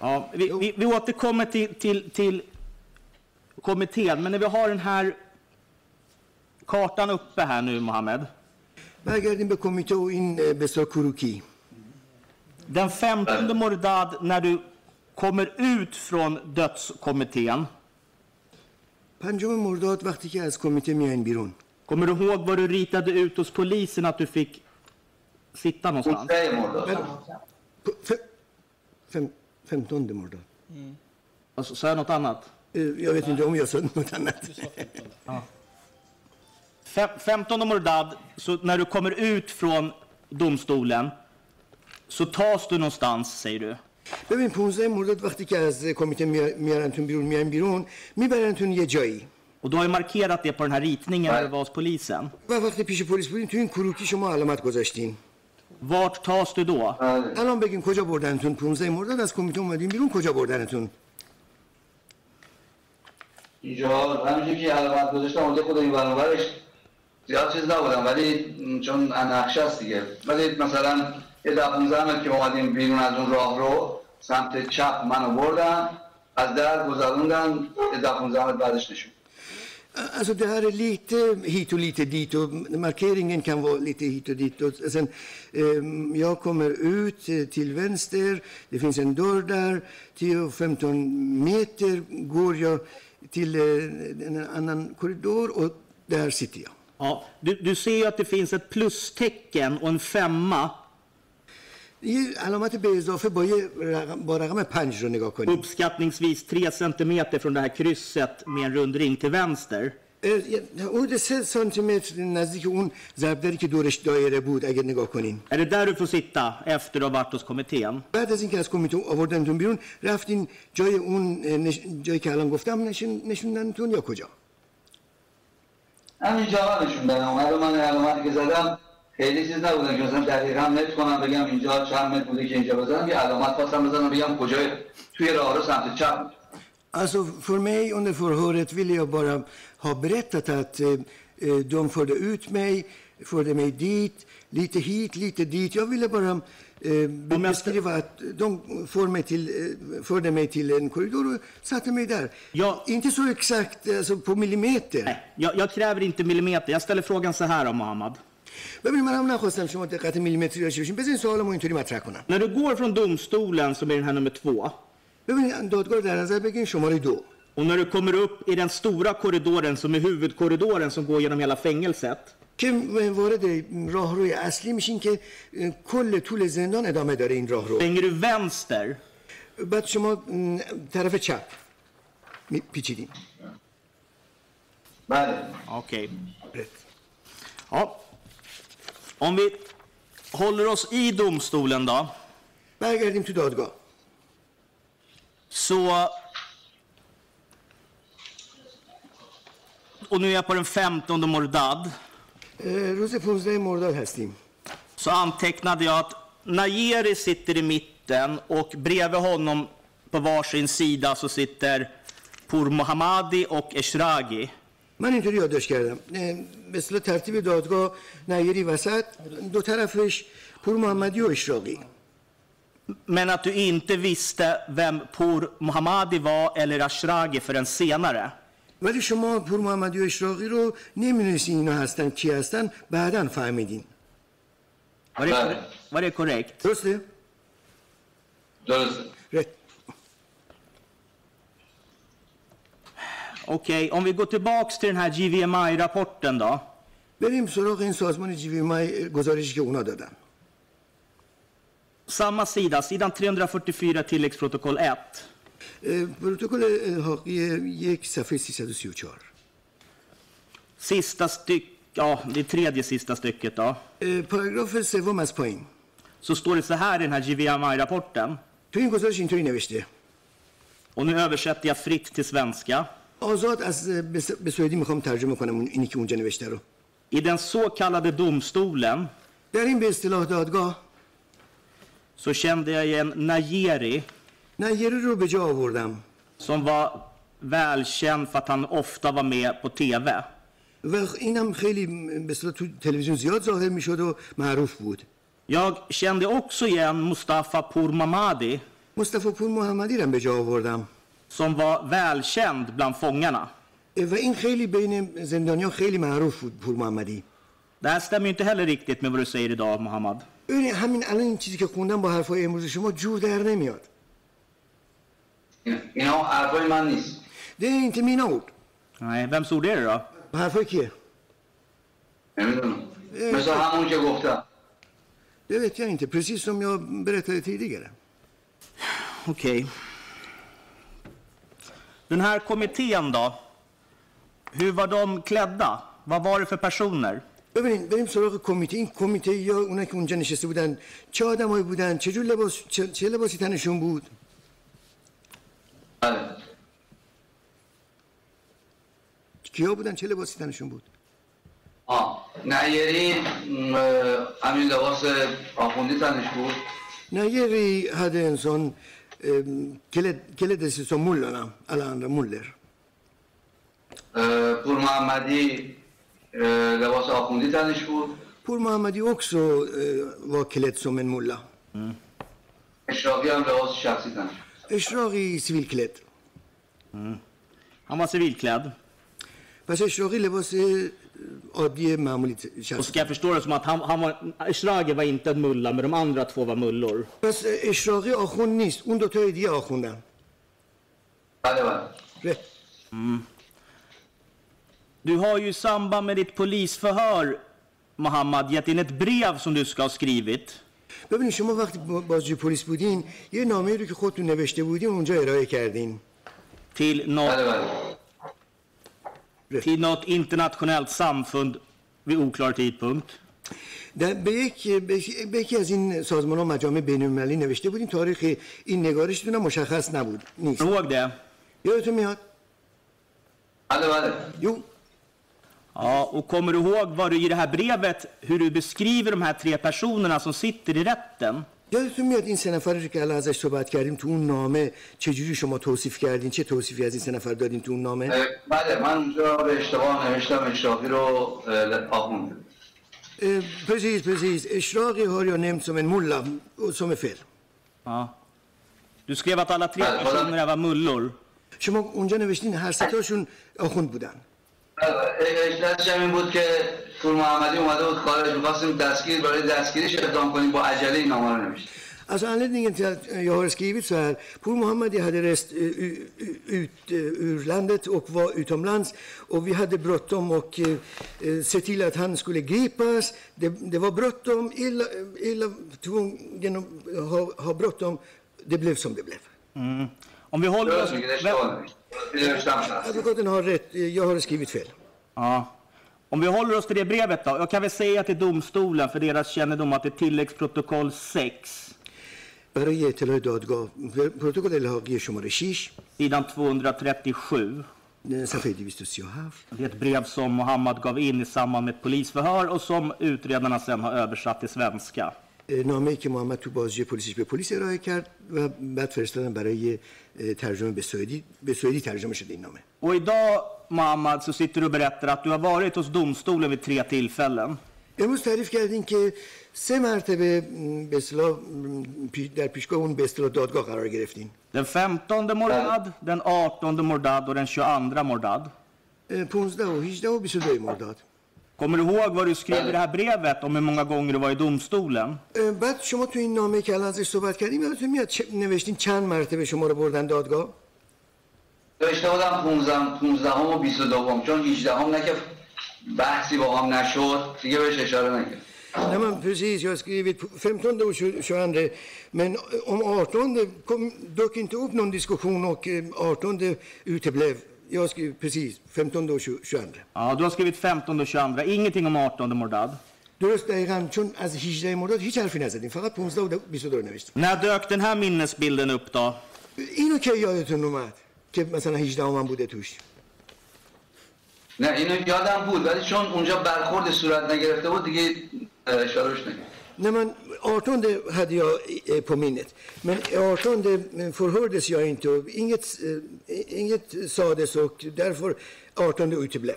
Ja, vi, vi, vi återkommer till, till, till kommittén, men när vi har den här kartan uppe här nu, Mohammed.
برگردیم به کمیته و این اه، بسیار کروکی
Den 15 Mordad, när du kommer ut från dödskommittén,
پنجم مرداد وقتی که از کمیته میاین بیرون
kommer du ihåg vad du ritade ut hos polisen att du fick sitta någonstans?
کوچه مرداد
ف... فم... femtonde مرداد
Alltså, sa jag något annat?
اه، jag vet inte om jag sa något annat
Fem- 15 Mordad, så när du kommer ut från domstolen så tas du någonstans, säger du.
ببین 15 مرداد وقتی که از کمیته میار- میارنتون بیرون میاین بیرون میبرنتون یه جایی
Och du har ju markerat det på den här ritningen när du var hos polisen.
و وقتی پیش پلیس بودین تو این کروکی شما علامت گذاشتین
Du då?
بله.
الان بگین کجا بردنتون 15 مرداد از کمیته اومدین بیرون کجا بردنتون
اینجا همینجور که علامت گذاشتم اونجا خود این برانورش زیاد چیز نبودم ولی چون نقشه است دیگه ولی مثلا یه ده 15 متر که اومدیم بیرون از اون راه رو سمت چپ منو بردن از در گذروندن یه ده 15 متر بعدش نشون
Alltså det här är lite hit och lite dit och markeringen kan vara lite hit och dit. Och sen, eh, jag kommer ut eh, till vänster, det finns en dörr där. 10-15 meter går jag till eh, en annan korridor och där sitter jag.
Ja, du, du ser ju att det finns ett plustecken och en femma
یه علامت به اضافه با, یه رقم با رقم پنج رو نگاه کنید
uppskattningsvis 3 centimeter från det här krysset med en rund ring till vänster.
حدود سه سانتی متر نزدیک اون ضربدری که دورش دایره بود اگر نگاه کنین
Är det där du får sitta efter du har varit hos kommittén?
بعد از اینکه از کمیته آوردنتون بیرون رفتین جای اون نش... جایی که الان گفتم نشون... نشوندنتون یا کجا
همین جا نشوندن اومد من علامتی که زدم خیلی چیز نبودم که مثلا دقیقا متر کنم بگم اینجا چند متر بوده که اینجا بزنم یه علامت خواستم بزنم بگم کجای توی راه رو سمت چپ بود.
Alltså för mig under förhöret ville jag bara ha berättat att eh, eh, de förde ut mig, förde mig dit, lite hit, lite dit. Jag ville bara eh,
jag-
beskriva att de för mig till, eh, förde mig till en korridor och satte mig där.
Ja.
Inte så exakt alltså på millimeter.
Nej, jag, jag kräver inte millimeter. Jag ställer frågan så här om Mohammad.
ببینید من هم نخواستم شما دقت میلیمتری داشته باشین بزنین سوالمو اینطوری مطرح کنم
När du går från domstolen, som är den här nummer två,
ببینید دادگاه رو در نظر بگیرین شماره دو
och när du kommer upp i den stora korridoren som är huvudkorridoren som går genom hela fängelset,
که وارد راهروی اصلی میشین که اه، کل طول زندان ادامه داره این راهرو
svänger du vänster
بعد شما م، طرف چپ می- پیچیدین
بله
Okej.
rätt.
Ja. Om vi håller oss i domstolen då,
برگردیم تو دادگاه
så... Och nu är jag på den 15 Mordad.
اه، روز 15 مرداد هستیم
Så antecknade jag att Najeri sitter i mitten och bredvid honom på varsin sida så sitter Pour Mohammadi och Eshragi.
من اینطوری یادداشت کردم اصطلاح ترتیب دادگاه نیری وسط دو طرفش پور محمدی و اشراقی
Men att du inte visste vem Pour Mohammadi var eller Ashragi förrän senare.
ولی شما پور محمدی و اشراقی رو نمی‌دونستین اینا هستن کی هستن بعدا فهمیدین
Var det,
Nej.
var det korrekt?
درسته؟
درسته
rätt.
Okej, om vi går tillbaks till den här GVMI-rapporten då.
بریم سراغ این سازمان جیوی مای گزارشی که اونا دادن
Samma sida, sidan 344 tilläggsprotokoll 1.
اه، پروتکل حاقی یک صفحه 334
Sista styck, ja, det är tredje sista stycket då.
اه، پاراگراف سوم از پایین
Så står det så här i den här GVMI-rapporten.
تو این گزارش اینطوری نوشته
Och nu översätter jag fritt till svenska.
آزاد از اه، به س- به سوئدی میخوام ترجمه کنم اون- اینی که اونجا نوشته رو
I den så kallade domstolen
در این به اصطلاح دادگاه
så kände jag igen Najeri
نیری رو به جا آوردم
som var välkänd för att han ofta var med på TV.
و اینم خیلی م، به اصطلاح تو تلویزیون زیاد ظاهر میشد و معروف بود
Jag kände också igen Mustafa Pour Mamadi
مصطفی پور محمدی رو هم به جا آوردم
som var välkänd bland fångarna.
و این خیلی بین زندانیا خیلی معروف بود پور محمدی
Det här stämmer ju inte heller riktigt med vad du säger idag, Mohammad.
ببینید همین الان این چیزی که خوندم با حرفای امروز شما جور در نمیاد
این- اینا حرفای من نیست
Det är inte mina ord.
Nej, vems ord är det då?
حرفای کیه؟
نمیدونم مثل همون که گفتم
Det vet jag inte, precis som jag berättade tidigare.
Okej. Den här kommittén då? Hur var de klädda? Vad var det för personer?
ببینید بریم سراغ کمیته. این کمیته یا اونایی که اونجا نشسته بودن چه آدمایی بودن؟ چه جور لباس چه, چه لباسی تنشون بود؟
بله.
کیا بودن؟ چه لباسی تنشون بود؟
آه نیری م، همین لباس آخوندی تنش بود.
Najeri hade en quelle, décision Muller a, اند Muller?
پور محمدی لباس آخوندی تنش بود
پور محمدی اکسو و کلتسو سومن مولا
اشراقی هم لباس شخصی تنش اشراقی
سیویل کلت
همه سیویل کلد
پس اشراقی لباس eh, عادی معمولی
Och
شخص
ska jag förstå det som att han, han var, Eshragi var inte en mulla, men de andra två var mullor.
پس اشراقی آخوند نیست اون دوتای دیگه آخوندن
بله بله
ره.
Du har ju i samband med ditt polisförhör, Mohammad, gett in ett brev som du ska ha skrivit.
ببینید شما وقتی با- بازجوی پلیس بودین یه نامه رو که خودتون نوشته بودین اونجا ارائه کردین
Till något,
بله بله
till något internationellt samfund vid oklar tidpunkt.
در به یک به یک- به یکی از این سازمان ها مجامع بین المللی نوشته بودین تاریخ این نگارشتون هم مشخص نبود نیست
Kommer du ihåg det?
یادتون میاد
بله بله
یو
Ja, och kommer du ihåg vad du i det här brevet, hur du beskriver de här tre personerna som sitter i rätten?
یادتون میاد این سه نفری رو که الان ازش صحبت کردیم تو اون نامه چجوری شما توصیف کردین چه توصیفی از این سه نفر دادین تو اون نامه
بله من اونجا به اشتباه نوشتم اشراقی رو آخوند
precis, precis. Eshraghi har jag nämnt som en mulla, och som är fel.
Ja. Du skrev att alla tre personerna var mullor.
شما اونجا نوشتین هر ستاشون آخوند بودن
اجلسش هم این بود که پور محمدی اومده بود خارج میخواستیم دستگیر برای دستگیریش اقدام کنیم با عجله این نامه رو نوشت
Alltså anledningen till att jag har skrivit så här, Pur Mohammadi hade rest eh, u- u- ut eh, ur landet och var utomlands och vi hade bråttom och eh, eh, se till att han skulle gripas. Det, det var bråttom, illa, illa tvungen att ha, ha bråttom. Det blev som det blev.
Om vi håller oss...
درست میگه اشتباه نوشت درست نوشتم شخصی.
Advokaten har rätt, eh, jag har skrivit fel.
Ja. Om vi håller oss till det brevet då. Jag kan väl säga till domstolen för deras kännedom att det är tilläggsprotokoll 6,
برای اطلاع دادگاه پروتکل الحاقی شماره 6
sidan 237.
صفحه 237
Det är ett brev som Mohammad gav in i samband med ett polisförhör och som utredarna sen har översatt till svenska.
نامه‌ای که محمد تو بازجوی پلیسش به پلیس ارائه کرد و بعد فرستادن برای ترجمه به سوئدی. به سوئدی ترجمه شده این نامه.
Och idag, Mohammad, så sitter du och berättar att du har varit hos domstolen vid tre tillfällen.
امروز تعریف کردین که سه مرتبه به اصطلاح در پیشگاه اون به اصطلاح دادگاه قرار گرفتین.
Den 15 Mordad, den 18 Mordad och den 22 Mordad.
اه، 15 و 18 و 22 مرداد
Kommer du ihåg vad du skrev i det här brevet om hur många gånger du var i domstolen?
بعد شما تو این نامه که الان ازش صحبت کردیم یادتون میاد چه- نوشتین چند مرتبه شما رو بردن دادگاه
نوشته بودم 15 15 هم و 22 چون 18 هم نه که بحثی با هم نشد دیگه بهش اشاره نکرد
Nej, men precis. Jag har skrivit 15 och 22. Men om 18 kom dök inte upp någon diskussion och eh, 18 uteblev. Jag har skrivit precis 15 och 22.
Ja, du har skrivit 15 och 22, ingenting om 18 Mordad.
درست دقیقا چون از 18 مرداد هیچ حرفی نزدیم فقط 15 و 22 نوشتیم
När dök den här minnesbilden upp då?
اینو که یادتون اومد که مثلا 18 من بوده توش
نه اینو یادم بود ولی چون اونجا برخورد صورت نگرفته بود دیگه اشارهش نکرد
Nej, men 18 hade jag eh, på minnet. Men 18 förhördes jag inte och inget, eh, inget sades och därför 18 uteblev.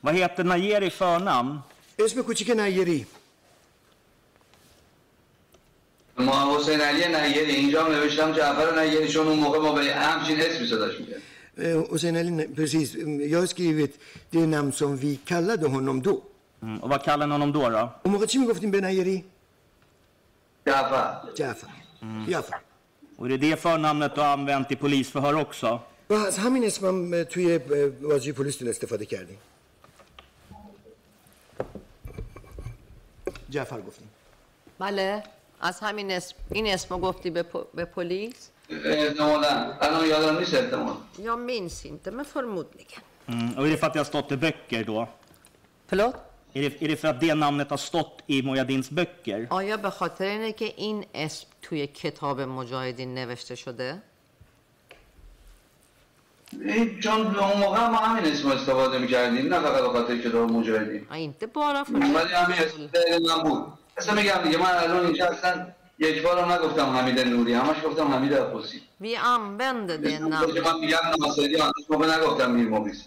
Vad heter Najer i förnamn?
اسم کوچیک نیری
ما حسین علی نیری اینجا هم نوشتم جعفر نیری چون اون موقع ما به همچین اسمی صداش میکرد
Eh, Och sen, Elin, precis, mm, jag har skrivit det namn som vi kallade honom då.
Mm. Och vad kallar ni honom då? då?
Och موقع چی میگفتیم به نیری؟
جعفر
جعفر جعفر
Och det är det förnamnet du har använt i polisförhör också?
و از همین اسمم اه، توی اه، بازی پلیس دون استفاده کردیم جعفر گفتیم
بله از همین اسم این اسم گفتی به, پ- به پلیس
احتمالا الان یادم نیست احتمال
jag minns inte men förmodligen
Mm. Och är det för att det har stått i böcker då?
förlåt
Är det, är det för att det namnet har stått i Mujahedins böcker?
آیا به خاطر اینه که این اسم توی کتاب مجاهدین نوشته شده؟
این- چون به اون موقع ما همین اسم استفاده می‌کردیم نه فقط به خاطر کتاب مجاهدین.
Ja, inte bara för
ولی همین اسم
det.
دقیق من بود. اصلا میگم دیگه من الان اینجا اصلا یک بارم نگفتم حمید نوری همش گفتم حمید عباسی.
Vi använde det
اسم که
namnet
من میگم ناصری هنوز موقع نگفتم میر مقیس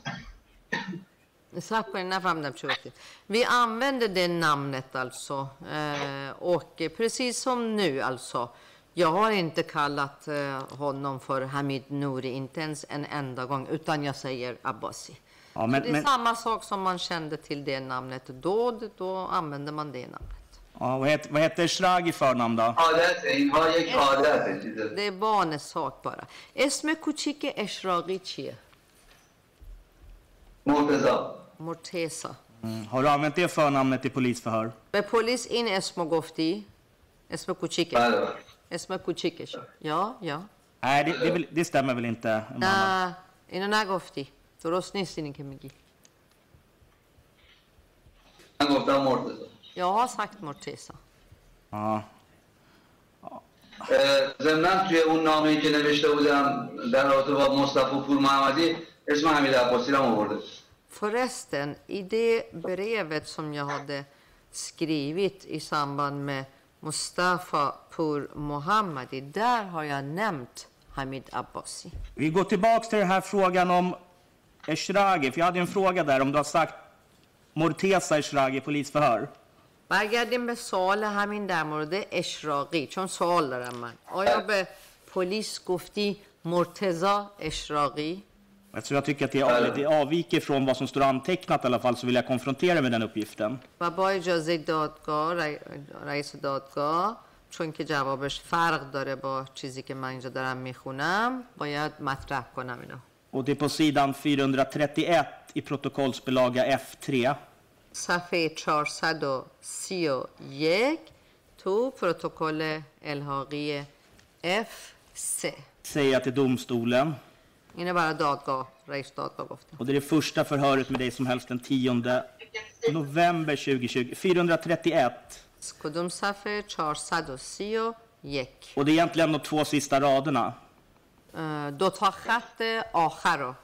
Slavko är Navamnamchurti. Vi använder det namnet alltså. Eh, och precis som nu alltså. Jag har inte kallat eh, honom för Hamid Nouri, inte ens en enda gång, utan jag säger Abbasi.
Ja, men,
det är
men...
samma sak som man kände till det namnet då, då använder man det namnet.
Ja, vad, heter, vad heter Shrag i förnamn då?
Det är barnets sak bara. Esme Kuchike Eshragi Chie.
مرتضا
مرتیسا.
Mm. Har du använt det förnamnet i polisförhör?
به پلیس این اسمو گفتی؟ اسم کوچیکه
بله بله
اسم کوچیکش یا یا
Nej, det, det, är väl- det stämmer väl inte? Mohammed?
نه اینو نگفتی درست نیست اینی که میگی
من گفتم مرتضا
jag har sagt مرتیسا
Ja.
ضمنا توی اون نامه‌ای که نوشته بودم در رابطه با مصطفی پور محمدی اسم حمید عباسی رو هم آورده
Förresten, i det brevet som jag hade skrivit i samband med Mustafa Pur Mohammadi, där har jag nämnt Hamid Abbasi.
Vi går tillbaks till den här frågan om Eshragi, för jag hade en fråga där om du har sagt Morteza Eshragi i polisförhör.
برگردیم به سوال همین در مورد اشراقی چون سوال دارم من آیا به پلیس گفتی مرتزا اشراقی
Eftersom jag tycker att det, är- det avviker från vad som står antecknat i alla fall så vill jag konfrontera med den uppgiften.
و با اجازه دادگاه رئی- رئیس دادگاه چون که جوابش فرق داره با چیزی که من اینجا دارم میخونم باید مطرح کنم اینو
Och det är på sidan 431 i protokollsbilaga F3.
صفحه 431 تو پروتکل الحاقی F3
Säger jag till domstolen.
اینه برای دادگاه رئیس دادگاه گفتم
Och det är det första förhöret med dig som helst den 10 november 2020. 431.
کدوم صفحه 431
Och det är egentligen de två sista raderna.
اه، دو تا خط آخر رو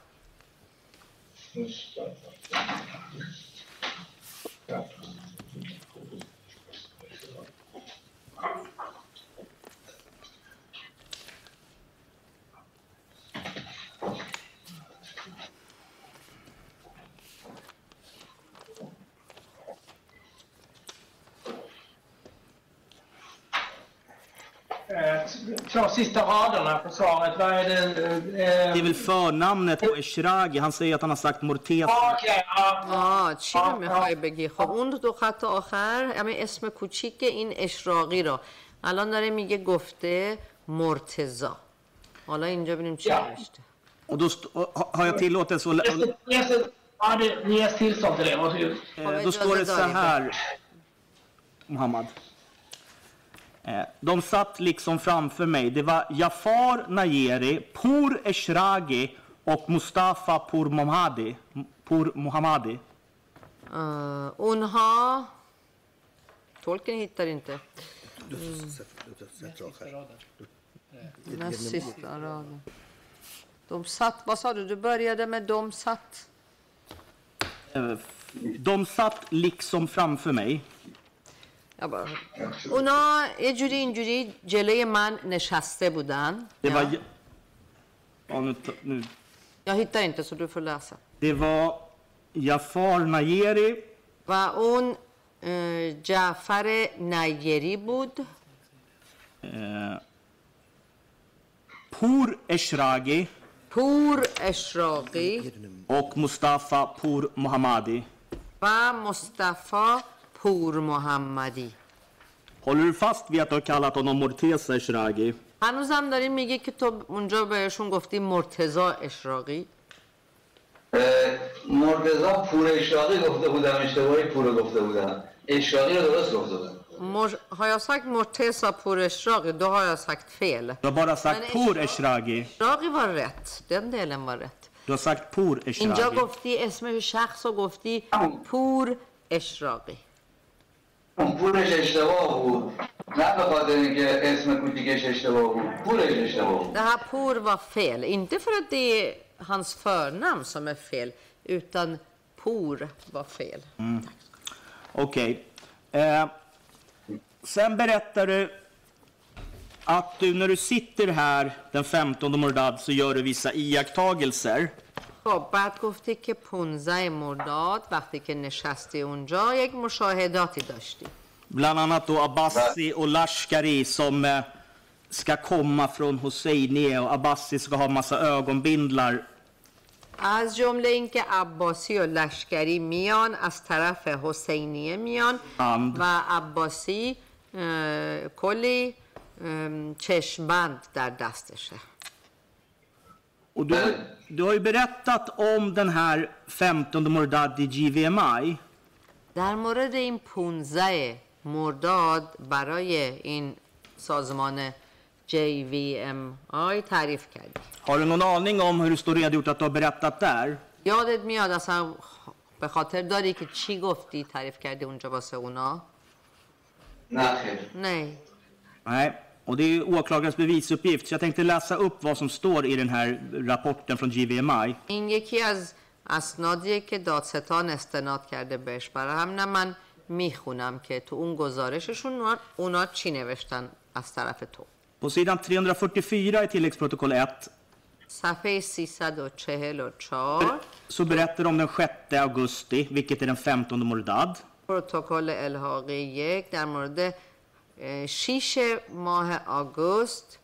Två sista raderna på svaret. Vad är det?
Det är
Eh,
väl förnamnet på Eshragi. Han säger att han har sagt Morteza.
Okej, ja.
آه چی رو
آه،
میخوای بگی خب اون دو خط آخر همه اسم کوچیک این اشراقی رو الان داره میگه گفته مرتزا حالا اینجا ببینیم چی
Ja.
نوشته
Och då st- och ha- har jag tillåtelse att... lä-
Ges det- ges det- Ja, det det ges tillstånd till det. Varsågod.
Eh, Då står det så här, Mohammad. Eh, de satt liksom framför mig. Det var Jafar Najeri, Pour Eshragi och Mustafa Pour Mohammadi. Pour Mohammadi.
Eh, uh, unha... Tolken hittar inte.
Mm. Näst
eh, sista raden. De satt, vad sa du, du började med de satt?
De satt liksom framför mig.
یا. اونا یه جوری اینجوری جلوی من نشسته بودن
Det var...
ja.
Ja, nu, ta- nu.
Jag hittar inte så du får läsa.
Det var Jafar Najeri,
و اون اه، جعفر نیری بود
eh, Pur Eshragi
پور اشراقی
och Mustafa Pour Mohammadi.
و مصطفی پور محمدی
Håller du fast vid att du har kallat honom Morteza Eshraghi?
هنوزم دارین میگه که تو اونجا بهشون گفتی مرتزا اشراقی
اه، مرتضا پور اشراقی گفته بودم اشتباهی پور گفته بودم اشراقی رو درست گفته بودم
مر... har jag sagt Morteza Pour Eshraghi, då har jag sagt fel.
Du har bara sagt
Men
Pour
Eshraghi-
Eshraghi.
Eshraghi var rätt. Den delen var rätt.
Du har sagt Pour
اینجا. گفتی اسم شخص و گفتی پور اشراقی
اون پورش اشتباه بود نه به خاطر اینکه اسم کوچیکش اشتباه بود پورش اشتباه بود
Det här Por var fel. Inte för att det är hans förnamn som är fel, utan Por var fel.
Okej. Eh, sen berättar du att du när du sitter här den 15 Mordad så gör du vissa iakttagelser.
خب بعد گفتی که 15 مرداد وقتی که نشستی اونجا یک مشاهداتی داشتی
Bland annat då Abbasi och Lashkari som ska komma från Hosseini och Abbasi ska ha massa ögonbindlar.
از جمله اینکه عباسی و لشکری میان از طرف حسینیه میان. و عباسی کلی اه، چشمبند در دستشه
Och du, har- du har ju berättat om den här 15 Mordad i GVMI.
در مورد این 15 مرداد برای این سازمان JVMI تعریف کردی
Har du någon aning om hur det står redogjort att du har berättat där?
یادت میاد اصلا به خاطر داری که چی گفتی تعریف کردی اونجا واسه اونا؟
نه خیر
نه
Nej, och det är ju åklagarens bevisuppgift, så jag tänkte läsa upp vad som står i den här rapporten från GVMI.
این یکی از اسنادیه که دادستان استناد کرده بهش برای همینم من میخونم که تو اون گزارششون اونا- اونا چی نوشتن از طرف تو
På sidan 344 i tilläggsprotokoll 1
صفحه 344
så berättar de om den 6 augusti, vilket är den 15 Mordad.
پروتکل الحاقی یک در مورد اه، 6 ماه آگوست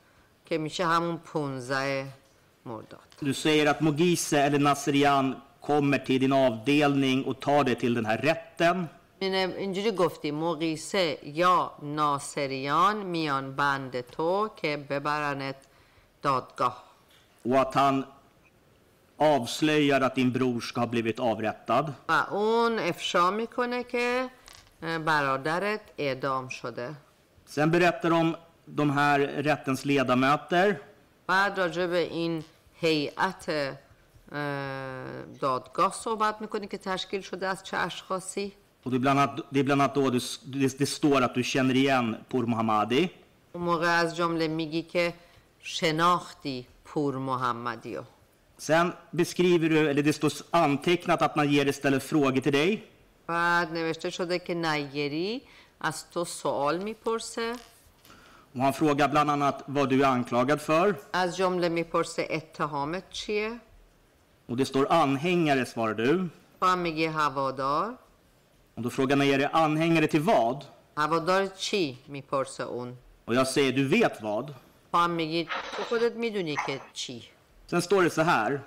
که میشه همون 15 مرداد
Du säger att Mogise eller Naserian kommer till din avdelning och tar dig till den här rätten.
اینجوری گفتی مقیسه یا ناصریان میان بند تو که ببرنت دادگاه
Och att han avslöjar att din bror ska ha blivit avrättad.
و اون افشا می‌کنه که برادرت اعدام شده
Sen berättar de om de här rättens ledamöter.
بعد راجع به این هیئت اه، دادگاه صحبت میکنی که تشکیل شده از چه اشخاصی
Och det är bland annat, det är bland annat då du, det, det står att du känner igen Pour Mohammadi.
اون موقع از جمله میگی که شناختی پور محمدیو
Sen beskriver du, eller det står antecknat att Najeri ställer frågor till dig.
بعد نوشته شده که نیری از تو سوال میپرسه
Och han frågar bland annat vad du är anklagad för.
از جمله میپرسه اتهامت چیه
Och det står anhängare, svarar du.
تو هم میگی هوادار
Och då frågar Najeri, anhängare till vad?
هوادار چی میپرسه اون
Och jag säger, du vet vad.
تو هم میگی تو خودت میدونی که چی
Sen står det så här.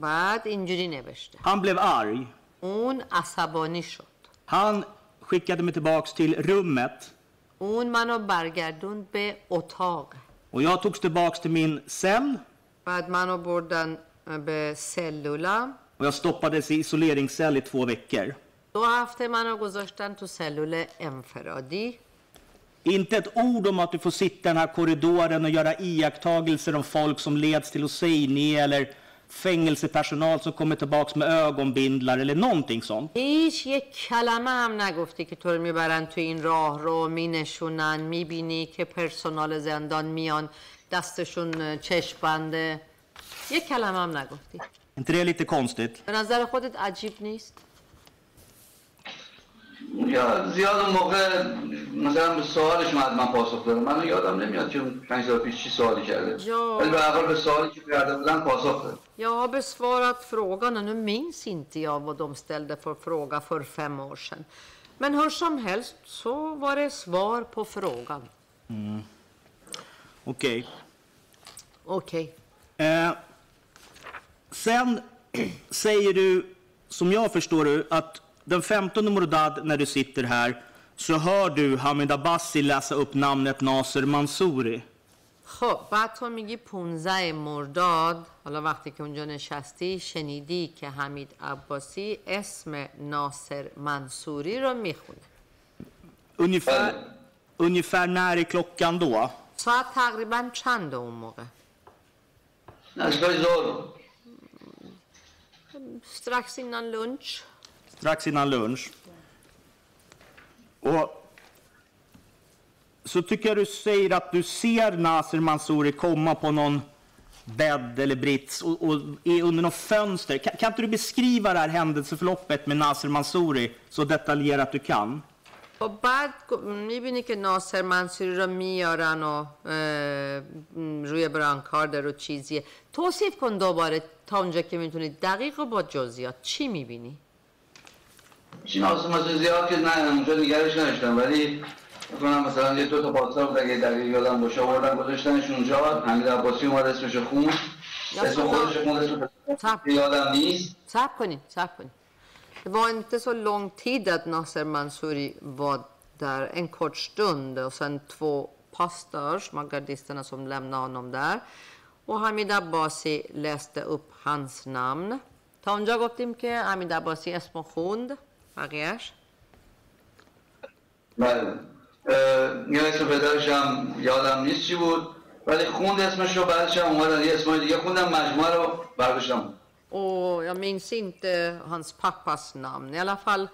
بعد اینجوری نوشته
Han blev arg.
اون عصبانی شد
Han skickade mig tillbaks till rummet.
اون منو برگردوند به اتاق
Och jag togs tillbaks till min cell.
بعد منو بردن به سلولم
Och jag stoppades i isoleringscell i två veckor.
دو هفته منو گذاشتن تو سلول انفرادی
Inte ett ord om att du får sitta i den här korridoren och göra iakttagelser om folk som leds till Hosseini eller fängelsepersonal som kommer tillbaks med ögonbindlar eller någonting sånt.
هیچ یک کلمه هم نگفتی که تو رو می‌برن تو این راه رو مینشونن می‌بینی که پرسنال زندان میان دستشون چشمبنده یک کلمه هم نگفتی
Är inte det lite konstigt?
به نظر خودت عجیب نیست
یا زیاد اون موقع مثلا به سوالش اومد من پاسخ دادم من یادم نمیاد چون پنج سال پیش چی سوالی کرده
Ja.
ولی به هر حال به سوالی که کرده بودن پاسخ داد
Jag har besvarat frågan och nu minns inte jag vad de ställde för fråga för fem år sedan. Men hur som helst så var det svar på frågan.
Okej.
Okej.
Eh, Sen (clears throat) säger du, som jag förstår det, att den 15 Mordad när du sitter här så hör du Hamid Abbasi läsa upp namnet Nasser Mansouri.
خب بعد تو میگی 15 مرداد حالا وقتی که اونجا نشستی شنیدی که حمید عباسی اسم ناصر منصوری رو میخونه
Ungefär, ungefär när är klockan då?
ساعت تقریبا چند اون موقع
نزدیکای ظهر
strax innan lunch
Strax innan lunch. Och så tycker jag du säger att du ser Nasser Mansouri komma på någon bädd eller brits och, och är under något fönster. Kan, kan inte du beskriva det här händelseförloppet med Nasser Mansouri så detaljerat du kan?
و بعد میبینی که ناصر منصوری رو میارن و اه، م، روی برانکارد رو چیزیه توصیف کن دوباره تا اونجا که میتونی دقیق و با جزئیات چی میبینی؟
چین آسمان زیاد که نه اونجا نگرش نداشتم. ولی بکنم مثلا یه دو تا پاسا بود اگه دقیق یادم باشه آوردن گذاشتنش اونجا. حمید عباسی اومد اسمش خون اسم خودش خون اسم یادم نیست
صبر کنید صبر کنید Det var inte så lång tid att Nasser Mansouri var där, en kort stund och sen två pastors, magardisterna som lämnade honom där. Och Hamid Abbasi läste upp hans namn. تا اونجا گفتیم که حمید عباسی اسم خوند. بقیهش
بله اه، یه اسم پدرش هم یادم نیست چی بود ولی خوند اسمش رو بعدش هم اومدن یه اسمای دیگه خوندم مجموعه رو برداشتم
Och jag minns inte hans pappas namn. I alla fall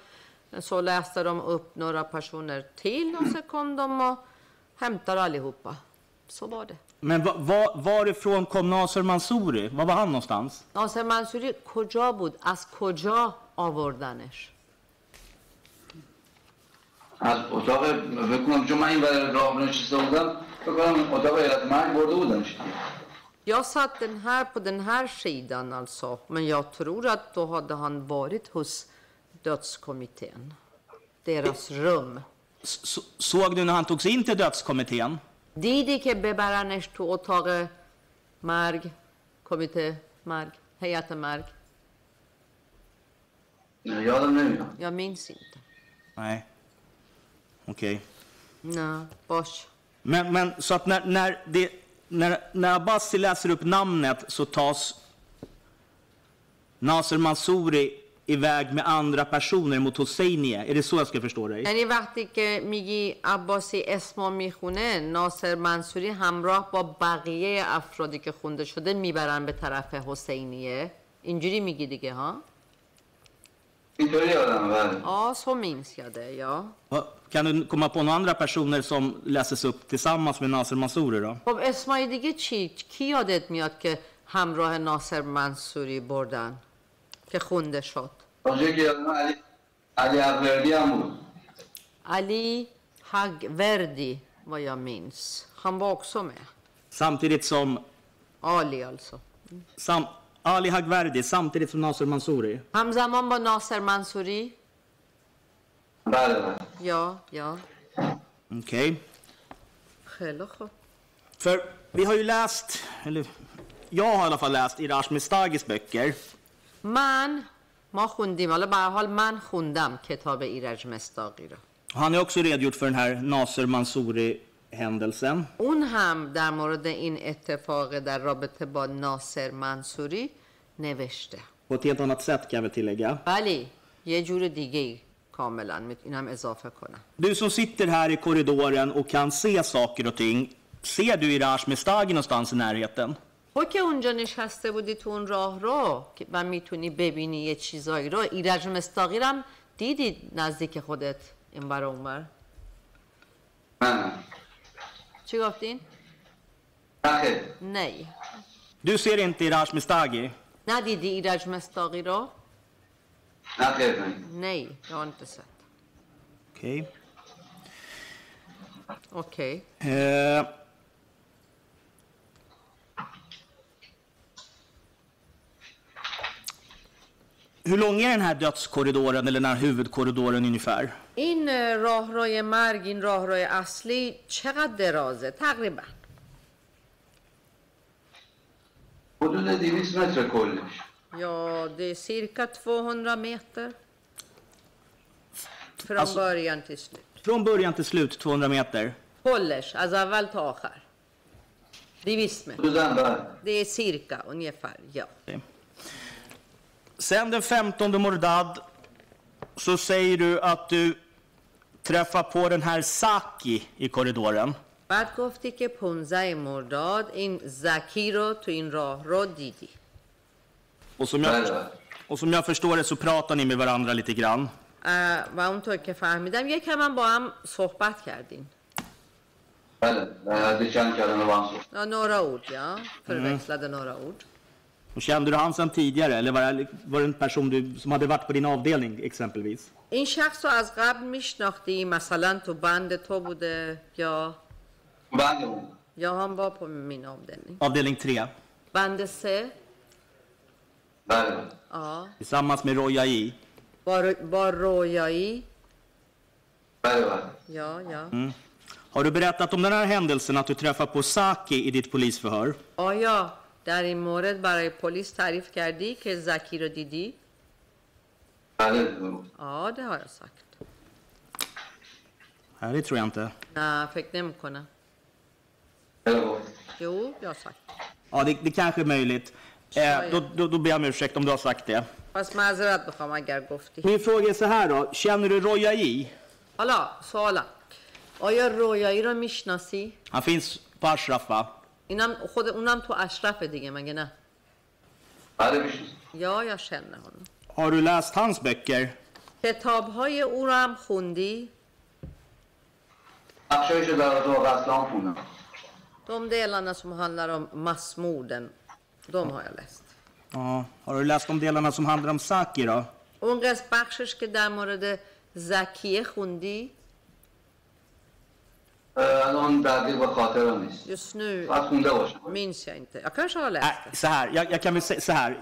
så läste de upp några personer till och så kom de och hämtade allihopa. Så var det.
Men va, va, varifrån kom Nasser Mansouri? Var var han någonstans?
ناصر منصوری کجا بود از کجا آوردنش
از اتاق بکنم چون من این برای راه نشسته بودم بکنم اتاق ایالت مرگ برده بودمش
Jag satt den här på den här sidan alltså, men jag tror att då hade han varit hos dödskommittén. Deras rum.
S- så- såg du när han togs in till dödskommittén?
دیدی که ببرنش تو اتاق مرگ کمیته مرگ هیئت مرگ
نه، یادم نمیاد
jag minns inte
Nej. Okej.
nej باش
Men, men så att när, när, det, när, när Abbasi läser upp namnet så tas Nasser Mansouri iväg med andra personer mot Hosseiniye. Är det så jag ska förstå dig?
یعنی وقتی که میگی عباسی اسمو می‌خونه ناصر منصوری همراه با بقیه افرادی که خونده شده می‌برن به طرف حسینیه اینجوری میگی دیگه ها
اینطوری یادم بله
Ja, så minns jag det, ja.
Va- Kan du komma på några andra personer som läses upp tillsammans med Nasser Mansouri då?
خب اسمای دیگه چی؟ کی یادت میاد که همراه ناصر منصوری بردن که خونده شد
اونجایی که یادم علی علی اقبردی هم بود
علی Hagverdi, vad jag minns. Han var också med.
Samtidigt som
Ali alltså.
sam, Ali Hagverdi, samtidigt som Nasser Mansouri.
همزمان با ناصر منصوری
بله بله
Ja, ja.
Okej.
خیلی خوب.
För vi har ju läst, eller jag har i alla fall läst Irash Mestagis böcker.
من ما خوندیم حالا به هر حال من خوندم کتاب ایرج مستاقی رو
Han har också redogjort för den här Nasser Mansouri-händelsen.
اون هم در مورد این اتفاق در رابطه با ناصر منصوری نوشته
På ett helt annat sätt kan väl tillägga.
ولی یه جور دیگه ای کاملا اینم اضافه کنم
Du som sitter här i korridoren och kan se saker och ting. Ser du Irash Mestagi någonstans i närheten?
تو که اونجا نشسته بودی تو اون راه رو و می‌تونی ببینی یه چیزایی رو ایرج مستاقی هم دیدی نزدیک خودت این بر اونور
نه
چی
Shugaftin?
Nej.
Du ser inte Iraj Mestagi?
Nej, det
Iraj Mestagi då.
Nej. Jag har inte sett.
Okej. Okay.
Okej. Okay.
Eh. Hur lång är den här dödskorridoren, eller den här huvudkorridoren ungefär?
این اه، راهروی مرگ این راهروی اصلی چقدر درازه تقریبا
حدود 200 متر کلش
Ja, det är cirka 200 meter. Från
Alltså-
början till slut.
Från början till slut 200 meter.
كلش از اول تا آخر 200 متر
سوزن بله
det är cirka ungefär ja
Sen den 15 Mordad så säger du att du träffar på den här Saki i korridoren.
بعد گفتی که 15 مرداد این زکی رو تو این راه رو دیدی
Och som,
بله
jag,
بله
och som jag förstår det så pratar ni med varandra lite grann.
اه، و اونطور که فهمیدم یکم هم با هم صحبت کردین
بله در حد چند کلمه با هم صحبت
ja, några ord ja förväxlade några ord
Och kände du han sedan tidigare eller var det, var det en person du, som hade varit på din avdelning exempelvis?
این شخص رو از قبل میشناختی مثلا تو بند تو بوده یا
بندمون
یا هم با på min avdelning
Avdelning 3
بند سه
بله بله
ja.
tillsammans med Roja I.
با, با رویایی
بله بله
ja, ja.
Har du berättat om den här händelsen att du träffar på Saki i ditt polisförhör?
آیا در این مورد برای پلیس تعریف کردی که زکی رو دیدی؟
بله
det har jag sagt.
Nej, det tror jag inte.
Nej, فکر نمی کنم.
بله گفت
Jo, jag har sagt.
Ja, det, det kanske är möjligt. Eh, då, då, då ber jag om ursäkt om du har sagt det.
پس معذرت می‌خوام اگر گفتی.
Min fråga är så här då. Känner du Roja I?
حالا سوالم. آیا رویایی رو می‌شناسی؟
Han finns på Ashraf va?
اینم خود اونم تو اشرف دیگه مگه نه؟
بله
یا یا känner honom.
Har du läst hans böcker?
کتاب های او رو هم خوندی؟
بخشایش رو در اتاق اسلام خوندم
De delarna som handlar om massmorden, de har jag läst.
Ja. Har du läst de delarna som handlar om Saki då?
اون قسم بخشش که در مورد زکیه خوندی
الان دقیق به خاطرم نیست
just nu
باید خونده باشم
minns jag inte. Jag kanske har läst
Nej,
det.
så här. Jag, jag kan väl säga så här.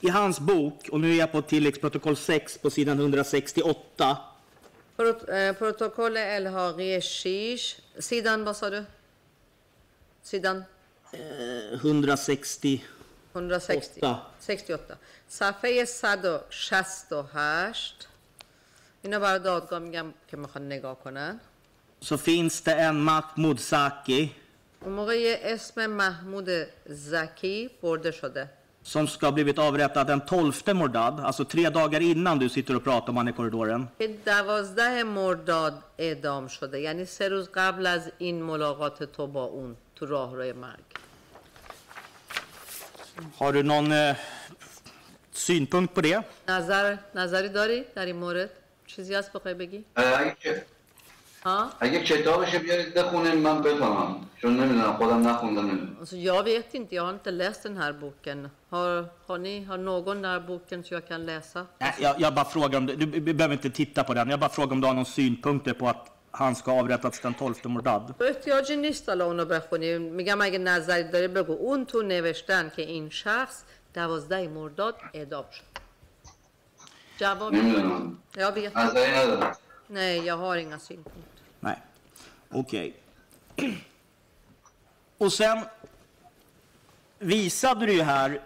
I hans bok, och nu är jag på tilläggsprotokoll 6 på sidan 168.
پروت- eh, protokoll الحاقی 6 sidan vad sa du? sidan
Eh, 160.
160
Åtta.
68 صفحه 168 اینا برای دادگاه میگم که میخوان نگاه کنن
Så finns det en Mahmoud Saki
اون موقع اسم محمود زکی برده شده
som ska ha blivit avrättad den 12 Mordad, alltså tre dagar innan du sitter och pratar om han i korridoren.
که دوازده مرداد اعدام شده یعنی سه روز قبل از این ملاقات تو با اون تو راهروی مرگ
Har du någon eh, synpunkt på det?
نظر نظری داری در این مورد چیزی هست بخوای بگی
اگه چه-
ها
اگه کتابش بیارید بخونیم من بفهمم چون نمیدونم خودم نخوندم نمیدونم
Alltså, jag vet inte, jag har inte läst den här boken. Har, har ni har någon den här boken så jag kan läsa?
Nej, jag, jag bara frågar om det. Du du behöver inte titta på den. Jag bara frågar om du har någon synpunkter på att han ska ha avrättats den 12 Mordad.
تو احتیاجی نیست حالا اونو بخونی میگم اگه نظری داری بگو اون تو نوشتن که این شخص دوازده مرداد اعدام شد جواب
نمیدونم
jag vet
نظری ندارم
nej jag har inga synpunkter
Nej, okej. Och sen visade du ju här,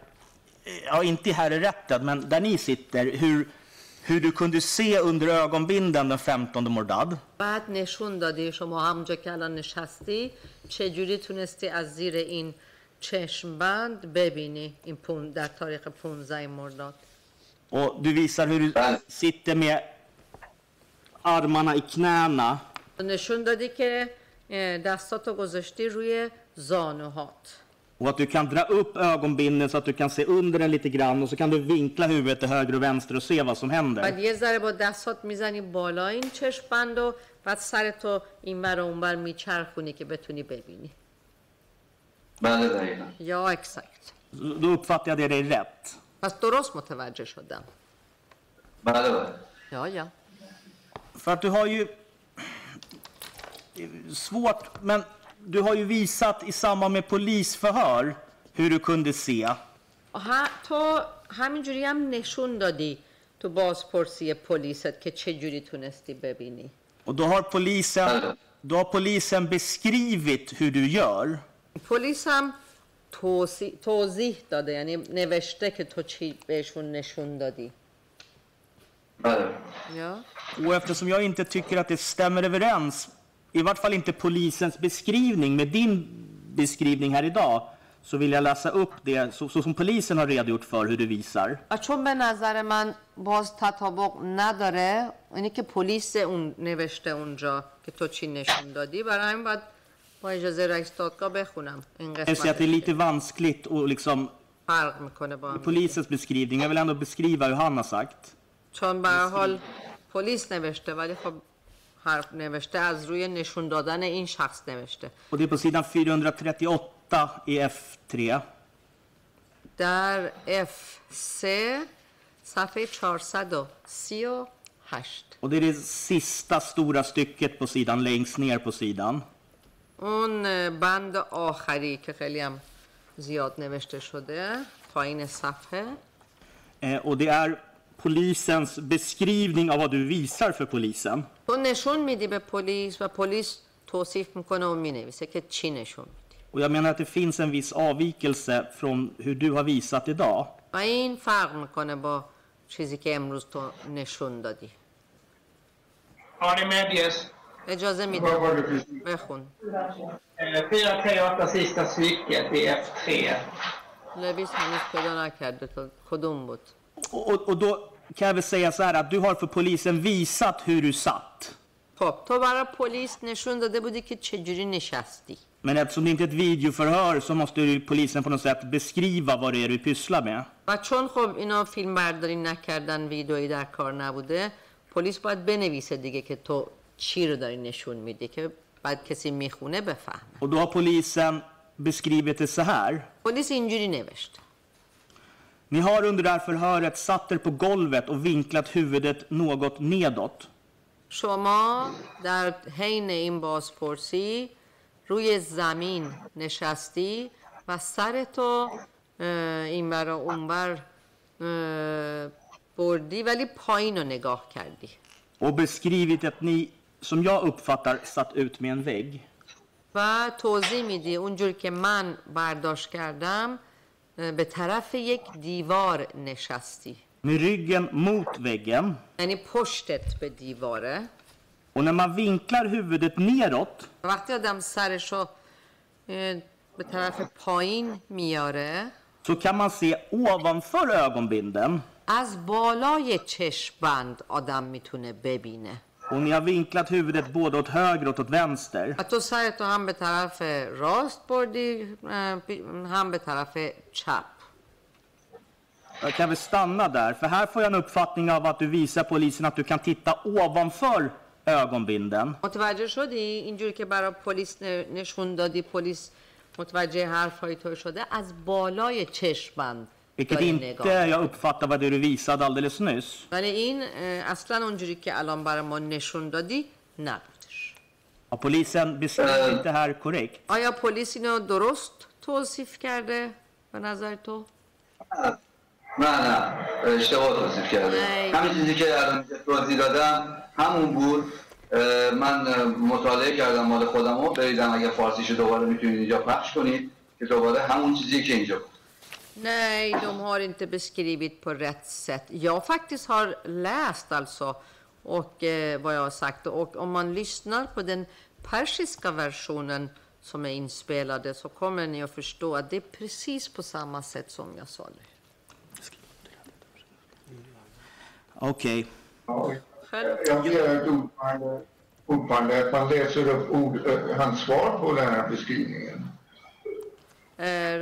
eh, ja inte här i rätten, men där ni sitter, hur, hur du kunde se under ögonbinden den 15 Mordad.
بعد نشون دادی شما همونجا که الان نشستی چجوری تونستی از زیر این چشمبند ببینی این پون در تاریخ 15 مرداد
Och du visar hur du
Bäst.
sitter med armarna i knäna.
نشون دادی که دستاتو گذاشتی روی زانوهات
Och att du kan dra upp ögonbindeln så att du kan se under den lite grann och så kan du vinkla huvudet till höger och vänster och se vad som händer.
بعد یه ذره با دستات می‌زنی بالا این چشم بند و بعد سرتو این ور و اون ور میچرخونی که بتونی ببینی
بله دقیقا
یا exakt
Då uppfattar jag det dig rätt.
پس درست متوجه شدم
بله بله
یا یا
För att du har ju... Svårt, men du har ju visat i samband med polisförhör hur du kunde se.
ها تو همینجوری هم نشون دادی تو بازپرسی پلیست که چجوری تونستی ببینی
Och då har polisen, då har polisen beskrivit hur du gör.
پلیس هم توضیح, توضیح داده یعنی نوشته که تو چی بهشون نشون دادی
بله
یا
Och eftersom jag inte tycker att det stämmer överens, i vart fall inte polisens beskrivning med din beskrivning här idag, så vill jag läsa upp det så, så som polisen har redogjort för hur du visar.
و چون به نظر من باز تطابق نداره اینی که پلیس اون نوشته اونجا که تو چی نشون دادی برای همین باید با اجازه رئیس دادگاه بخونم این
Jag ser att det är
قسمت
lite vanskligt och liksom
فرق میکنه با هم.
polisens beskrivning. Jag vill ändå beskriva hur han har sagt.
چون به هر حال پلیس نوشته ولی خب حرف نوشته از روی نشون دادن این شخص نوشته
Och det är på sidan 438 i F3.
در F3 صفحه 438
Och det är det sista stora stycket på sidan, längst ner på sidan.
اون بند آخری که خیلی هم زیاد نوشته شده پایین صفحه
Eh, och det är polisens beskrivning av vad du visar för polisen.
تو نشون میدی به پلیس و پلیس توصیف میکنه و مینویسه که چی نشون میدی
Och jag menar att det finns en viss avvikelse från hur du har visat idag.
و این فرق میکنه با چیزی که امروز تو نشون دادی
Har ni medges?
اجازه
Vad
میدم
var det precis?
بخون
Eh, 438 sista stycket i F3.
لویس هنوز پیدا نکرده تو کدوم بود
Och, och, och då kan jag väl säga så här att du har för polisen visat hur du satt.
خب تو برای پلیس نشون داده بودی که چجوری نشستی
Men eftersom det inte är ett videoförhör så måste ju polisen på något sätt beskriva vad det är du pysslar med.
و چون خب اینا فیلم برداری نکردن ویدئویی در کار نبوده پلیس باید بنویسه دیگه که تو چی رو داری نشون میدی که بعد کسی میخونه بفهمه
Och då har polisen beskrivit det så här.
پلیس اینجوری نوشته
Ni har under det här förhöret satt er på golvet och vinklat huvudet något nedåt.
شما در حین این بازپرسی روی زمین نشستی و سرتو اه، اینور و اونور اه، بردی ولی پایین رو نگاه کردی
Och beskrivit att ni, som jag uppfattar, satt ut med en vägg.
و توضیح میدی اونجور که من برداشت کردم اه، به طرف یک دیوار نشستی
Med ryggen mot väggen.
یعنی پشتت به دیواره
Och när man vinklar huvudet neråt
وقتی آدم سرشو اه، به طرف پایین میاره
så kan man se ovanför ögonbinden.
از بالای چشمبند آدم می‌تونه ببینه
Och ni har vinklat huvudet både åt höger och åt vänster.
و تو سرتو هم به طرف راست بردی اه، بی- هم به طرف چپ
Jag kan väl stanna där, för här får jag en uppfattning av att du visar polisen att du kan titta ovanför ögonbinden.
متوجه شدی اینجوری که برای پلیس ن- نشون دادی پلیس متوجه حرفای تو شده از بالای چشمبند
Vilket inte jag uppfattar vad det du visade alldeles nyss.
ولی این اه، اصلا اونجوری که الان برای ما نشون دادی نبودش
Har polisen beskrivit det här korrekt?
آیا پلیس اینو درست توصیف کرده به نظر تو؟
نه نه اشتباه توصیف کرده. همین چیزی که الان توضیح دادم همون بود من مطالعه کردم مال خودم رو بریدم اگه فارسیشو دوباره می‌تونید اینجا پخش کنید که دوباره همون چیزی که اینجا بود
Nej, de har inte beskrivit på rätt sätt. Jag faktiskt har läst alltså och eh, vad jag har sagt och om man lyssnar på den persiska versionen som är inspelade så kommer ni att förstå att det är precis på samma sätt som jag sa nu.
Okej.
Okay.
Jag begär ordförande, att man läser upp ord, eh, hans svar på den här beskrivningen.
Eh,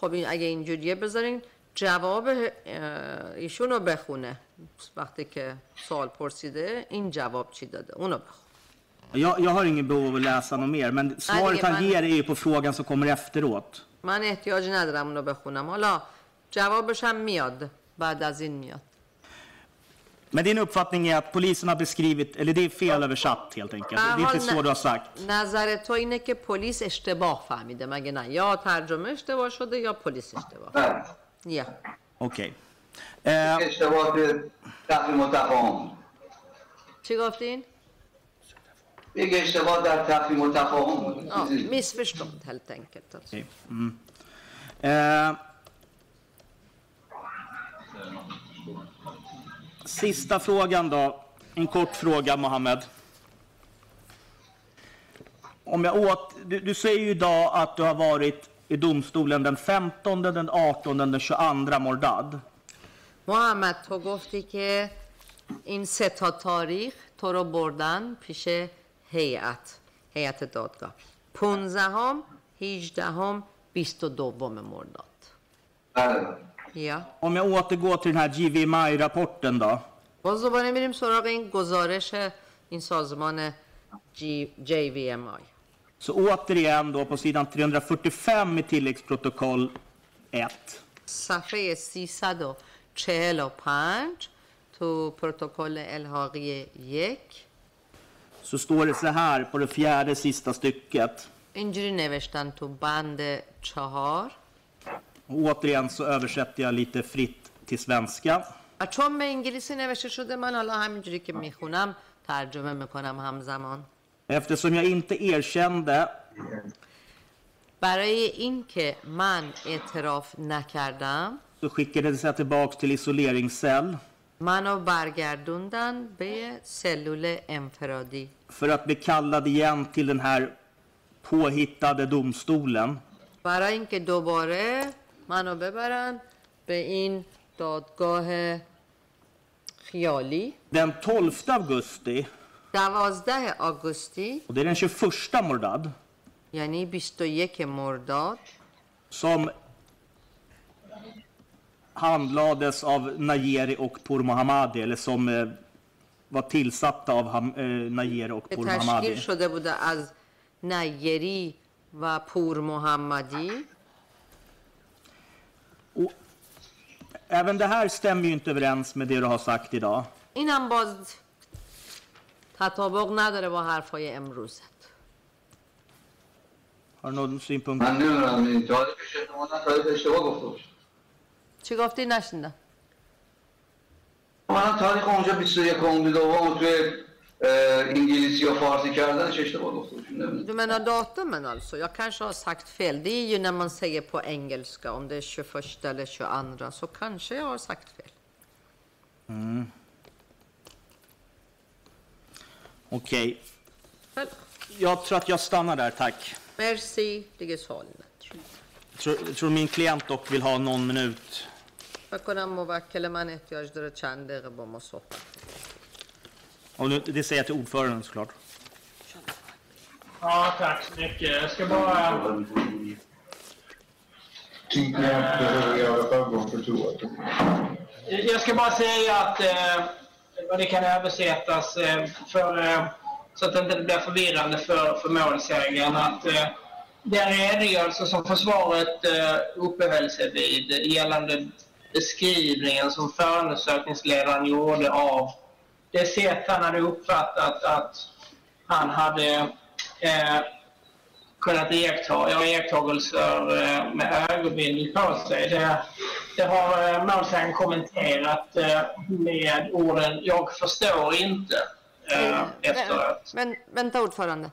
خب این اگه اینجوریه بذارین جواب ایشون رو بخونه. وقتی که سوال پرسیده این جواب چی داده؟ اونو بخون.
Jag, jag har ingen behov av att läsa något mer, men svaret han ger är ju på frågan som kommer efteråt.
من احتیاجی ندارم اونو بخونم. حالا جوابش هم میاد. بعد از این میاد.
Men din uppfattning är att polisen har beskrivit, eller det är fel översatt helt enkelt. Det är inte så du har sagt.
نظر تو اینه که پلیس اشتباه فهمیده مگه نه یا ترجمه اشتباه شده یا پلیس اشتباه
نه
یا
Okej. Eh,
اشتباه تفهیم و تفاهم
چی گفتین؟
یک اشتباه در تفهیم و تفاهم بود
missförstånd helt enkelt. Alltså.
Okej. Mm. Eh, sista frågan då. En kort fråga, Mohammed. Om jag åt, du, du säger ju idag att du har varit i domstolen den 15, den 18, den 22 Mordad.
محمد تو گفتی که این سه تا تاریخ تو رو بردن پیش هیئت هیئت دادگاه 15 هم 18 هم 22 مرداد
بله
یا
Om jag återgår till den här GVMI-rapporten då.
باز دوباره میریم سراغ این گزارش این سازمان G- JVMI
Så återigen då på sidan 345 i tilläggsprotokoll 1.
صفحه 345 تو پروتکل الحاقی یک
Så står det så här på det fjärde sista stycket.
اینجوری نوشتن تو بند چهار
Och återigen så översätter jag lite fritt till svenska.
و چون به انگلیسی نوشته شده من حالا همینجوری که میخونم ترجمه میکنم همزمان
Eftersom jag inte erkände
برای اینکه من اعتراف نکردم
så skickades jag tillbaks till isoleringscell
منو برگردوندن به سلول انفرادی
för att bli kallad igen till den här påhittade domstolen.
برای اینکه دوباره منو ببرن به این دادگاه خیالی
Den 12 augusti,
دوازده آگوستی
och det är den 21 Mordad,
یعنی 21 مرداد
som handlades av Najeri och Pour Mohammadi, eller som eh, var tillsatta av Ham- eh, Najeri och
که
Pour
تشکیل
Mohammadi.
شده بوده از نیری و پور محمدی
Och även det här stämmer ju inte överens med det du har sagt idag.
اینم باز تطابق نداره با حرفای امروزت
Har du någon synpunkt?
من نمی‌دونم تاریخش احتمالا تاریخ اشتباه گفته باشه
چی گفتی نشنیدم
من تاریخ اونجا 21 اون دوم توی اه، انگلیسی و فارسی کردنش اشتباه گفته باشه نمیدونم
Du menar datumen alltså? Jag kanske har sagt fel. Det är ju när man säger på engelska om det är 21 eller 22 så kanske jag har sagt fel.
Okej,
Väl,
jag tror att jag stannar där, tack.
Merci دیگه سوالی ندارم.
Jag tror, jag tror min klient dock vill ha någon minut.
فکر کنم موکل من احتیاج داره چند دقیقه با ما صحبت
och nu, det säger jag till ordföranden såklart.
Ja, tack så mycket. Jag ska bara...
Toa.
Jag ska bara säga att eh, och det kan översättas eh, för, eh, så att det inte blir förvirrande för, för målsägaren att eh, den redogörelse som försvaret eh, uppehöll sig vid gällande beskrivningen som förundersökningsledaren gjorde av det sätt han hade uppfattat att han hade eh, kunnat iaktta, ja, iakttagelser eh, med ögonbindel på sig. Det, det har eh, målsägaren kommenterat eh, med orden "jag förstår inte" eh, efteråt.
من vänta ordförande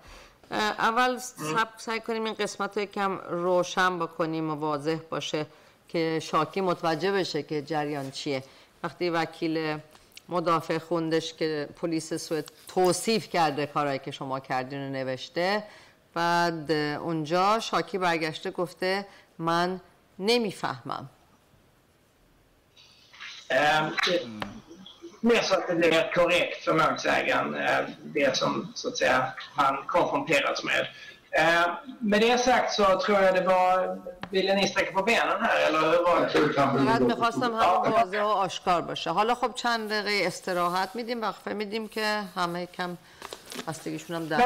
اه، اول سب سعی کنیم این قسمت رو یکم روشن بکنیم و واضح باشه که شاکی متوجه بشه که جریان چیه وقتی وکیل مدافع خوندش که پلیس سوئد توصیف کرده کارهایی که شما کردین رو نوشته بعد اونجا شاکی برگشته گفته من نمی‌فهمم
Mer så att det blir korrekt för målsägaren, eh, det som så att säga, han konfronteras med. Eh, Med det sagt så tror jag det var... Ville ni sträcka på benen här eller hur var
Jag
det?
فقط می‌خواستم. همون واضح و آشکار باشه حالا خب چند دقیقه استراحت میدیم وقفه میدیم که همه کم بستگیشون هم در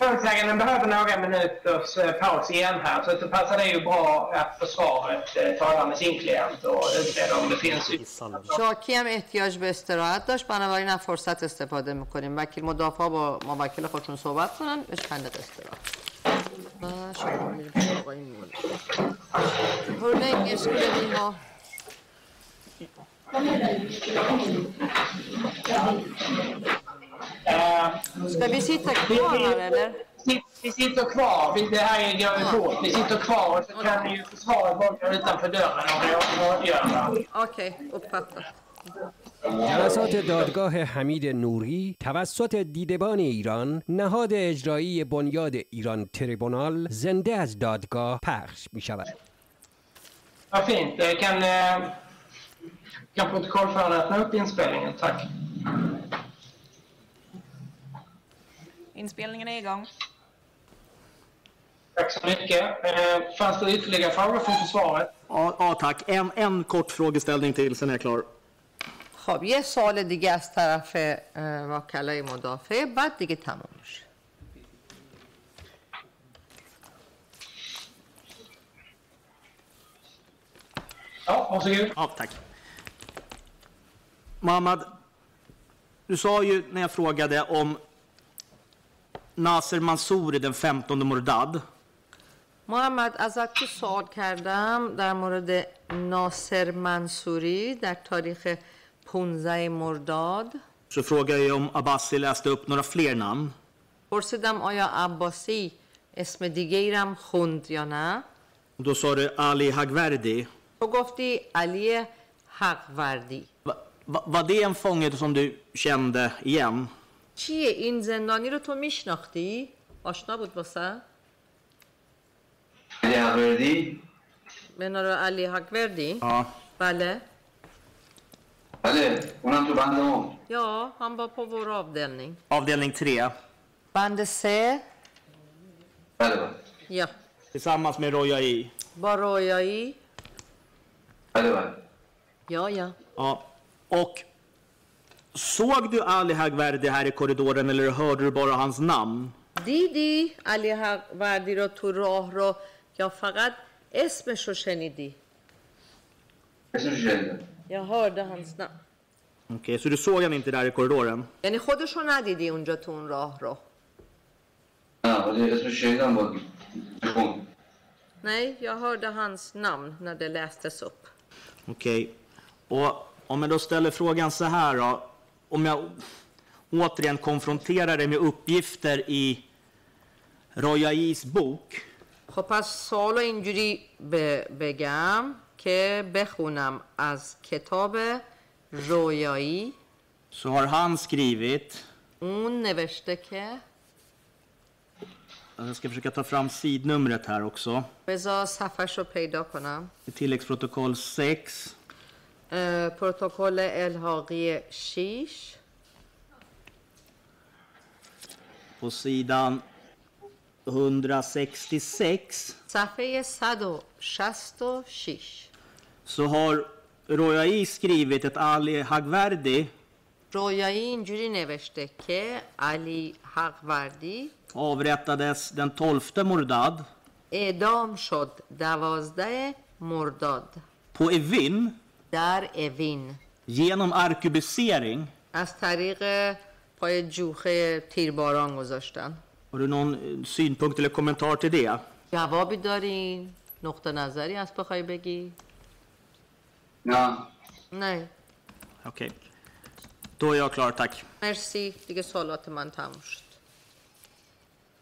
Målsägaren, målsägaren behöver några minuters eh, paus igen här så att det passar det ju bra att försvaret eh, talar med sin klient och utreder om det finns...
شاکی هم احتیاج به استراحت داشت بنابراین از فرصت استفاده میکنیم وکیل مدافع با موکل خودشون صحبت کنن به چند دقیقه استراحت و شما میریم سراغ این مورد. Hur länge skulle ni ha?
Eh,
Ska Ska vi sitta kvar här eller?
Vi, vi sitter kvar. Vi- Det här går ju fort. Vi sitter kvar och så kan ni ju försvara bara utanför dörren om det är avgörande.
Okej, uppfattat.
جلسات دادگاه حمید نوری توسط دیدبان ایران نهاد اجرایی بنیاد ایران تریبونال زنده از دادگاه پخش می شود.
Eh, eh, kan protokollföraren öppna upp inspelningen? Tack.
Inspelningen är igång.
Tack så mycket. Eh, Fanns det ytterligare frågor från försvaret?
Ja, ja tack. En, en kort frågeställning till, sen är jag klar.
خب یه سوال دیگه از طرف اه، وکلای مدافع بعد دیگه تمام میشه
Ja, varsågod.
Ja, tack. Mohammad, du sa ju när jag frågade om Nasser Mansouri den 15 Mordad.
محمد ازت تو سوال کردم در مورد ناصر منصوری در تاریخ 15 مرداد
Så frågade jag om Abbasi läste upp några fler namn.
پرسیدم آیا عباسی اسم دیگه ایرم خوند یا نه
Och då sa du Ali Hagverdi.
تو گفتی علی حقوردی
Va, va, var det en fånge som du kände igen?
چیه این زندانی رو تو میشناختی؟ آشنا بود واسه؟
علی حقوردی
نام علی حقوردی؟
Ja.
بله
بله اونم تو بند ما
Ja, han var på vår avdelning.
Avdelning 3.
بند سه
بله بله
یا
Tillsammans med Rojai.
با رویایی
بله بله
یا یا
Ja. Och såg du Ali Hagverdi här i korridoren eller hörde du bara hans namn?
دیدی علی حقوردی رو تو راه رو یا فقط اسمش رو شنیدی
اسمش شنیدم
یا هارده هنس نه
Okej, så du såg han inte där i korridoren?
یعنی خودش رو ندیدی اونجا تو اون راه رو
نه ولی اسمش شنیدم با خون
Nej, jag hörde hans namn när det lästes upp.
Okej. Och om jag då ställer frågan så här då. Om jag återigen konfronterar dig med uppgifter i Rojais bok.
خب پس سوال اینجوری بگم که بخونم از کتاب رویایی
Så har han skrivit,
اون نوشته که
jag ska försöka ta fram sidnumret här också.
بذار صفحش رو پیدا کنم
I tilläggsprotokoll 6.
اه، پروتکل الحاقی 6
På sidan 166
صفحه 166
så har Rojai skrivit ett Ali Hagverdi
رویایی اینجوری نوشته که علی حقوردی
avrättades den 12 Mordad
اعدام شد دوازده مرداد
på Evin
در اوین
genom arkebusering.
از طریق پای جوخه تیرباران گذاشتن
Har du någon eh, synpunkt eller kommentar till det?
جوابی دارین؟ نقطه نظری هست بخوای بگی؟
نه
نه
Okej. Då är jag klar, tack.
مرسی دیگه سوالات من تموم شد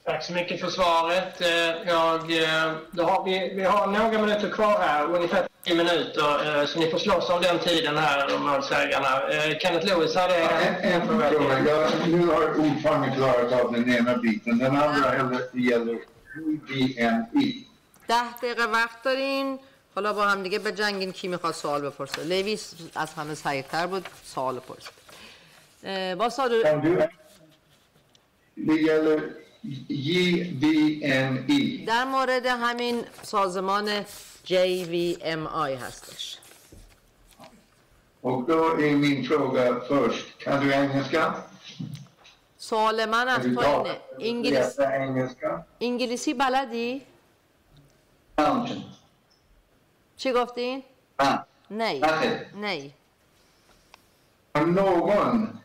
Tack så mycket för svaret. Eh, Jag, eh, då har vi, vi har några minuter kvar här, ungefär 10 minuter, eh, så ni får slåss om den tiden här, målsägarna. Eh, Kenneth Lewis hade
En, en fråga. Jag, nu har ordföranden klarat av den ena biten. Den andra gäller, gäller UDNI.
ده دقیقه وقت دارین حالا با هم دیگه به جنگین کی میخواد سوال بپرسه لیویس از همه سریعتر بود سوال پرسید اه، با سال
Om du, det gäller JVNI.
در مورد همین سازمان JVMI هستش
Och då är min fråga först. Kan du engelska?
سوال من از تو اینه انگلیس... انگلیسی بلدی؟
همچنین
چی گفتین؟
نه
نه
نه
någon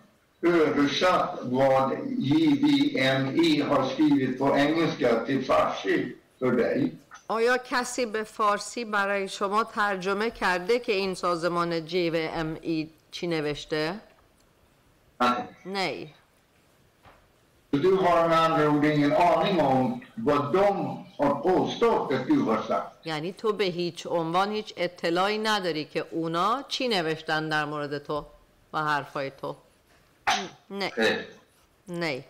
översatt vad JVNI har skrivit på engelska till farsi för dig?
آیا کسی به فارسی برای شما ترجمه کرده که این سازمان JVMI چی نوشته؟
نه.
نه
Du har med andra ord ingen aning om vad de har påstått att du har sagt.
یعنی تو به هیچ عنوان هیچ اطلاعی نداری که اونا چی نوشتن در مورد تو و حرفای تو Nej.
Nej.
Nej.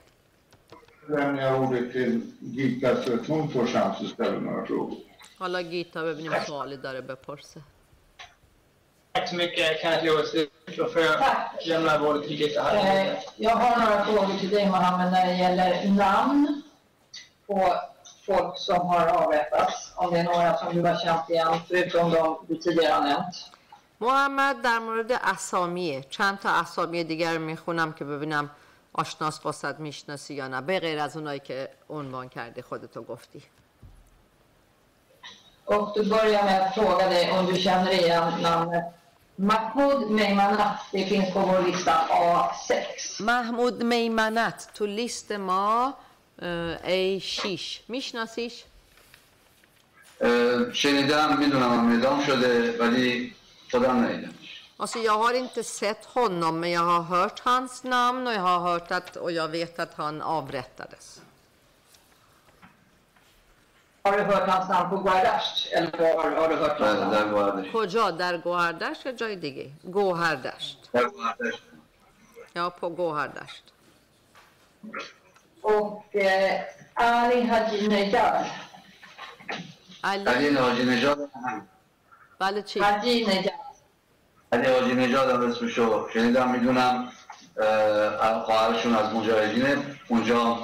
Lämnar ordet till Gita så att hon får chans att ställa några frågor.
Alla Gita behöver ni svara där uppe på sig.
Tack så mycket, Kenneth Lewis. Då får jag lämna ordet till Gita här.
Eh, jag har några frågor till dig, Mohammed, när det gäller namn på folk som har avrättats. Om det är några som du har känt igen, förutom de du tidigare har nämnt.
محمد در مورد اسامیه چند تا اسامی دیگر رو می‌خونم که ببینم آشناس واسد می‌شناسی یا نه به غیر از اونایی که عنوان کردی خودتو گفتی
Och då börjar med att fråga dig om du känner igen namnet Mahmoud Meymanat. Det finns på vår lista A6.
محمود میمنت تو لیست ما ای 6 میشناسیش؟
شنیدم می‌دونم هم شده ولی Så är det.
Alltså jag har inte sett honom, men jag har hört hans namn och jag har hört att, och jag vet att han avrättades.
Har du hört hans namn på Guardash? Eller har, har du hört hans namn?
På Jodar Guardash och
Joydigi? Guardash.
Ja, på Guardash.
Och eh, Ali Hajinejad. Ali
Hajinejad. Hajinejad.
علی حاجی نژاد هم
بله چی
Haji Nejad.
علی حاجی نژاد هم اسمشو شنیدم میدونم خواهرشون از مجاهدینه اونجا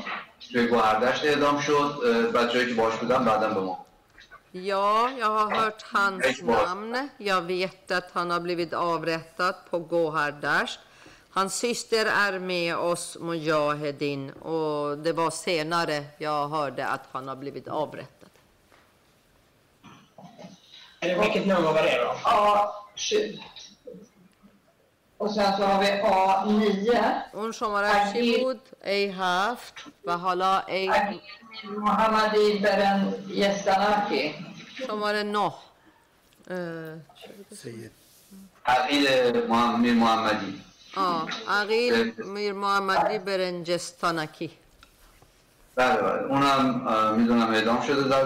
توی گوهردشت اعدام شد بچه‌ای که باش بودن بعدا به ما
Ja, jag har hört hans
Hej, bra.
namn. Jag vet att han har blivit avrättad på Gohardasht. Hans syster är med oss, Mujahedin, och det var senare jag hörde att han har blivit avrättad.
Vilket nummer var det då?
A7. Och sen så har vi A9.
اون شماره چی بود؟ ای هفت و حالا
Agil Mohammadi Beren Yestanaki.
شماره نه
سید
عقیل میر محمدی
آه عقیل میر محمدی برنجستانکی
بله بله اونم می‌دونم اعدام شده در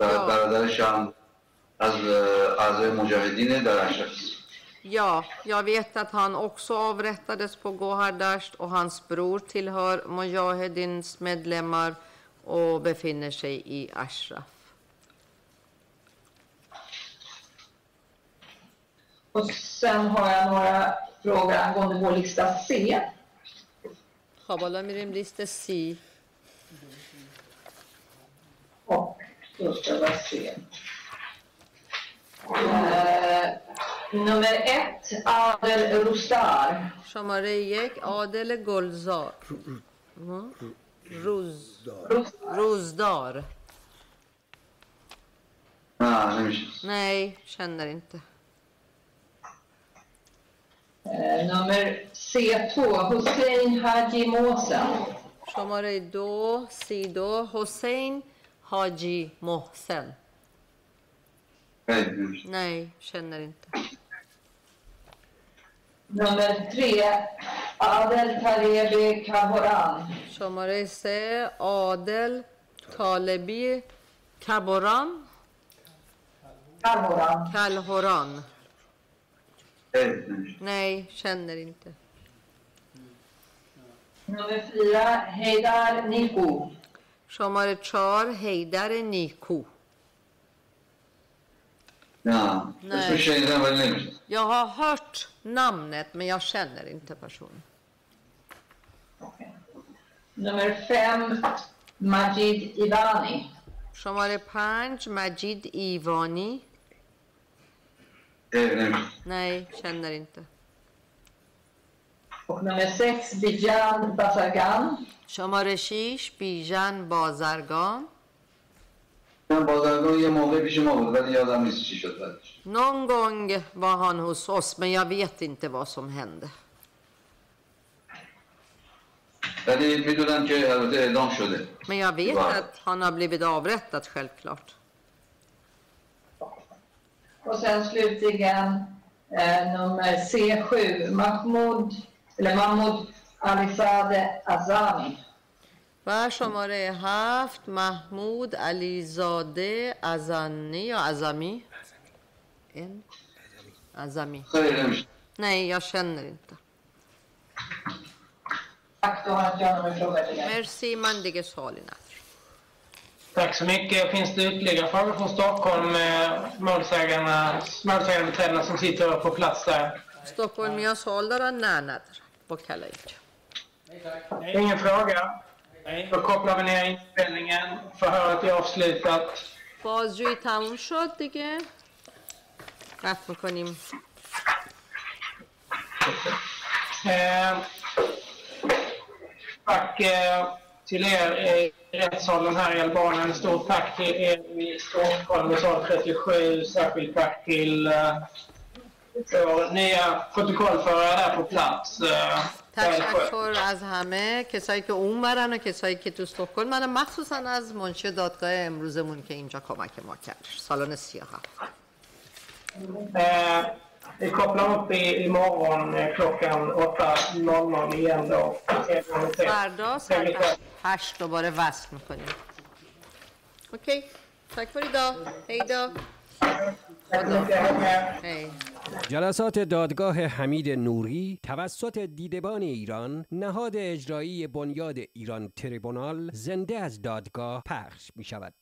و
یا.
برادرش هم از اعضای مجاهدینه در اشرف
Ja, jag vet att han också avrättades på Gohardasht och hans bror tillhör Mujahedins medlemmar och befinner sig i Ashraf.
Och sen har jag några frågor angående vår lista C.
خب حالا میریم لیست C.
Och då ska vi se. Eh, nummer ett, Adel Rustar.
شماره یک عادل گلزار ها؟ روز
Rustar.
روزدار
نه نمیشه
Nej, känner inte.
Eh, nummer C2, Hussein Haji Måsen.
شماره دو سی دو حسین حاجی محسن
خیلی نمیشه
Nej, känner inte.
Nummer tre, Adel Talebi Kahoran.
شماره سه عادل طالبی کبران
Kahoran.
کلهوران
خیلی نمیشه
Nej, känner inte.
Nummer fyra, Heidar Niku.
شماره چهار حیدر نیکو Ja,
Nej. jag väl nämligen.
Jag har hört namnet, men jag känner inte personen. Okay.
Nummer fem, Majid Ivani.
شماره 5,
Majid Ivani.
Nej, känner inte
nummer 6 Bijan Bazargan.
شماره 6 Bijan Bazargan.
من بازرگان یه موقع پیش ما بود ولی یادم نیست چی شد بعدش
Någon gång var han hos oss men jag vet inte vad som hände.
ولی میدونم که البته اعدام شده
Men jag vet
Va?
att han har blivit avrättad självklart.
Och sen slutligen eh, nummer C7, Mahmoud, eller Mahmoud Alizadeh Azami.
و شماره هفت محمود علیزاده ازنی یا ازمی این ازمی
خیلی نمیشه
Nej, jag känner inte.
Tack, då har inte jag några frågor till er.
Merci, man دیگه سوالی نداره.
Tack så mycket. Finns det ytterligare frågor från Stockholm? eh, Målsägarna, målsägandebiträdena som sitter på plats där.
استکهلمی ها سوال دارن؟ نه ندارن. وکلا اینجا.
Ingen fråga? Då kopplar vi ner inspelningen. Förhöret är avslutat.
بازجویی تموم شد دیگه. قطع میکنیم.
Eh, tack eh, till er i rättssalen här i Albanien. Stort tack till er i Stockholm i sal 37. Särskilt tack till eh, vår nya protokollförare där på plats.
تشکر از همه کسایی که اونورن و کسایی که تو استکهلم من مخصوصا از منشی دادگاه امروزمون که اینجا کمک ما کرد سالن سیاه.
vi kopplar upp i, imorgon eh, klockan 8.00 igen då.
فردا ساعت
kväll.
هشت دوباره وصل می‌کنیم. اوکی. تاک فور ایدا هیدا
med.
هی.
جلسات دادگاه حمید نوری توسط دیدبان ایران نهاد اجرایی بنیاد ایران تریبونال زنده از دادگاه پخش می شود.